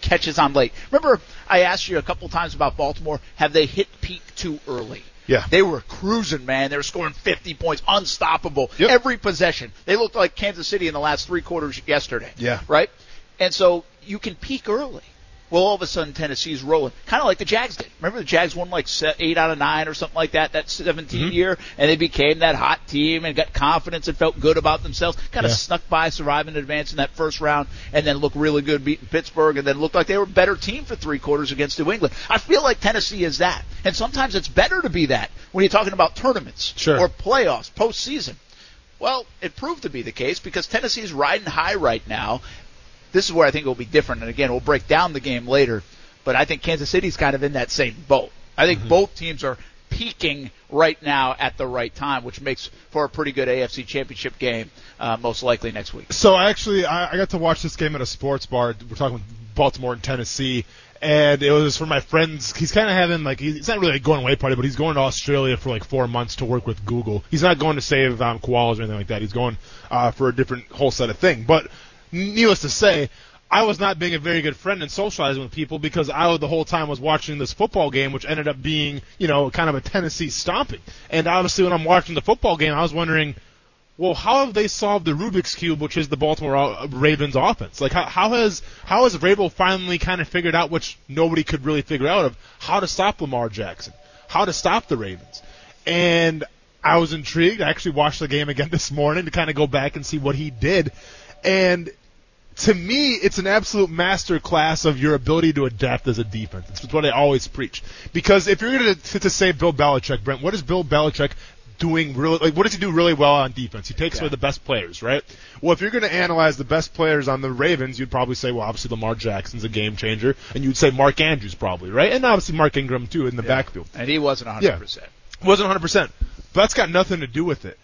catches on late. Remember, I asked you a couple times about Baltimore. Have they hit peak too early? Yeah. They were cruising, man. They were scoring 50 points, unstoppable. Yep. Every possession. They looked like Kansas City in the last three quarters yesterday. Yeah. Right? And so you can peak early. Well, all of a sudden Tennessee's rolling, kind of like the Jags did. Remember the Jags won like eight out of nine or something like that that 17 Mm-hmm. year, and they became that hot team and got confidence and felt good about themselves. Kind of Yeah. snuck by, surviving and advancing that first round, and then looked really good beating Pittsburgh, and then looked like they were a better team for three quarters against New England. I feel like Tennessee is that, and sometimes it's better to be that when you're talking about tournaments Sure. or playoffs, postseason. Well, it proved to be the case because Tennessee's riding high right now. This is where I think it will be different. And again, we'll break down the game later. But I think Kansas City's kind of in that same boat. I think both teams are peaking right now at the right time, which makes for a pretty good AFC Championship game, uh, most likely next week. So actually, I, I got to watch this game at a sports bar. We're talking with Baltimore and Tennessee, and it was for my friends. He's kind of having like he's not really a going away party, but he's going to Australia for like four months to work with Google. He's not going to save um, koalas or anything like that. He's going uh, for a different whole set of thing. But needless to say, I was not being a very good friend and socializing with people because I the whole time was watching this football game, which ended up being, you know, kind of a Tennessee stomping. And obviously, when I'm watching the football game, I was wondering, well, how have they solved the Rubik's cube, which is the Baltimore uh, Ravens offense? Like, how, how has how has Vrabel finally kind of figured out, which nobody could really figure out, of how to stop Lamar Jackson, how to stop the Ravens? And I was intrigued. I actually watched the game again this morning to kind of go back and see what he did. And to me, it's an absolute master class of your ability to adapt as a defense. It's what I always preach. Because if you're going to, to say Bill Belichick, Brent, what is Bill Belichick doing really, like, what does he do really well on defense? He takes Yeah. away the best players, right? Well, if you're going to analyze the best players on the Ravens, you'd probably say, well, obviously Lamar Jackson's a game changer, and you'd say Mark Andrews probably, right? And obviously Mark Ingram too in the backfield. And he wasn't 100%. Yeah. Wasn't 100%. But that's got nothing to do with it.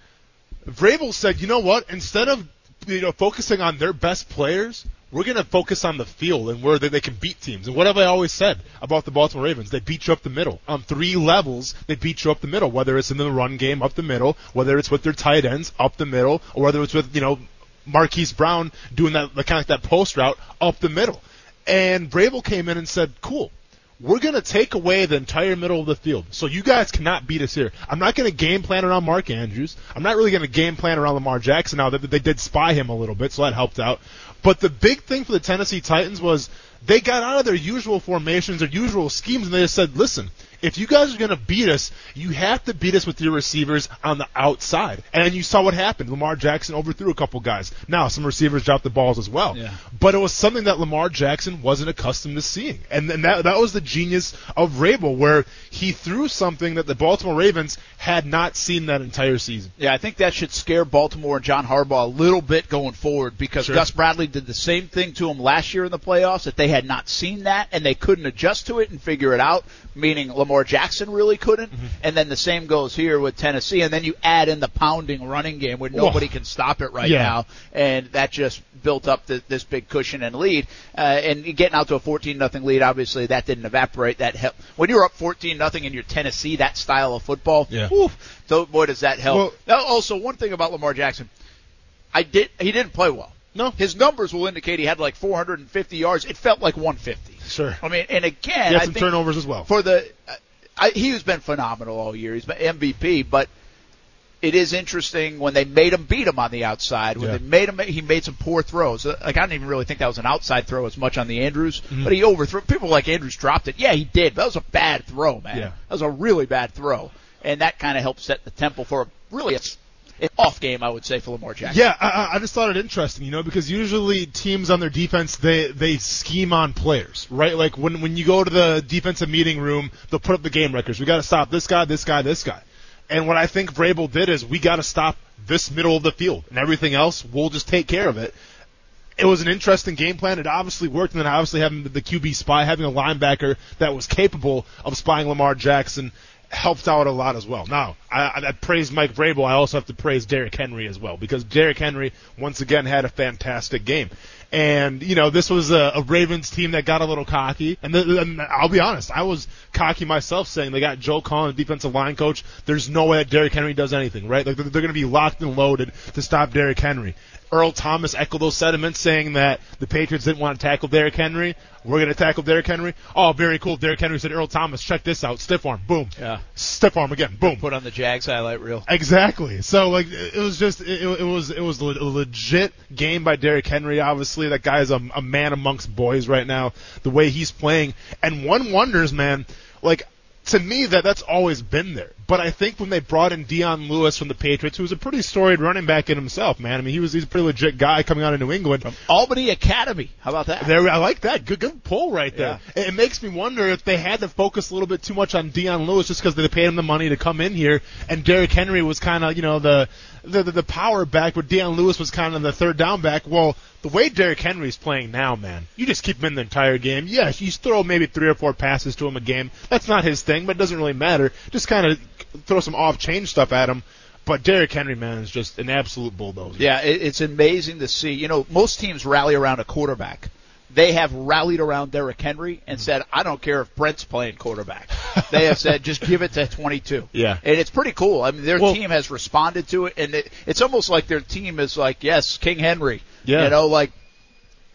Vrabel said, you know what? Instead of you know focusing on their best players, we're going to focus on the field and where they, can beat teams. And what have I always said about the Baltimore Ravens? They beat you up the middle. On three levels, they beat you up the middle. Whether it's in the run game, up the middle. Whether it's with their tight ends, up the middle. Or whether it's with, you know, Marquise Brown doing that, kind of like that post route, up the middle. And Vrabel came in and said, cool we're going to take away the entire middle of the field. So you guys cannot beat us here. I'm not going to game plan around Mark Andrews. I'm not really going to game plan around Lamar Jackson now that they did spy him a little bit, so that helped out. But the big thing for the Tennessee Titans was they got out of their usual formations, their usual schemes, and they just said, listen, if you guys are going to beat us, you have to beat us with your receivers on the outside. And you saw what happened. Lamar Jackson overthrew a couple guys. Now, some receivers dropped the balls as well. Yeah. But it was something that Lamar Jackson wasn't accustomed to seeing. And, and that, that was the genius of Vrabel, where he threw something that the Baltimore Ravens had not seen that entire season. Yeah, I think that should scare Baltimore and John Harbaugh a little bit going forward because Sure. Gus Bradley did the same thing to him last year in the playoffs that they had not seen that and they couldn't adjust to it and figure it out, meaning Lamar Jackson really couldn't. Mm-hmm. And then the same goes here with Tennessee and then you add in the pounding running game where nobody can stop it right Yeah. now and that just built up the, this big cushion and lead. Uh, and getting out to a 14 nothing lead, obviously that didn't evaporate. That helped. When you're up 14 nothing in your Tennessee, that style of football, Yeah. whew, so boy does that help. Well- Now, also, one thing about Lamar Jackson, I did he didn't play well. No. His numbers will indicate he had like 450 yards. It felt like 150. Sure. I mean, and again, He had I some think turnovers as well. for the uh, I, he's been phenomenal all year. He's been MVP, but it is interesting when they made him beat him on the outside. When Yeah. they made him, he made some poor throws. Uh, Like I didn't even really think that was an outside throw as much on the Andrews, Mm-hmm. but he overthrew. People like Andrews dropped it. Yeah, he did. But that was a bad throw, man. Yeah. That was a really bad throw, and that kind of helped set the tempo for a really a, off game, I would say, for Lamar Jackson. Yeah, I, I- just thought it interesting, you know, because usually teams on their defense they they scheme on players, right? Like when when you go to the defensive meeting room, they'll put up the game records. We got to stop this guy, this guy, this guy. And what I think Vrabel did is we got to stop this middle of the field, and everything else we'll just take care of it. It was an interesting game plan. It obviously worked, and then obviously having the QB spy, having a linebacker that was capable of spying Lamar Jackson helped out a lot as well. Now, I, I, praise Mike Vrabel. I also have to praise Derrick Henry as well because Derrick Henry once again had a fantastic game. And you know, this was a, a Ravens team that got a little cocky. And, th- and I'll be honest, I was cocky myself, saying they got Joe Cullen, defensive line coach. There's no way that Derrick Henry does anything, right? Like they're, they're going to be locked and loaded to stop Derrick Henry. Earl Thomas echoed those sentiments, saying that the Patriots didn't want to tackle Derrick Henry. We're going to tackle Derrick Henry. Oh, very cool. Derrick Henry said, Earl Thomas, check this out. Stiff arm. Boom. Yeah. Stiff arm again. Boom. Put on the Jags highlight reel. Exactly. So like it was just it, it was it was a legit game by Derrick Henry. Obviously, that guy's a, a man amongst boys right now. The way he's playing, and one wonders, man. Like to me, that that's always been there. But I think when they brought in Dion Lewis from the Patriots, who was a pretty storied running back in himself, man. I mean, he was he's a pretty legit guy coming out of New England. from Albany Academy. How about that? There, I like that. Good, good pull right there. It, it makes me wonder if they had to focus a little bit too much on Dion Lewis just because they paid him the money to come in here, and Derrick Henry was kind of, you know, the, the the the power back, but Dion Lewis was kind of the third down back. Well, the way Derrick Henry's playing now, man, you just keep him in the entire game. Yes, you throw maybe three or four passes to him a game. That's not his thing, but it doesn't really matter. Just kind of throw some off-chain stuff at him. But Derrick Henry, man, is just an absolute bulldozer. Yeah, it, it's amazing to see. You know, most teams rally around a quarterback. They have rallied around Derrick Henry and hmm. said, "I don't care if Brent's playing quarterback." they have said, "Just give it to 22." Yeah. and it's pretty cool. I mean, their Well- team has responded to it, and it, it's almost like their team is like, "Yes, King Henry." Yeah. you know, like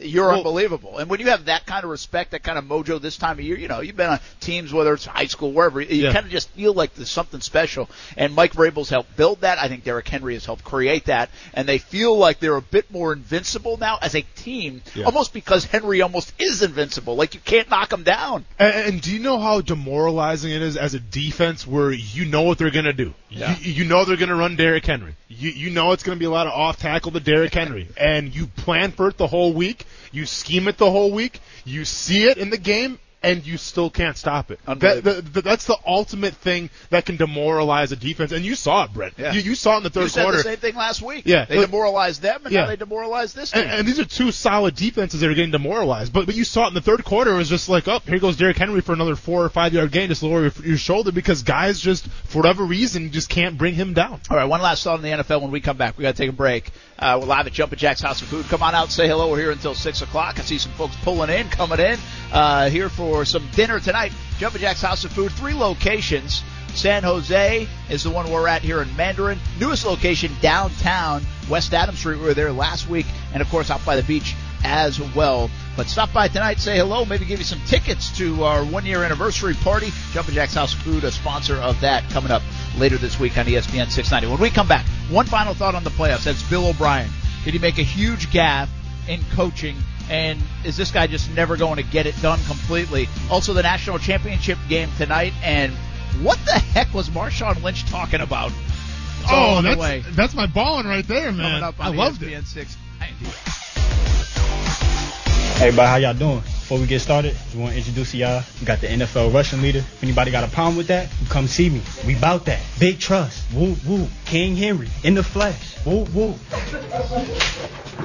You're Well- unbelievable. And when you have that kind of respect, that kind of mojo this time of year, you know, you've been on teams, whether it's high school, wherever, you Yeah. kind of just feel like there's something special. And Mike Vrabel's helped build that. I think Derrick Henry has helped create that. And they feel like they're a bit more invincible now as a team, Yeah. almost because Henry almost is invincible. Like you can't knock him down. And, and do you know how demoralizing it is as a defense where you know what they're going to do? Yeah. You, you know they're going to run Derrick Henry. You, you know it's going to be a lot of off tackle to Derrick Henry. And you plan for it the whole week. You scheme it the whole week. You see it in the game. And you still can't stop it. That, that- that's the ultimate thing that can demoralize a defense. And you saw it, Brett. Yeah. You, you saw it in the third You said quarter. the same thing last week. Yeah. They demoralized them, and Yeah. now they demoralized this. And, and these are two solid defenses that are getting demoralized. But but you saw it in the third quarter. It was just like, oh, here goes Derrick Henry for another four or five yard gain. Just lower your, your shoulder because guys just for whatever reason just can't bring him down. All right, one last thought on the NFL when we come back. We got to take a break. Uh, we're live at Jumpin' Jack's House of Food. Come on out, say hello. We're here until six o'clock. I see some folks pulling in, coming in uh, here for some dinner tonight. Jumpin' Jack's House of Food, three locations. San Jose is the one we're at here in Mandarin. Newest location downtown, West Adams Street. We were there last week, and of course out by the beach as well. But stop by tonight, say hello, maybe give you some tickets to our one year anniversary party. Jumpin' Jack's House of Food, a sponsor of that, coming up later this week on ESPN 690. When we come back, one final thought on the playoffs. That's Bill O'Brien. Did he make a huge gaffe in coaching? And is this guy just never going to get it done completely? Also, the national championship game tonight. And what the heck was Marshawn Lynch talking about? Oh, oh, it's all way. Oh, that's my balling right there, Coming up on E ESPN 690. Hey, everybody, how y'all doing? Before we get started, just want to introduce y'all. We got the NFL rushing leader. If anybody got a problem with that, you come see me. We bout that. Big trust. Woo woo. King Henry in the flesh. Woo woo.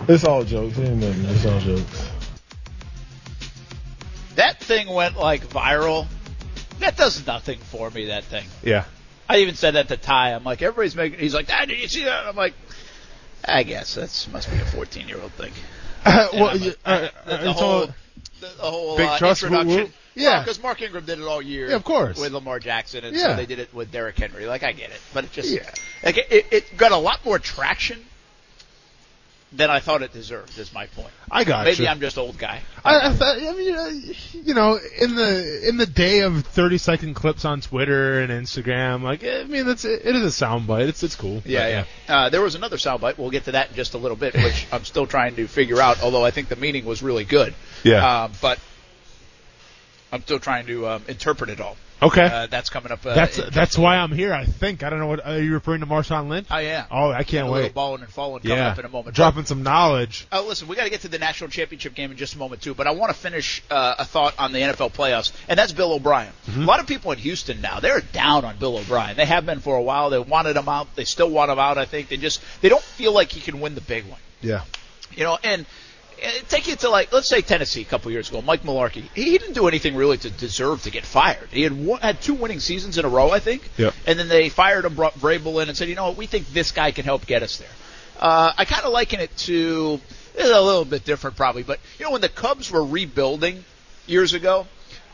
It's all jokes. It. It's all jokes. That thing went like viral. That does nothing for me. That thing. Yeah. I even said that to Ty. I'm like, everybody's making. He's like, ah, did you see that? I'm like, I guess that's must be a 14 year old thing. well, yeah, uh, the, the whole, the, the whole Big uh, trust, introduction. Yeah. because Mark Ingram did it all year. Yeah, of course. With Lamar Jackson, and Yeah. so they did it with Derrick Henry. Like, I get it, but it just, Yeah. like, it, it got a lot more traction than I thought it deserved. Is my point. I got Maybe you. I'm just old guy. I, I, thought, I mean, uh, you know, in the in the day of thirty second clips on Twitter and Instagram, like, I mean, that's it is a soundbite. It's it's cool. Yeah, But, yeah. Uh, there was another soundbite. We'll get to that in just a little bit, which I'm still trying to figure out. Although I think the meaning was really good. Yeah. Um, but I'm still trying to um, interpret it all. Okay. Uh, that's coming up. Uh, that's that's why I'm here. I think I don't know what are you referring to Marshawn Lynch? Oh yeah. Oh, I can't wait. balling and falling coming yeah, up in a moment. dropping some knowledge. Oh, listen, we got to get to the national championship game in just a moment too, but I want to finish uh, a thought on the NFL playoffs, and that's Bill O'Brien. Mm-hmm. A lot of people in Houston now they're down on Bill O'Brien. They have been for a while. They wanted him out. They still want him out. I think they just they don't feel like he can win the big one. Yeah. You know, and take you to like let's say Tennessee a couple years ago. Mike Mularkey, he, he didn't do anything really to deserve to get fired. He had one, had two winning seasons in a row, I think. Yep. And then they fired him, brought Vrabel in, and said, you know what, we think this guy can help get us there. Uh, I kind of liken it to it's a little bit different probably, but you know when the Cubs were rebuilding years ago.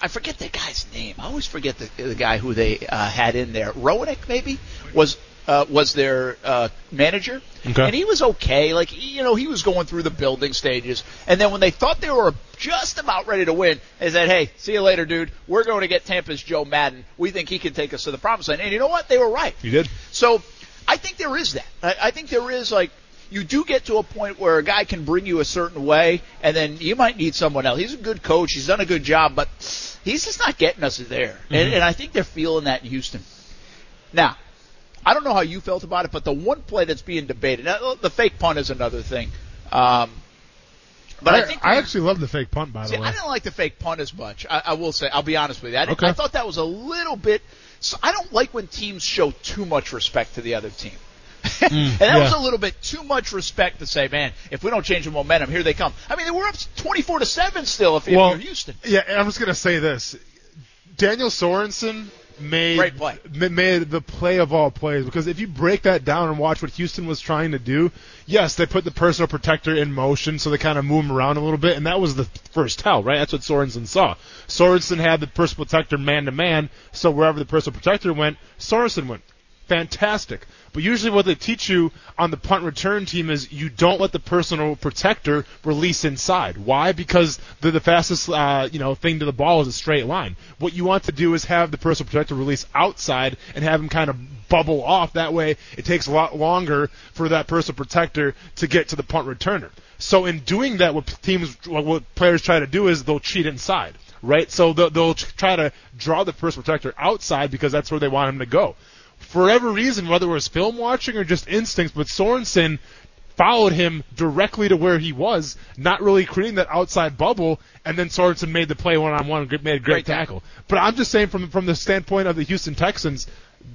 I forget the guy's name. I always forget the, the guy who they uh, had in there. Roenick maybe was uh, was their uh, manager, Okay. and he was okay. Like you know, he was going through the building stages, and then when they thought they were just about ready to win, they said, "Hey, see you later, dude. We're going to get Tampa's Joe Maddon. We think he can take us to the promised land." And you know what? They were right. You did. So I think there is that. I, I think there is like you do get to a point where a guy can bring you a certain way, and then you might need someone else. He's a good coach. He's done a good job, but he's just not getting us there. And, and I think they're feeling that in Houston. Now, I don't know how you felt about it, but the one play that's being debated, now, the fake punt is another thing. Um, but I, think I actually love the fake punt by See, the way. I didn't like the fake punt as much. I, I will say, I'll be honest with you. I, Okay. I thought that was a little bit. So I don't like when teams show too much respect to the other team. and that yeah. was a little bit too much respect to say, man, if we don't change the momentum, here they come. I mean, they were up 24 to 7 still if, if you're Houston. Yeah, I'm just gonna say this: Daniel Sorensen made Great play. made the play of all plays because if you break that down and watch what Houston was trying to do, yes, they put the personal protector in motion, so they kind of move him around a little bit, and that was the first tell, right? That's what Sorensen saw. Sorensen had the personal protector man to man, so wherever the personal protector went, Sorensen went. fantastic. But usually what they teach you on the punt return team is you don't let the personal protector release inside. Why? Because the, the fastest uh, you know thing to the ball is a straight line. What you want to do is have the personal protector release outside and have him kind of bubble off. That way it takes a lot longer for that personal protector to get to the punt returner. So in doing that, what teams, what players try to do is they'll cheat inside, right? So they'll, they'll try to draw the personal protector outside because that's where they want him to go for whatever reason, whether it was film watching or just instincts, but Sorensen followed him directly to where he was, not really creating that outside bubble, and then Sorensen made the play one on one, and made a great, Great tackle. tackle. But I'm just saying from from the standpoint of the Houston Texans,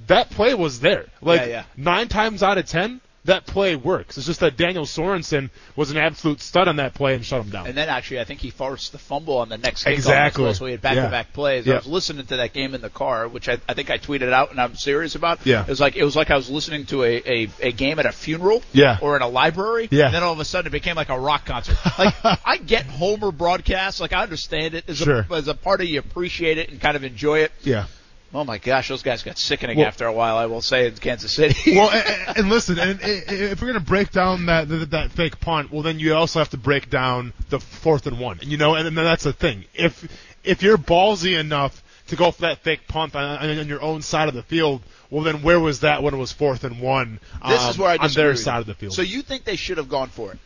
that play was there. Like Yeah, yeah. nine times out of ten, that play works. It's just that Daniel Sorensen was an absolute stud on that play and shut him down. And then actually, I think he forced the fumble on the next kickoff Exactly. well, so he had back-to-back Yeah. plays. I was listening to that game in the car, which I, I think I tweeted out, and I'm serious about. Yeah. It was like it was like I was listening to a, a, a game at a funeral. Yeah. Or in a library. Yeah. And then all of a sudden, it became like a rock concert. Like I get Homer broadcasts, like I understand it as Sure. a as a part of you appreciate it and kind of enjoy it. yeah. Oh my gosh, those guys got sickening Well- after a while. I will say in Kansas City. well, and, and listen, and, and if we're gonna break down that, that that fake punt, well, then you also have to break down the fourth and one. You know, and then that's the thing. If if you're ballsy enough to go for that fake punt on, on your own side of the field, well, then where was that when it was fourth and one? this um, is where I on their side of the field. So you think they should have gone for it?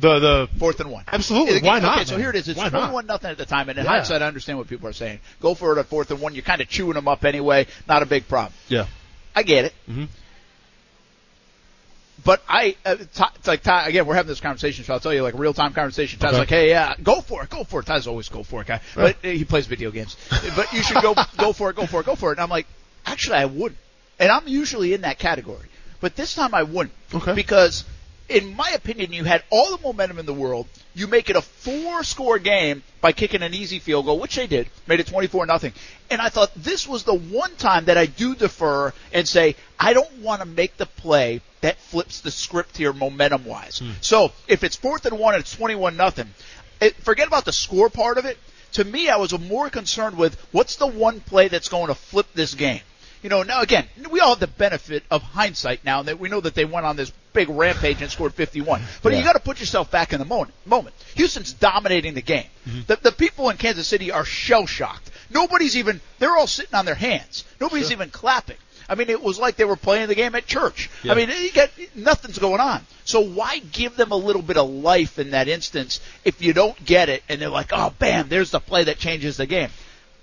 The the Fourth and one. Absolutely. Why not, Okay, so here it is. It's Why not? 21 nothing at the time, and in Yeah. hindsight, I understand what people are saying. Go for it at fourth and one. You're kind of chewing them up anyway. Not a big problem. yeah. I get it. Mhm. But I, uh, Ty, it's like Ty, again, we're having this conversation, so I'll tell you like real time conversation. Ty's Okay. like, hey, yeah, go for it, go for it. Ty's always go for it guy, but uh, he plays video games. but you should go, go for it, go for it, go for it. And I'm like, actually, I wouldn't. And I'm usually in that category, but this time I wouldn't. Okay. Because, in my opinion, you had all the momentum in the world. You make it a four-score game by kicking an easy field goal, which they did, made it 24 nothing. And I thought this was the one time that I do defer and say I don't want to make the play that flips the script here momentum-wise. Hmm. So if it's fourth and one and it's 21 nothing, forget about the score part of it. To me, I was more concerned with what's the one play that's going to flip this game. You know, now again, we all have the benefit of hindsight now that we know that they went on this big rampage and scored 51. But Yeah. you got to put yourself back in the moment. Moment. Houston's dominating the game. Mm-hmm. The, the people in Kansas City are shell shocked. Nobody's even. They're all sitting on their hands. Nobody's even clapping. I mean, it was like they were playing the game at church. Yeah. I mean, you get nothing's going on. So why give them a little bit of life in that instance if you don't get it and they're like, oh, bam, there's the play that changes the game.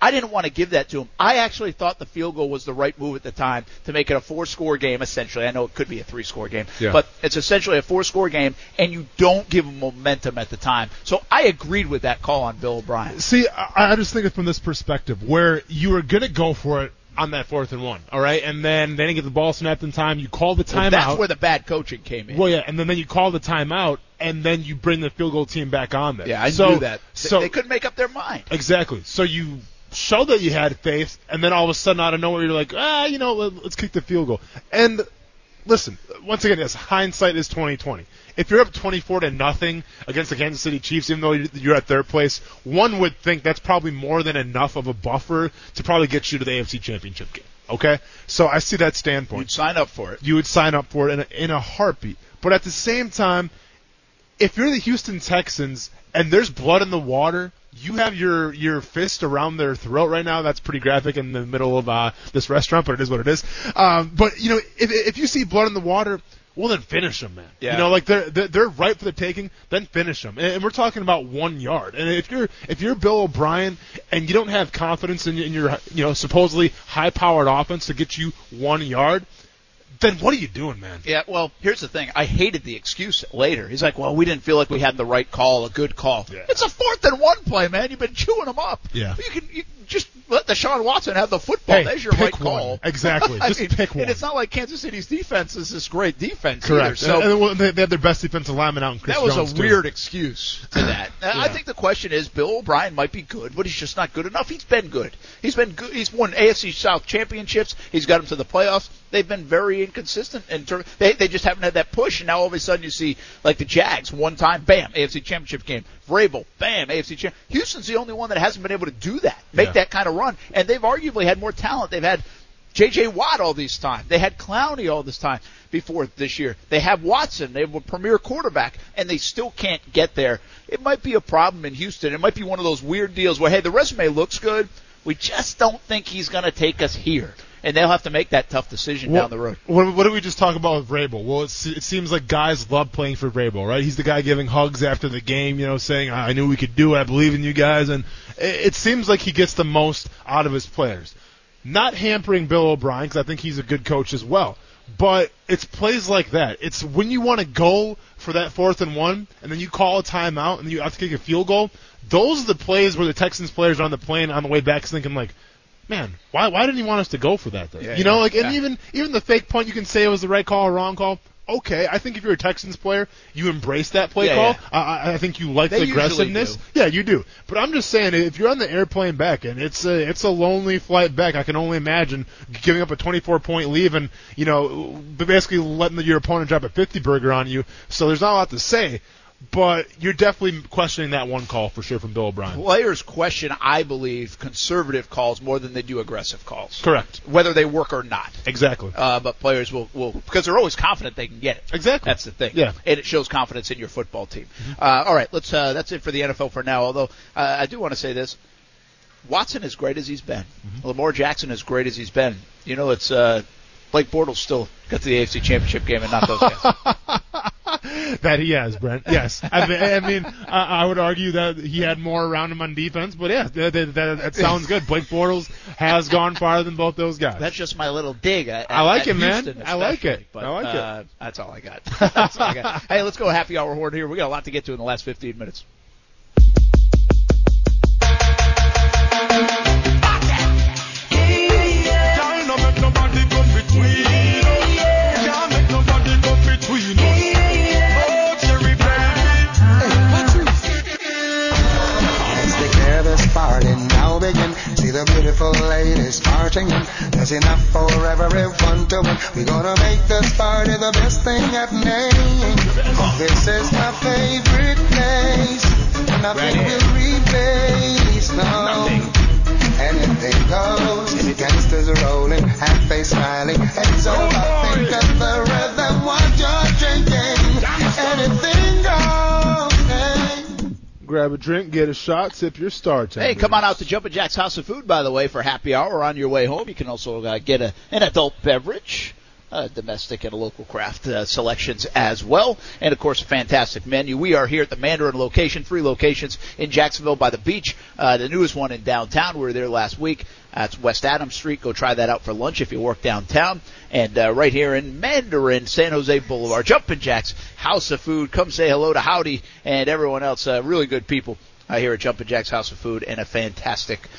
I didn't want to give that to him. I actually thought the field goal was the right move at the time to make it a four score game, essentially. I know it could be a three score game, Yeah. but it's essentially a four score game, and you don't give them momentum at the time. So I agreed with that call on Bill O'Brien. See, I, I just think it from this perspective, where you were gonna go for it on that fourth and one, all right, and then they didn't get the ball snapped in time. You call the Well, timeout. that's where the bad coaching came in. Well, yeah, and then, then you call the timeout, and then you bring the field goal team back on there. yeah, I so, knew that. So they couldn't make up their mind. exactly. So you show that you had faith, and then all of a sudden, out of nowhere, you're like, ah, you know, let- let's kick the field goal. And listen, once again, yes, hindsight is 2020. If you're up 24 to nothing against the Kansas City Chiefs, even though you're at third place, one would think that's probably more than enough of a buffer to probably get you to the AFC Championship game. Okay, so I see that standpoint You'd sign up for it. you would sign up for it in a, in a heartbeat. But at the same time, if you're the Houston Texans and there's blood in the water, you have your your fist around their throat right now. That's pretty graphic in the middle of uh, this restaurant, but it is what it is. Um, but you know, if if you see blood in the water, well then finish them, man. Yeah. You know, like they're they're, right for the taking. Then finish them. And, and we're talking about one yard. And if you're if you're Bill O'Brien and you don't have confidence in, in your you know supposedly high powered offense to get you one yard, then what are you doing, man? Yeah, well, here's the thing. I hated the excuse later. He's like, well, we didn't feel like we had the right call, a good call. Yeah. It's a fourth and one play, man. You've been chewing them up. Yeah. You can you just let Deshaun Watson have the football. Hey, There's your right call. Exactly. Just mean, pick one. And it's not like Kansas City's defense is this great defense Correct. either. So and, and they, have their best defensive lineman out in Chris that was Jones, a too. weird excuse to that. I think the question is Bill O'Brien might be good, but he's just not good enough. He's been good. He's been good. He's won AFC South championships. He's got him to the playoffs. They've been very inconsistent in terms. They they just haven't had that push, and now all of a sudden you see like the Jags one time, bam, AFC championship game. Vrabel, bam, AFC champ. Houston's the only one that hasn't been able to do that, make Yeah. that kind of run, and they've arguably had more talent. They've had J.J. Watt all this time. They had Clowney all this time before this year. They have Watson. They have a premier quarterback, and they still can't get there. It might be a problem in Houston. It might be one of those weird deals where, hey, the resume looks good. We just don't think he's going to take us here. And they'll have to make that tough decision down the road. What, what did we just talk about with Vrabel? Well, it seems like guys love playing for Vrabel, right? He's the guy giving hugs after the game, you know, saying, I knew we could do it, I believe in you guys. And it, it seems like he gets the most out of his players. Not hampering Bill O'Brien, because I think he's a good coach as well. But it's plays like that. It's when you want to go for that fourth and one, and then you call a timeout, and you have to kick a field goal. Those are the plays where the Texans players are on the plane on the way back thinking like, man, why why didn't he want us to go for that? Then? Yeah, you know, yeah, like and yeah. even even the fake punt, you can say it was the right call or wrong call. Okay, I think if you're a Texans player, you embrace that play call. I, I- I think you like They the aggressiveness. Yeah, you do. But I'm just saying, if you're on the airplane back and it's a it's a lonely flight back, I can only imagine giving up a 24 point lead and you know basically letting your opponent drop a 50 burger on you. So there's not a lot to say. But you're definitely questioning that one call for sure from Bill O'Brien. Players question, I believe, conservative calls more than they do aggressive calls. Correct. Whether they work or not. Exactly. Uh, but players will, will because they're always confident they can get it. Exactly. That's the thing. Yeah. Mm-hmm. And it shows confidence in your football team. Uh, all right, let's. Uh, that's it for the NFL for now. Although uh, I do want to say this: Watson is great as he's been. Mm-hmm. Lamar Jackson is great as he's been. You know, it's uh, Blake Bortles still got to the AFC Championship game and not those guys. that he has, Brent. Yes, I mean, I, mean I, I would argue that he had more around him on defense, but yeah, that, that, that, that sounds good. Blake Bortles has gone farther than both those guys. That's just my little dig. At, I like at it, man. I like it. But, I like it. uh, That's all I got. that's all I got. Hey, let's go happy hour horn here. We got a lot to get to in the last 15 minutes. The beautiful ladies marching in. There's enough for everyone to win. We're gonna make this party the best thing happening. This is my favorite place. Nothing will replace, no. Anything goes. Gangsters are rolling, half face smiling. Heads up, I think of the rhythm what Grab a drink, get a shot, sip your star. Hey, come on out to Jumpin' Jack's House of Food, by the way, for happy hour on your way home. You can also uh, get a, an adult beverage. Uh, domestic and local craft uh, selections as well, and of course a fantastic menu. We are here at the Mandarin location, three locations in Jacksonville by the beach. Uh, the newest one in downtown. We were there last week. That's West Adams Street. Go try that out for lunch if you work downtown. And uh, right here in Mandarin, San Jose Boulevard, Jumpin' Jack's House of Food. Come say hello to Howdy and everyone else. Uh, really good people uh, here at Jumpin' Jack's House of Food and a fantastic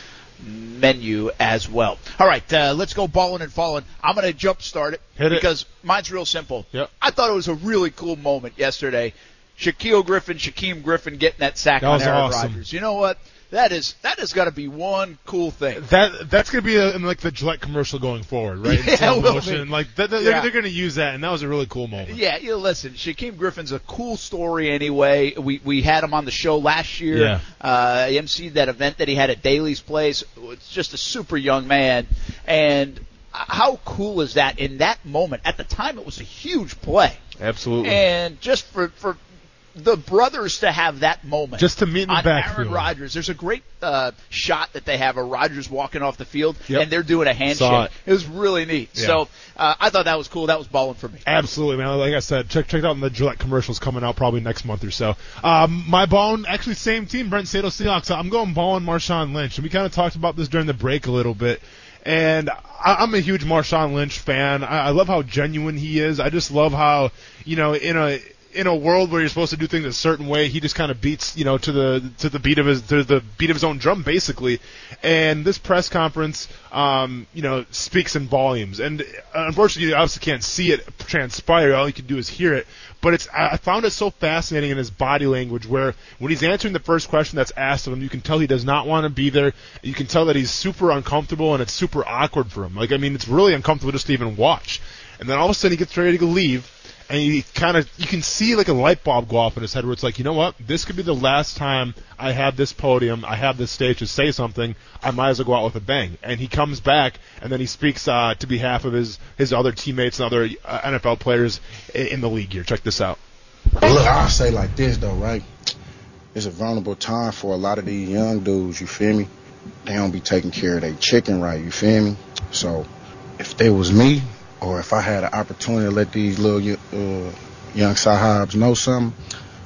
menu as well. All right, uh, let's go balling and falling. I'm going to jump start it because mine's real simple. Yep. I thought it was a really cool moment yesterday. Shaquille Griffin, Shaquem Griffin getting that sack That on Aaron awesome. Rodgers. You know what? That is that has got to be one cool thing. That that's gonna be a, in like the Gillette commercial going forward, right? Yeah, slow will motion. be. Like that, they're, they're gonna use that, and that was a really cool moment. Yeah, you know, listen, Shaquem Griffin's a cool story anyway. We we had him on the show last year. Yeah. Uh, MC that event that he had at Daly's place. It's just a super young man, and how cool is that? In that moment, at the time, it was a huge play, Absolutely. and just for for the brothers to have that moment, Just to meet in the backfield. Aaron Rodgers. There's a great uh, shot that they have of Rodgers walking off the field, Yep. and they're doing a handshake. it. It was really neat. Yeah. So uh, I thought that was cool. That was balling for me. Absolutely, man. Like I said, check check out the Gillette commercials coming out probably next month or so. Um, my bone, actually, same team, Brent Sato Seahawks. I'm going ballin' Marshawn Lynch, and we kind of talked about this during the break a little bit. And I, I'm a huge Marshawn Lynch fan. I, I love how genuine he is. I just love how you know in a in a world where you're supposed to do things a certain way, he just kind of beats, you know, to the to the beat of his to the beat of his own drum, basically. And this press conference, um, you know, speaks in volumes. And uh, unfortunately, you obviously can't see it transpire. All you can do is hear it. But it's I I found it so fascinating in his body language, where when he's answering the first question that's asked of him, you can tell he does not want to be there. You can tell that he's super uncomfortable, and it's super awkward for him. Like I mean, it's really uncomfortable just to even watch. And then all of a sudden, he gets ready to leave and he kind of you can see like a light bulb go off in his head where it's like, you know what, this could be the last time I have this podium, I have this stage to say something. I might as well go out with a bang. And he comes back and then he speaks uh, to behalf of his his other teammates and other uh, NFL players i- in the league here. Check this out. Look, I'll say like this though, right? It's a vulnerable time for a lot of these young dudes, you feel me? They don't be taking care of their chicken right, you feel me? So if they was me, or if I had an opportunity to let these little uh, young sahibs know something,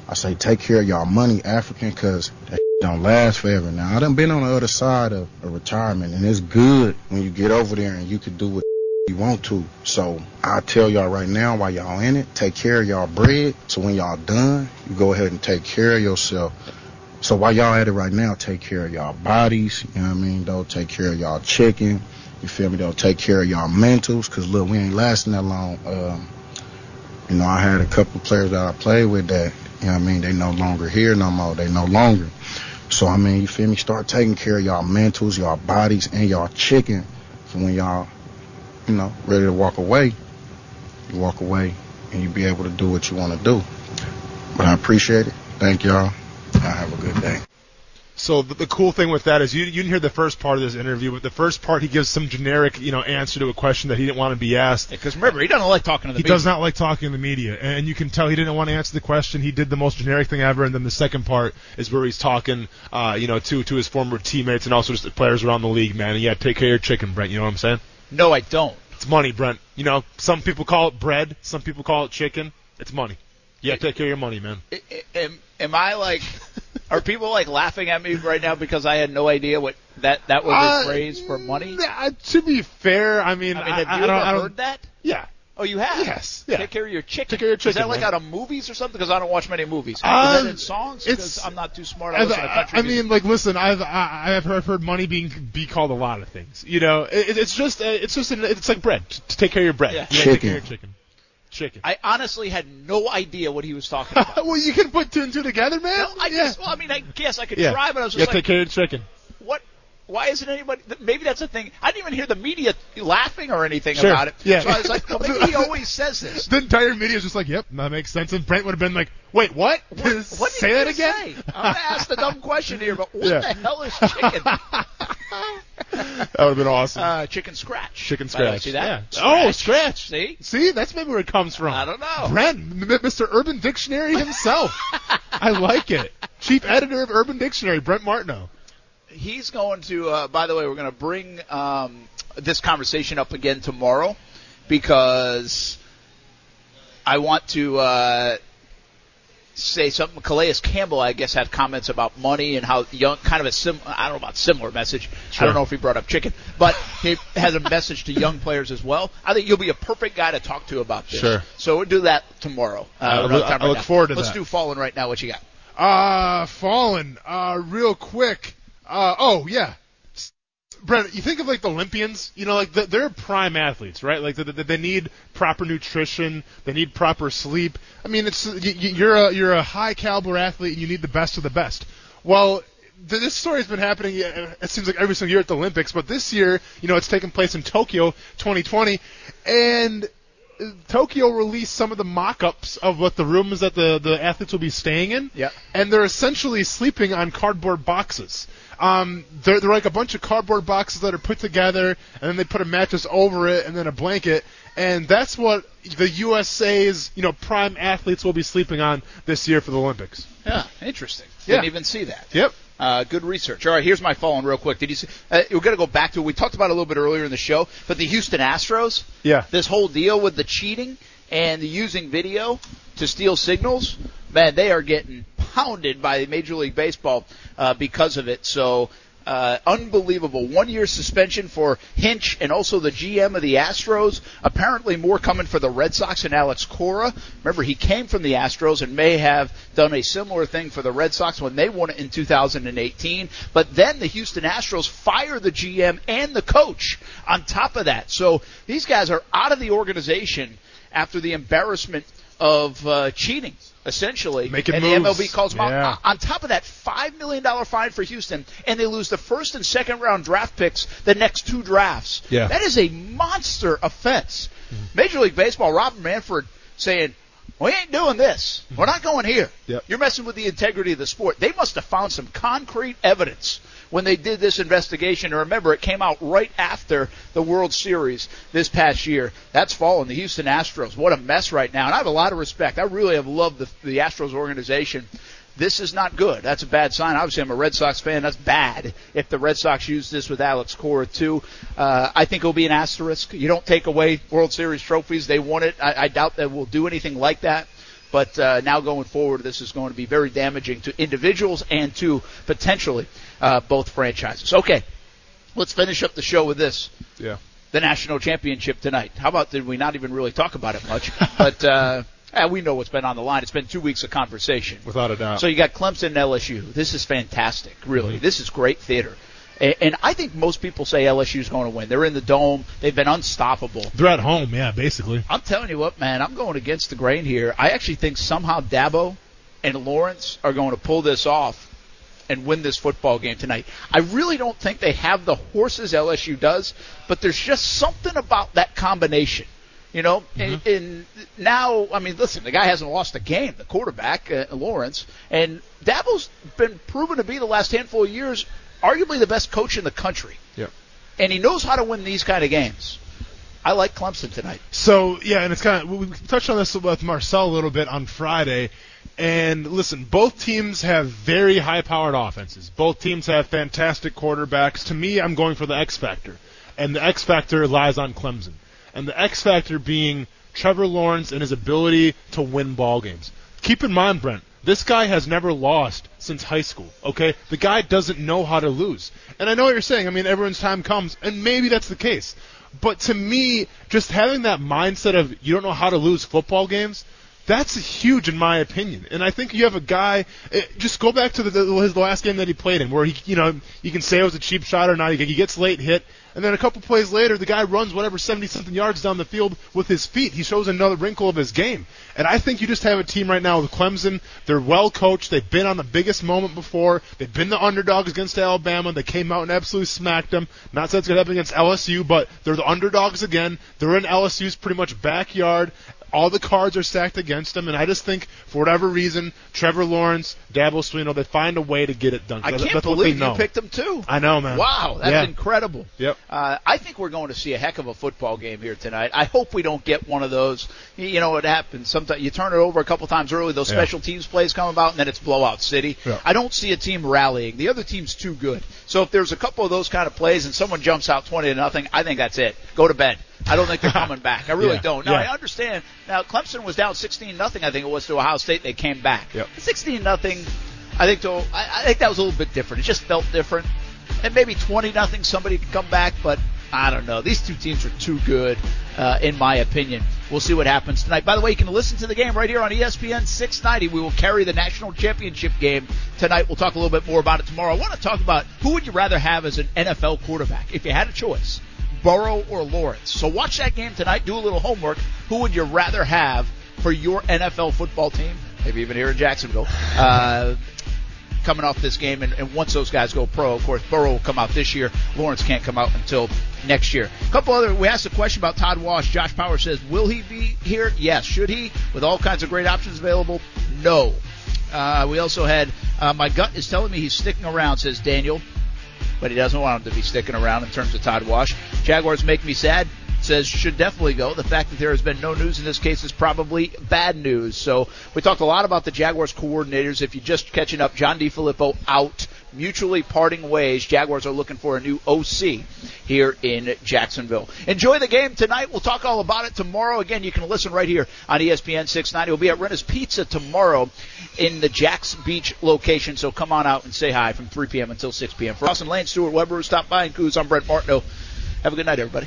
I say take care of y'all money, African, cause that don't last forever. Now I done been on the other side of, of retirement, and it's good when you get over there and you can do what you want to. So I tell y'all right now, while y'all in it, take care of y'all bread. So when y'all done, you go ahead and take care of yourself. So while y'all at it right now, take care of y'all bodies. You know what I mean? Don't take care of y'all chicken. You feel me? Don't take care of y'all mentals. Cause look, we ain't lasting that long. Um, you know, I had a couple players that I played with that, you know I mean? They no longer here no more. They no longer. So I mean, you feel me? Start taking care of y'all mentals, y'all bodies, and y'all chicken. So when y'all, you know, ready to walk away, you walk away and you be able to do what you want to do. But I appreciate it. Thank y'all. Y'all have a good day. So the, the cool thing with that is you you didn't hear the first part of this interview, but the first part he gives some generic you know answer to a question that he didn't want to be asked. Because remember, he doesn't like talking to the He media. does not like talking to the media, and you can tell he didn't want to answer the question. He did the most generic thing ever, and then the second part is where he's talking, uh, you know, to to his former teammates and also just the players around the league, man. And yeah, take care of your chicken, Brent. You know what I'm saying? No, I don't. It's money, Brent. You know, some people call it bread, some people call it chicken. It's money. Yeah, take care of your money, man. Am, am I like? Are people like laughing at me right now because I had no idea what that that was Uh, a phrase for money? Uh, to be fair, I mean, I mean, have I, you I don't, ever I don't, heard that? Yeah. Oh, you have? Yes, yeah. Take care of your chicken. Take care of your chicken. Is that like man. out of movies or something? Because I don't watch many movies. Is Um, that in songs? it's- Because I'm not too smart. I I've, listen to I, country I mean, like, listen, I've I, I've heard, I've heard money being be called a lot of things. You know, it, it's just uh, it's just an, it's like bread. To take care of your bread. Yeah. You gotta Take care of your chicken. Chicken. I honestly had no idea what he was talking about. well, you can put two and two together, man. no, I yeah. just, well, I mean, I guess I could yeah. try, but I was just yeah, just take like, care of your chicken. what? Why isn't anybody? Maybe that's the thing. I didn't even hear the media laughing or anything Sure. about it. Yeah. So I was like, well, maybe he always says this. The entire media is just like, yep, that makes sense. And Brent would have been like, wait, what? What, what Say that again? Say? I'm gonna ask the dumb question here, but what Yeah. the hell is chicken? That would have been awesome. uh, chicken scratch. chicken By the way, scratch. See that? Yeah. Oh, scratch. See? See, that's maybe where it comes from. I don't know. Brent, Mr. Urban Dictionary himself. I like it. Chief editor of Urban Dictionary, Brent Martineau. He's going to. Uh, by the way, we're going to bring um, this conversation up again tomorrow because I want to uh, say something. Calais Campbell, I guess, had comments about money and how young, kind of a sim. I don't know about similar message. I don't know if he brought up chicken, but he has a message to young players as well. I think you'll be a perfect guy to talk to about this. Sure. So we'll do that tomorrow. Uh, I look- time I look forward to that. Let's do fallen right now. What you got? Uh, Fallen, uh, real quick. Uh, oh, yeah. Brent, you think of like the Olympians, you know, like the, they're prime athletes, right? Like they, they they need proper nutrition, they need proper sleep. I mean, it's y- y- you're a you're a high caliber athlete, and you need the best of the best. Well, this story has been happening. It seems like every single year at the Olympics, but this year, you know, it's taking place in Tokyo, 2020, and Tokyo released some of the mock-ups of what the rooms that the, the athletes will be staying in. Yeah. And they're essentially sleeping on cardboard boxes. Um, they're, they're like a bunch of cardboard boxes that are put together, and then they put a mattress over it, and then a blanket, and that's what the USA's you know prime athletes will be sleeping on this year for the Olympics. Yeah, interesting. Yeah. Didn't even see that. Yep. Uh, good research. All right, here's my phone real quick. Did you see? Uh, we're going to go back to we talked about a little bit earlier in the show, but the Houston Astros. Yeah. This whole deal with the cheating and the using video to steal signals, man, they are getting pounded by Major League Baseball uh, because of it. So. Uh, unbelievable. One year suspension for Hinch and also the GM of the Astros. Apparently more coming for the Red Sox and Alex Cora. Remember, he came from the Astros and may have done a similar thing for the Red Sox when they won it in 2018. But then the Houston Astros fire the GM and the coach on top of that. So these guys are out of the organization after the embarrassment of uh, cheating, essentially. Making and moves. the MLB calls them out. On top of that, $5 million fine for Houston, and they lose the first and second round draft picks the next two drafts. Yeah. That is a monster offense. Mm-hmm. Major League Baseball, Robert Manfred saying, We ain't doing this. We're mm-hmm. not going here. Yep. You're messing with the integrity of the sport. They must have found some concrete evidence when they did this investigation. And remember, it came out right after the World Series this past year. That's fallen. The Houston Astros. What a mess right now. And I have a lot of respect. I really have loved the, the Astros organization. This is not good. That's a bad sign. Obviously, I'm a Red Sox fan. That's bad if the Red Sox use this with Alex Cora, too. Uh, I think it'll be an asterisk. You don't take away World Series trophies. They won it. I, I doubt that we'll do anything like that. But uh, now going forward, this is going to be very damaging to individuals and to potentially uh, both franchises. Okay, let's finish up the show with this Yeah. the national championship tonight. How about did we not even really talk about it much? but uh, we know what's been on the line. It's been two weeks of conversation. Without a doubt. So you got Clemson and LSU. This is fantastic, really. This is great theater. And, I think most people say LSU's going to win. They're in the dome. They've been unstoppable. They're at home, yeah, basically. I'm telling you what, man, I'm going against the grain here. I actually think somehow Dabo and Lawrence are going to pull this off and win this football game tonight. I really don't think they have the horses LSU does, but there's just something about that combination. You know, and, and now, I mean, listen, the guy hasn't lost a game, the quarterback, uh, Lawrence, and Dabo's been proven to be the last handful of years arguably the best coach in the country. Yep. And he knows how to win these kind of games. I like Clemson tonight. So yeah, and it's kind of we we touched on this with Marcel a little bit on Friday. And listen, both teams have very high-powered offenses. Both teams have fantastic quarterbacks. To me, I'm going for the X factor, and the X factor lies on Clemson. And the X factor being Trevor Lawrence and his ability to win ball games. Keep in mind, Brent, this guy has never lost since high school. Okay, the guy doesn't know how to lose. And I know what you're saying. I mean, everyone's time comes, and maybe that's the case. But to me, just having that mindset of you don't know how to lose football games, that's huge in my opinion. And I think you have a guy. eh, Just go back to the, the, his last game that he played in, where he, you know, you can say it was a cheap shot or not. He, he gets late hit, and then a couple plays later, the guy runs whatever 70 something yards down the field with his feet. He shows another wrinkle of his game. And I think you just have a team right now with Clemson. They're well coached. They've been on the biggest moment before. They've been the underdogs against Alabama. They came out and absolutely smacked them. Not saying it's going to happen against LSU, but they're the underdogs again. They're in LSU's pretty much backyard. All the cards are stacked against them, and I just think, for whatever reason, Trevor Lawrence, Dabo Swinney, they find a way to get it done. I can't that's believe you picked them too. I know, man. Wow, that's Yeah. incredible. Yep. Uh, I think we're going to see a heck of a football game here tonight. I hope we don't get one of those. You know what happens? Sometimes you turn it over a couple times early. Those Yeah. special teams plays come about, and then it's blowout city. Yeah. I don't see a team rallying. The other team's too good. So if there's a couple of those kind of plays and someone jumps out twenty to nothing, I think that's it. Go to bed. I don't think they're coming back. I really Yeah. don't. Now Yeah. I understand. Now Clemson was down sixteen nothing. I think it was to Ohio State. They came back. Yep. Sixteen nothing. I think to, I, I think that was a little bit different. It just felt different. And maybe twenty nothing, somebody could come back, but I don't know. These two teams are too good, uh, in my opinion. We'll see what happens tonight. By the way, you can listen to the game right here on ESPN 690. We will carry the national championship game tonight. We'll talk a little bit more about it tomorrow. I want to talk about who would you rather have as an NFL quarterback if you had a choice, Burrow or Lawrence. So watch that game tonight. Do a little homework. Who would you rather have for your NFL football team? Maybe even here in Jacksonville. Uh, coming off this game, and, and once those guys go pro, of course, Burrow will come out this year. Lawrence can't come out until next year. A couple other, we asked a question about Todd Wash. Josh Power says, will he be here? Yes. Should he? With all kinds of great options available? No. Uh, we also had, uh, my gut is telling me he's sticking around, says Daniel, but he doesn't want him to be sticking around in terms of Todd Wash. Jaguars make me sad. Says should definitely go. The fact that there has been no news in this case is probably bad news. So we talked a lot about the Jaguars coordinators. If you're just catching up, John DiFilippo out, mutually parting ways. Jaguars are looking for a new OC here in Jacksonville. Enjoy the game tonight. We'll talk all about it tomorrow. Again, you can listen right here on ESPN 690. We'll be at Renna's Pizza tomorrow in the Jax Beach location. So come on out and say hi from 3 p.m. until 6 p.m. For Austin Lane, Stuart Weber, stopped by and Kuz, I'm Brent Martineau. Have a good night, everybody.